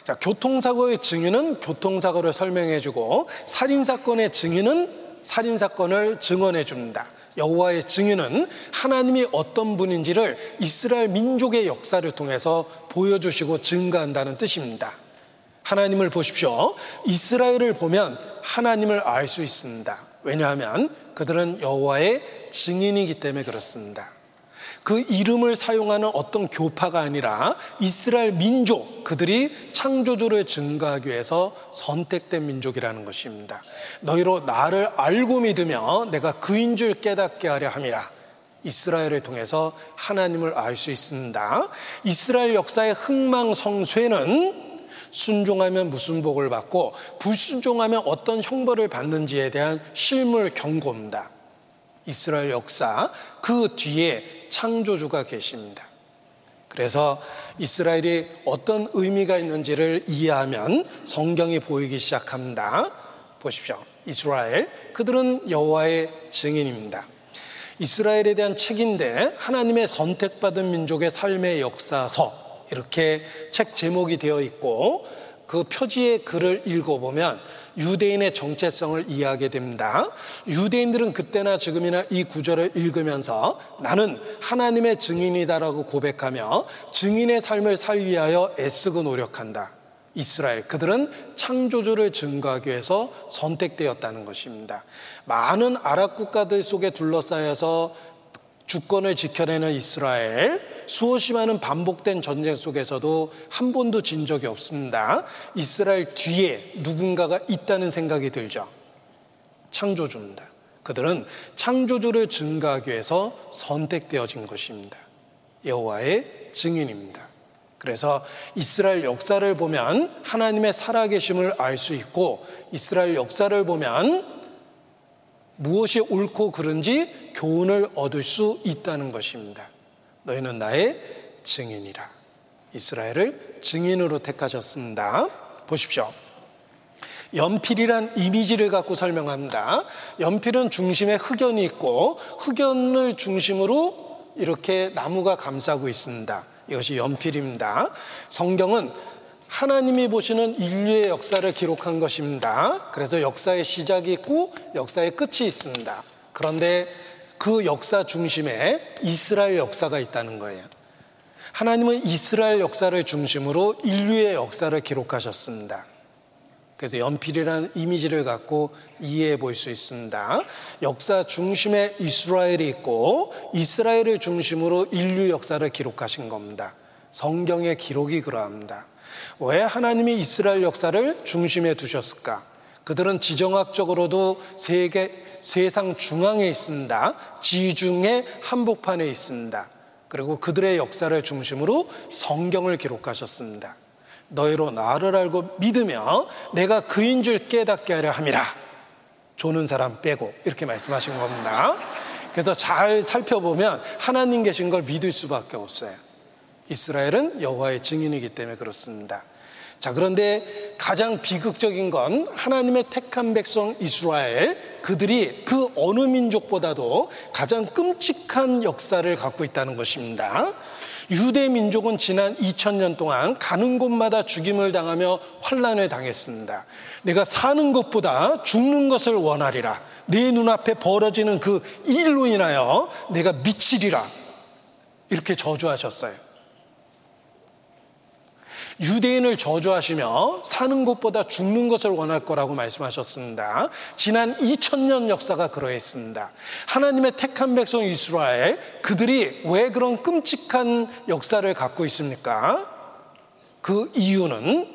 자, 교통사고의 증인은 교통사고를 설명해주고 살인사건의 증인은 살인사건을 증언해줍니다. 여호와의 증인은 하나님이 어떤 분인지를 이스라엘 민족의 역사를 통해서 보여주시고 증거한다는 뜻입니다. 하나님을 보십시오. 이스라엘을 보면 하나님을 알 수 있습니다. 왜냐하면 그들은 여호와의 증인이기 때문에 그렇습니다. 그 이름을 사용하는 어떤 교파가 아니라 이스라엘 민족, 그들이 창조주를 증가하기 위해서 선택된 민족이라는 것입니다. 너희로 나를 알고 믿으며 내가 그인 줄 깨닫게 하려 함이라. 이스라엘을 통해서 하나님을 알 수 있습니다. 이스라엘 역사의 흥망성쇠는 순종하면 무슨 복을 받고 불순종하면 어떤 형벌을 받는지에 대한 실물 경고입니다. 이스라엘 역사 그 뒤에 창조주가 계십니다. 그래서 이스라엘이 어떤 의미가 있는지를 이해하면 성경이 보이기 시작합니다. 보십시오. 이스라엘 그들은 여호와의 증인입니다. 이스라엘에 대한 책인데 하나님의 선택받은 민족의 삶의 역사서 이렇게 책 제목이 되어 있고 그 표지의 글을 읽어보면 유대인의 정체성을 이해하게 됩니다. 유대인들은 그때나 지금이나 이 구절을 읽으면서 나는 하나님의 증인이다라고 고백하며 증인의 삶을 살기 위하여 애쓰고 노력한다. 이스라엘 그들은 창조주를 증거하기 위해서 선택되었다는 것입니다. 많은 아랍 국가들 속에 둘러싸여서 주권을 지켜내는 이스라엘 많은 반복된 전쟁 속에서도 한 번도 진 적이 없습니다. 이스라엘 뒤에 누군가가 있다는 생각이 들죠. 창조주입니다. 그들은 창조주를 증가하기 위해서 선택되어진 것입니다. 여호와의 증인입니다. 그래서 이스라엘 역사를 보면 하나님의 살아계심을 알 수 있고 이스라엘 역사를 보면 무엇이 옳고 그른지 교훈을 얻을 수 있다는 것입니다. 너희는 나의 증인이라. 이스라엘을 증인으로 택하셨습니다. 보십시오. 연필이란 이미지를 갖고 설명합니다. 연필은 중심에 흑연이 있고 흑연을 중심으로 이렇게 나무가 감싸고 있습니다. 이것이 연필입니다. 성경은 하나님이 보시는 인류의 역사를 기록한 것입니다. 그래서 역사의 시작이 있고 역사의 끝이 있습니다. 그런데 그 역사 중심에 이스라엘 역사가 있다는 거예요. 하나님은 이스라엘 역사를 중심으로 인류의 역사를 기록하셨습니다. 그래서 연필이라는 이미지를 갖고 이해해 볼 수 있습니다. 역사 중심에 이스라엘이 있고 이스라엘을 중심으로 인류 역사를 기록하신 겁니다. 성경의 기록이 그러합니다. 왜 하나님이 이스라엘 역사를 중심에 두셨을까? 그들은 지정학적으로도 세계, 세상 중앙에 있습니다. 지중해 한복판에 있습니다. 그리고 그들의 역사를 중심으로 성경을 기록하셨습니다. 너희로 나를 알고 믿으며 내가 그인 줄 깨닫게 하려 함이라. 조는 사람 빼고 이렇게 말씀하신 겁니다. 그래서 잘 살펴보면 하나님 계신 걸 믿을 수밖에 없어요. 이스라엘은 여호와의 증인이기 때문에 그렇습니다. 자, 그런데 가장 비극적인 건 하나님의 택한 백성 이스라엘 그들이 그 어느 민족보다도 가장 끔찍한 역사를 갖고 있다는 것입니다. 유대 민족은 지난 2000년 동안 가는 곳마다 죽임을 당하며 환란을 당했습니다. 내가 사는 것보다 죽는 것을 원하리라. 내 눈앞에 벌어지는 그 일로 인하여 내가 미치리라. 이렇게 저주하셨어요. 유대인을 저주하시며 사는 것보다 죽는 것을 원할 거라고 말씀하셨습니다. 지난 2000년 역사가 그러했습니다. 하나님의 택한 백성 이스라엘, 그들이 왜 그런 끔찍한 역사를 갖고 있습니까? 그 이유는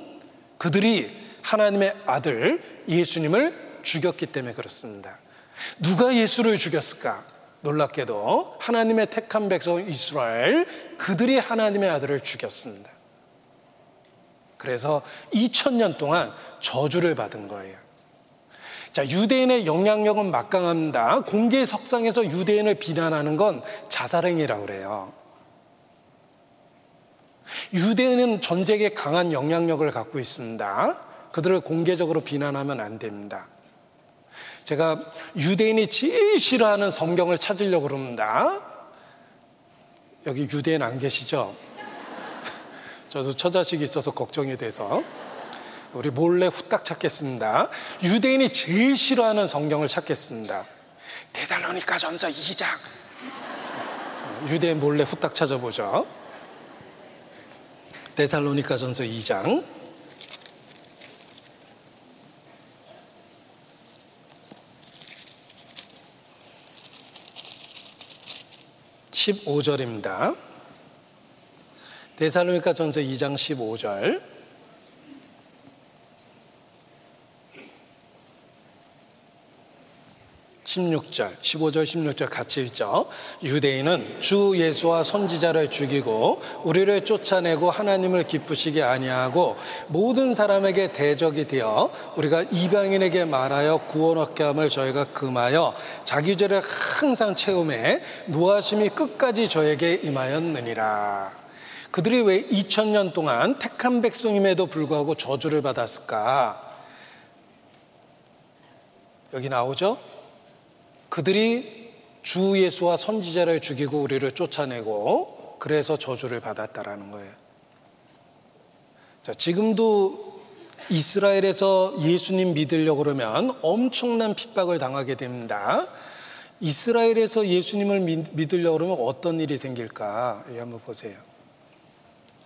그들이 하나님의 아들 예수님을 죽였기 때문에 그렇습니다. 누가 예수를 죽였을까? 놀랍게도 하나님의 택한 백성 이스라엘, 그들이 하나님의 아들을 죽였습니다. 그래서 2000년 동안 저주를 받은 거예요. 자, 유대인의 영향력은 막강합니다. 공개 석상에서 유대인을 비난하는 건 자살행위라고 그래요. 유대인은 전 세계에 강한 영향력을 갖고 있습니다. 그들을 공개적으로 비난하면 안 됩니다. 제가 유대인이 제일 싫어하는 성경을 찾으려고 그럽니다. 여기 유대인 안 계시죠? 저도 처자식이 있어서 걱정이 돼서 우리 몰래 후딱 찾겠습니다. 유대인이 제일 싫어하는 성경을 찾겠습니다. 데살로니가 전서 2장. 유대인 몰래 후딱 찾아보죠. 데살로니가 전서 2장. 15절입니다. 데살로니가 전서 2장 15절 16절, 15절, 16절 같이 읽죠. 유대인은 주 예수와 선지자를 죽이고 우리를 쫓아내고 하나님을 기쁘시게 아니하고 모든 사람에게 대적이 되어 우리가 이방인에게 말하여 구원 얻게 함을 저희가 금하여 자기 죄를 항상 채움에 노하심이 끝까지 저에게 임하였느니라. 그들이 왜 2000년 동안 택한 백성임에도 불구하고 저주를 받았을까? 여기 나오죠? 그들이 주 예수와 선지자를 죽이고 우리를 쫓아내고 그래서 저주를 받았다라는 거예요. 자, 지금도 이스라엘에서 예수님 믿으려고 그러면 엄청난 핍박을 당하게 됩니다. 이스라엘에서 예수님을 믿으려고 그러면 어떤 일이 생길까? 한번 보세요.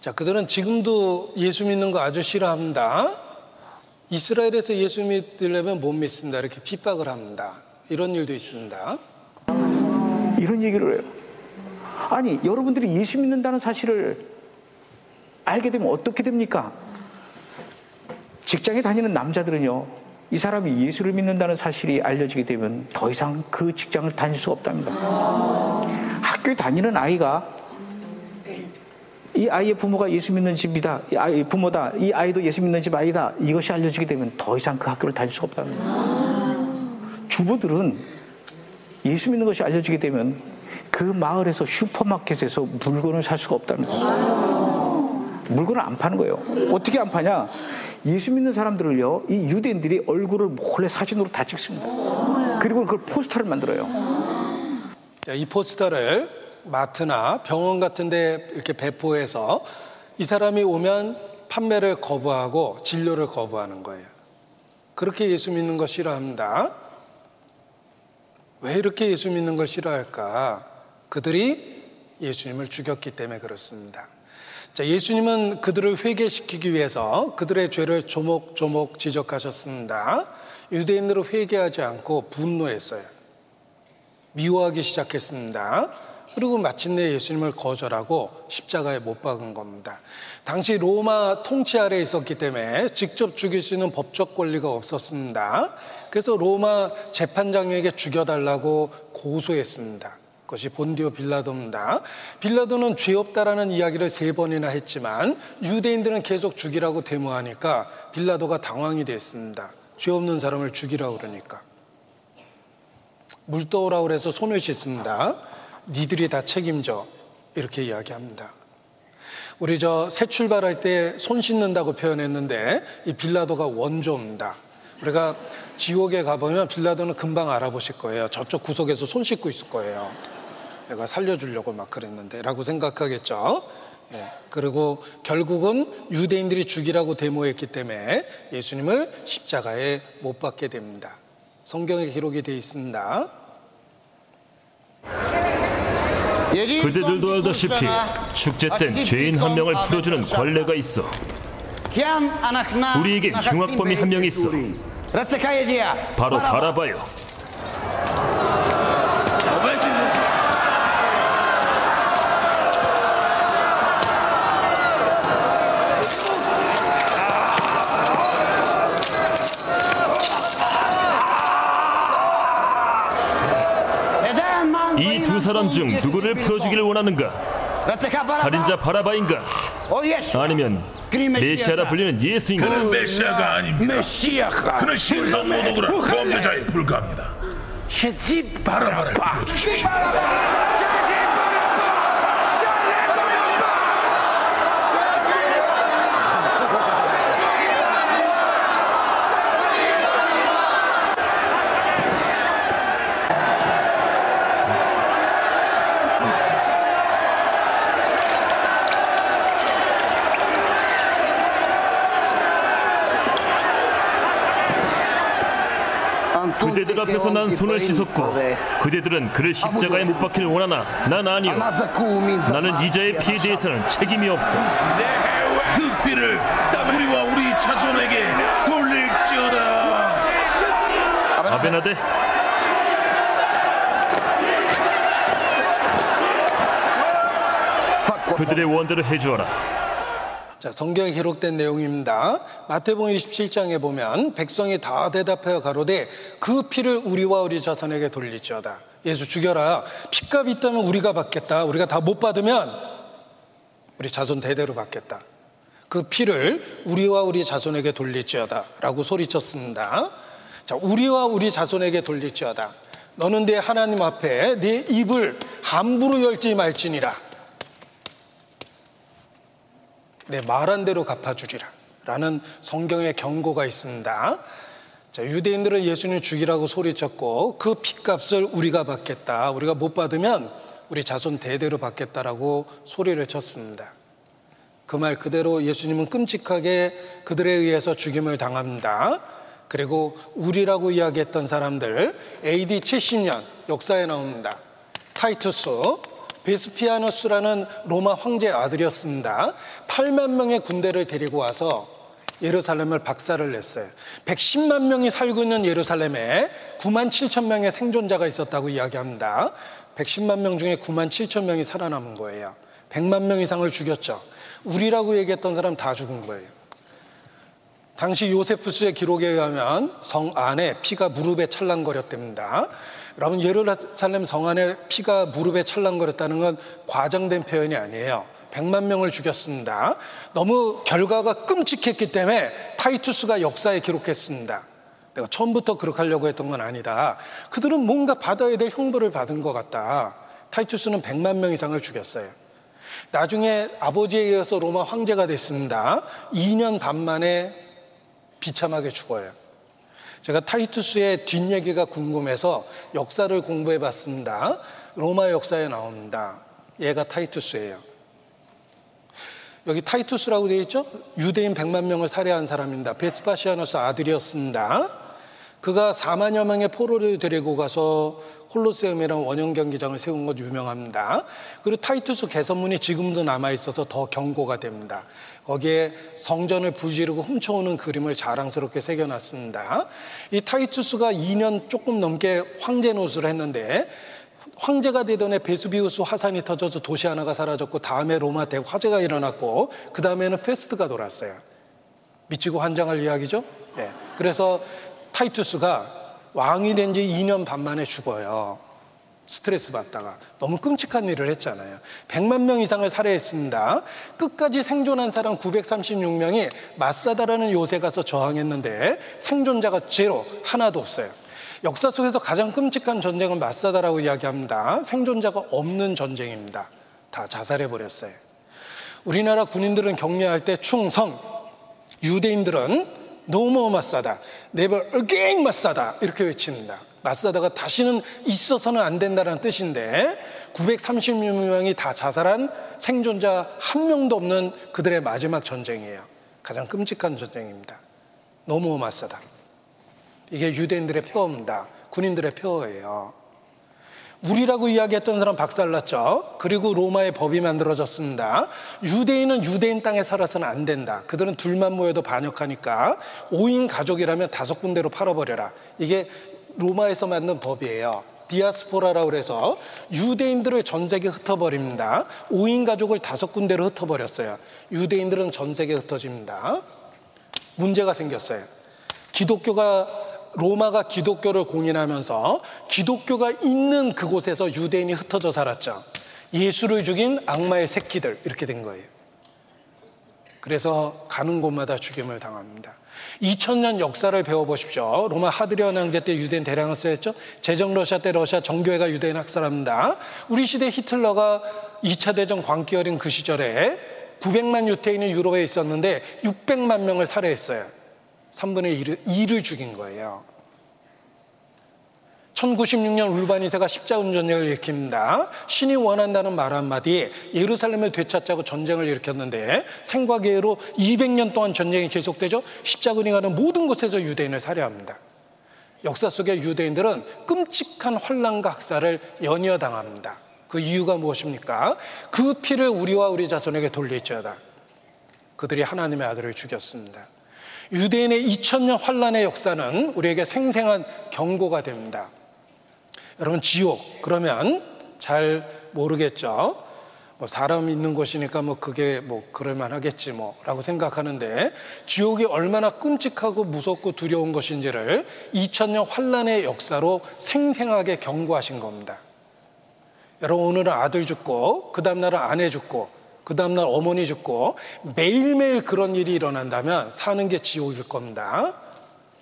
자, 그들은 지금도 예수 믿는 거 아주 싫어합니다. 이스라엘에서 예수 믿으려면 못 믿습니다. 이렇게 핍박을 합니다. 이런 일도 있습니다. 이런 얘기를 해요. 아니, 여러분들이 예수 믿는다는 사실을 알게 되면 어떻게 됩니까? 직장에 다니는 남자들은요, 이 사람이 예수를 믿는다는 사실이 알려지게 되면 더 이상 그 직장을 다닐 수 없답니다. 학교에 다니는 아이가 이 아이의 부모가 예수 믿는 집이다. 이 아이 부모다. 이 아이도 예수 믿는 집 아이다. 이것이 알려지게 되면 더 이상 그 학교를 다닐 수가 없답니다. 주부들은 예수 믿는 것이 알려지게 되면 그 마을에서 슈퍼마켓에서 물건을 살 수가 없답니다. 물건을 안 파는 거예요. 어떻게 안 파냐? 예수 믿는 사람들을요, 이 유대인들이 얼굴을 몰래 사진으로 다 찍습니다. 그리고 그걸 포스터를 만들어요. 이 포스터를 마트나 병원 같은 데 이렇게 배포해서 이 사람이 오면 판매를 거부하고 진료를 거부하는 거예요. 그렇게 예수 믿는 거 싫어합니다. 왜 이렇게 예수 믿는 걸 싫어할까? 그들이 예수님을 죽였기 때문에 그렇습니다. 자, 예수님은 그들을 회개시키기 위해서 그들의 죄를 조목조목 지적하셨습니다. 유대인으로 회개하지 않고 분노했어요. 미워하기 시작했습니다. 그리고 마침내 예수님을 거절하고 십자가에 못 박은 겁니다. 당시 로마 통치 아래에 있었기 때문에 직접 죽일 수 있는 법적 권리가 없었습니다. 그래서 로마 재판장에게 죽여달라고 고소했습니다. 그것이 본디오 빌라도입니다. 빌라도는 죄 없다라는 이야기를 세 번이나 했지만 유대인들은 계속 죽이라고 데모하니까 빌라도가 당황이 됐습니다. 죄 없는 사람을 죽이라고 그러니까. 물 떠오라고 그래서 손을 씻습니다. 니들이 다 책임져. 이렇게 이야기합니다. 우리 저 새 출발할 때 손 씻는다고 표현했는데 이 빌라도가 원조입니다. 우리가 지옥에 가보면 빌라도는 금방 알아보실 거예요. 저쪽 구석에서 손 씻고 있을 거예요. 내가 살려주려고 막 그랬는데 라고 생각하겠죠. 예, 그리고 결국은 유대인들이 죽이라고 데모했기 때문에 예수님을 십자가에 못 박게 됩니다. 성경에 기록이 되어 있습니다. 그대들도 알다시피 축제 땐 죄인 한 명을 풀어주는 관례가 있어. 우리에게 흉악범이 한 명 있어. 바로 바라바요. 이 두 사람 중 누구를 풀어주기를 원하는가? 살인자 바라바인가? 아니면 메시아라 불리는 예수인가? 그는 메시아가 아닙니다. 그는 신성 모독으로 범죄자에 불과합니다. 바라바를 풀어주십시오. 그대들 앞에서 난 손을 씻었고 그대들은 그를 십자가에 못 박기를 원하나? 난 아니오 나는 이자의 피에 대해서는 책임이 없어. 그 피를 우리와 우리 자손에게 돌릴지어다. 아베나데. 그들의 원대로 해주어라 자, 성경에 기록된 내용입니다. 마태복음 27장에 보면 백성이 다 대답하여 가로되 그 피를 우리와 우리 자손에게 돌리지어다. 예수 죽여라. 피값이 있다면 우리가 받겠다. 우리가 다 못 받으면 우리 자손 대대로 받겠다. 그 피를 우리와 우리 자손에게 돌릴지어다. 라고 소리쳤습니다. 자, 우리와 우리 자손에게 돌릴지어다. 너는 내 하나님 앞에 내 입을 함부로 열지 말지니라. 내 말한 대로 갚아주리라. 라는 성경의 경고가 있습니다. 자, 유대인들은 예수님 죽이라고 소리쳤고 그 핏값을 우리가 받겠다. 우리가 못 받으면 우리 자손 대대로 받겠다라고 소리를 쳤습니다. 그 말 그대로 예수님은 끔찍하게 그들에 의해서 죽임을 당합니다. 그리고 우리라고 이야기했던 사람들 AD 70년 역사에 나옵니다. 타이투스 베스피아누스라는 로마 황제의 아들이었습니다. 8만 명의 군대를 데리고 와서 예루살렘을 박살을 냈어요. 110만 명이 살고 있는 예루살렘에 9만 7천 명의 생존자가 있었다고 이야기합니다. 110만 명 중에 9만 7천 명이 살아남은 거예요. 100만 명 이상을 죽였죠. 우리라고 얘기했던 사람 다 죽은 거예요. 당시 요세푸스의 기록에 의하면 성 안에 피가 무릎에 찰랑거렸답니다. 여러분 예루살렘 성 안에 피가 무릎에 찰랑거렸다는 건 과장된 표현이 아니에요. 100만 명을 죽였습니다. 너무 결과가 끔찍했기 때문에 타이투스가 역사에 기록했습니다. 내가 처음부터 그렇게 하려고 했던 건 아니다. 그들은 뭔가 받아야 될 형벌을 받은 것 같다. 타이투스는 100만 명 이상을 죽였어요. 나중에 아버지에 의해서 로마 황제가 됐습니다. 2년 반 만에 비참하게 죽어요. 제가 타이투스의 뒷얘기가 궁금해서 역사를 공부해 봤습니다. 로마 역사에 나옵니다. 얘가 타이투스예요. 여기 타이투스라고 되어 있죠? 유대인 100만 명을 살해한 사람입니다. 베스파시아누스 아들이었습니다. 그가 4만여 명의 포로를 데리고 가서 콜로세움이라는 원형 경기장을 세운 것 유명합니다. 그리고 타이투스 개선문이 지금도 남아 있어서 더 경고가 됩니다. 거기에 성전을 불지르고 훔쳐오는 그림을 자랑스럽게 새겨놨습니다. 이 타이투스가 2년 조금 넘게 황제 노릇을 했는데 황제가 되던 해 베수비우스 화산이 터져서 도시 하나가 사라졌고 다음에 로마 대화재가 일어났고 그 다음에는 페스트가 돌았어요. 미치고 환장할 이야기죠. 네. 그래서 타이투스가 왕이 된 지 2년 반 만에 죽어요. 스트레스 받다가 너무 끔찍한 일을 했잖아요. 100만 명 이상을 살해했습니다. 끝까지 생존한 사람 936명이 마사다라는 요새 가서 저항했는데 생존자가 제로 하나도 없어요. 역사 속에서 가장 끔찍한 전쟁은 마사다라고 이야기합니다. 생존자가 없는 전쟁입니다. 다 자살해 버렸어요. 우리나라 군인들은 격려할 때 충성, 유대인들은 노모 마사다, 네버 again 마사다 이렇게 외칩니다. 마사다가 다시는 있어서는 안 된다는 뜻인데 936명이 다 자살한 생존자 한 명도 없는 그들의 마지막 전쟁이에요. 가장 끔찍한 전쟁입니다. 노모 마사다. 이게 유대인들의 표어입니다. 군인들의 표어예요. 우리라고 이야기했던 사람 박살났죠. 그리고 로마의 법이 만들어졌습니다. 유대인은 유대인 땅에 살아서는 안 된다. 그들은 둘만 모여도 반역하니까 5인 가족이라면 다섯 군데로 팔아버려라. 이게 로마에서 만든 법이에요. 디아스포라라고 그래서 유대인들을 전 세계에 흩어버립니다. 5인 가족을 다섯 군데로 흩어버렸어요. 유대인들은 전 세계에 흩어집니다. 문제가 생겼어요. 기독교가 로마가 기독교를 공인하면서 기독교가 있는 그곳에서 유대인이 흩어져 살았죠. 예수를 죽인 악마의 새끼들 이렇게 된 거예요. 그래서 가는 곳마다 죽임을 당합니다. 2000년 역사를 배워보십시오. 로마 하드리안 황제 때 유대인 대량을 쓰였죠. 제정 러시아 때 러시아 정교회가 유대인 학살합니다. 우리 시대 히틀러가 2차 대전 광기 어린 그 시절에 900만 유태인이 유럽에 있었는데 600만 명을 살해했어요. 3분의 1을, 2를 죽인 거예요. 1096년 울바니세가 십자군 전쟁을 일으킵니다. 신이 원한다는 말 한마디에 예루살렘을 되찾자고 전쟁을 일으켰는데 생과 계로 200년 동안 전쟁이 계속되죠. 십자군이 가는 모든 곳에서 유대인을 살해합니다. 역사 속의 유대인들은 끔찍한 환란과 학살을 연이어 당합니다. 그 이유가 무엇입니까? 그 피를 우리와 우리 자손에게 돌릴지어다. 그들이 하나님의 아들을 죽였습니다. 유대인의 2000년 환란의 역사는 우리에게 생생한 경고가 됩니다. 여러분 지옥 그러면 잘 모르겠죠. 뭐 사람 있는 곳이니까 뭐 그게 뭐 그럴만 하겠지 뭐라고 생각하는데 지옥이 얼마나 끔찍하고 무섭고 두려운 것인지를 2000년 환란의 역사로 생생하게 경고하신 겁니다. 여러분 오늘은 아들 죽고 그 다음 날은 아내 죽고 그 다음 날 어머니 죽고 매일매일 그런 일이 일어난다면 사는 게 지옥일 겁니다.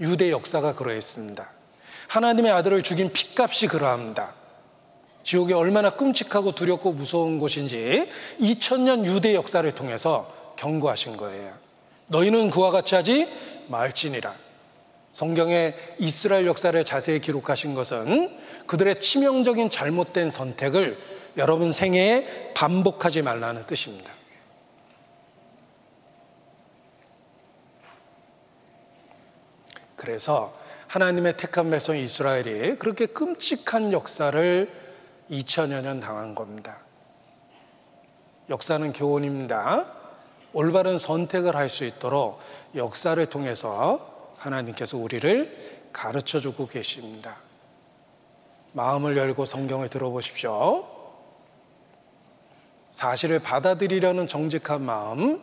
유대 역사가 그러했습니다. 하나님의 아들을 죽인 핏값이 그러합니다. 지옥이 얼마나 끔찍하고 두렵고 무서운 곳인지 2000년 유대 역사를 통해서 경고하신 거예요. 너희는 그와 같이 하지 말지니라. 성경에 이스라엘 역사를 자세히 기록하신 것은 그들의 치명적인 잘못된 선택을 여러분 생애에 반복하지 말라는 뜻입니다. 그래서 하나님의 택한 백성 이스라엘이 그렇게 끔찍한 역사를 2000여 년 당한 겁니다. 역사는 교훈입니다. 올바른 선택을 할 수 있도록 역사를 통해서 하나님께서 우리를 가르쳐 주고 계십니다. 마음을 열고 성경을 들어보십시오. 사실을 받아들이려는 정직한 마음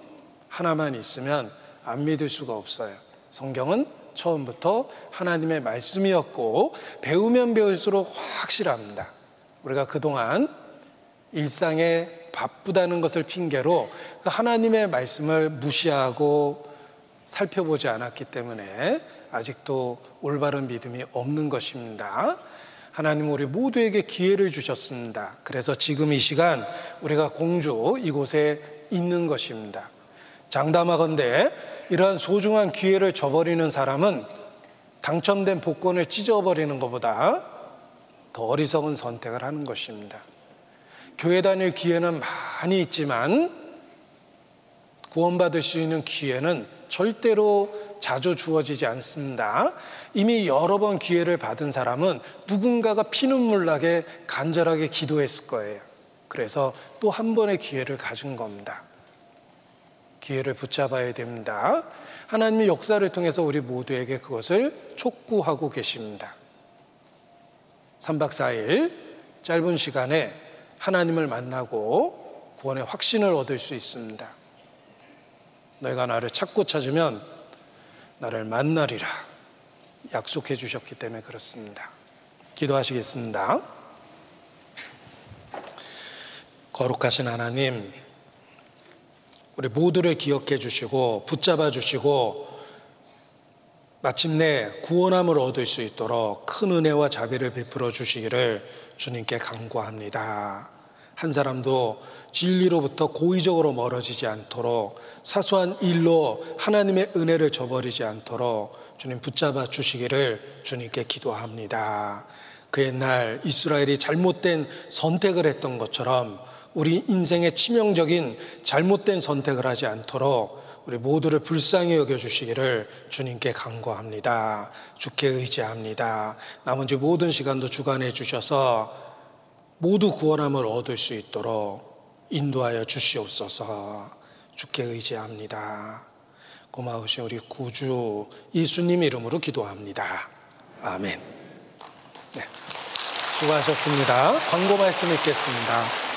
하나만 있으면 안 믿을 수가 없어요. 성경은 처음부터 하나님의 말씀이었고 배우면 배울수록 확실합니다. 우리가 그동안 일상에 바쁘다는 것을 핑계로 그 하나님의 말씀을 무시하고 살펴보지 않았기 때문에 아직도 올바른 믿음이 없는 것입니다. 하나님 우리 모두에게 기회를 주셨습니다. 그래서 지금 이 시간 우리가 공주 이곳에 있는 것입니다. 장담하건대 이러한 소중한 기회를 저버리는 사람은 당첨된 복권을 찢어버리는 것보다 더 어리석은 선택을 하는 것입니다. 교회 다닐 기회는 많이 있지만 구원받을 수 있는 기회는 절대로 자주 주어지지 않습니다. 이미 여러 번 기회를 받은 사람은 누군가가 피눈물 나게 간절하게 기도했을 거예요. 그래서 또 한 번의 기회를 가진 겁니다. 기회를 붙잡아야 됩니다. 하나님의 역사를 통해서 우리 모두에게 그것을 촉구하고 계십니다. 3박 4일 짧은 시간에 하나님을 만나고 구원의 확신을 얻을 수 있습니다. 너희가 나를 찾고 찾으면 나를 만나리라 약속해 주셨기 때문에 그렇습니다. 기도하시겠습니다. 거룩하신 하나님, 우리 모두를 기억해 주시고 붙잡아 주시고 마침내 구원함을 얻을 수 있도록 큰 은혜와 자비를 베풀어 주시기를 주님께 간구합니다. 한 사람도 진리로부터 고의적으로 멀어지지 않도록 사소한 일로 하나님의 은혜를 저버리지 않도록 주님 붙잡아 주시기를 주님께 기도합니다. 그 옛날 이스라엘이 잘못된 선택을 했던 것처럼 우리 인생의 치명적인 잘못된 선택을 하지 않도록 우리 모두를 불쌍히 여겨 주시기를 주님께 간구합니다. 주께 의지합니다. 나머지 모든 시간도 주관해 주셔서 모두 구원함을 얻을 수 있도록 인도하여 주시옵소서 주께 의지합니다. 고마우신 우리 구주 이수님 이름으로 기도합니다. 아멘. 네. 수고하셨습니다. 광고 말씀 읽겠습니다.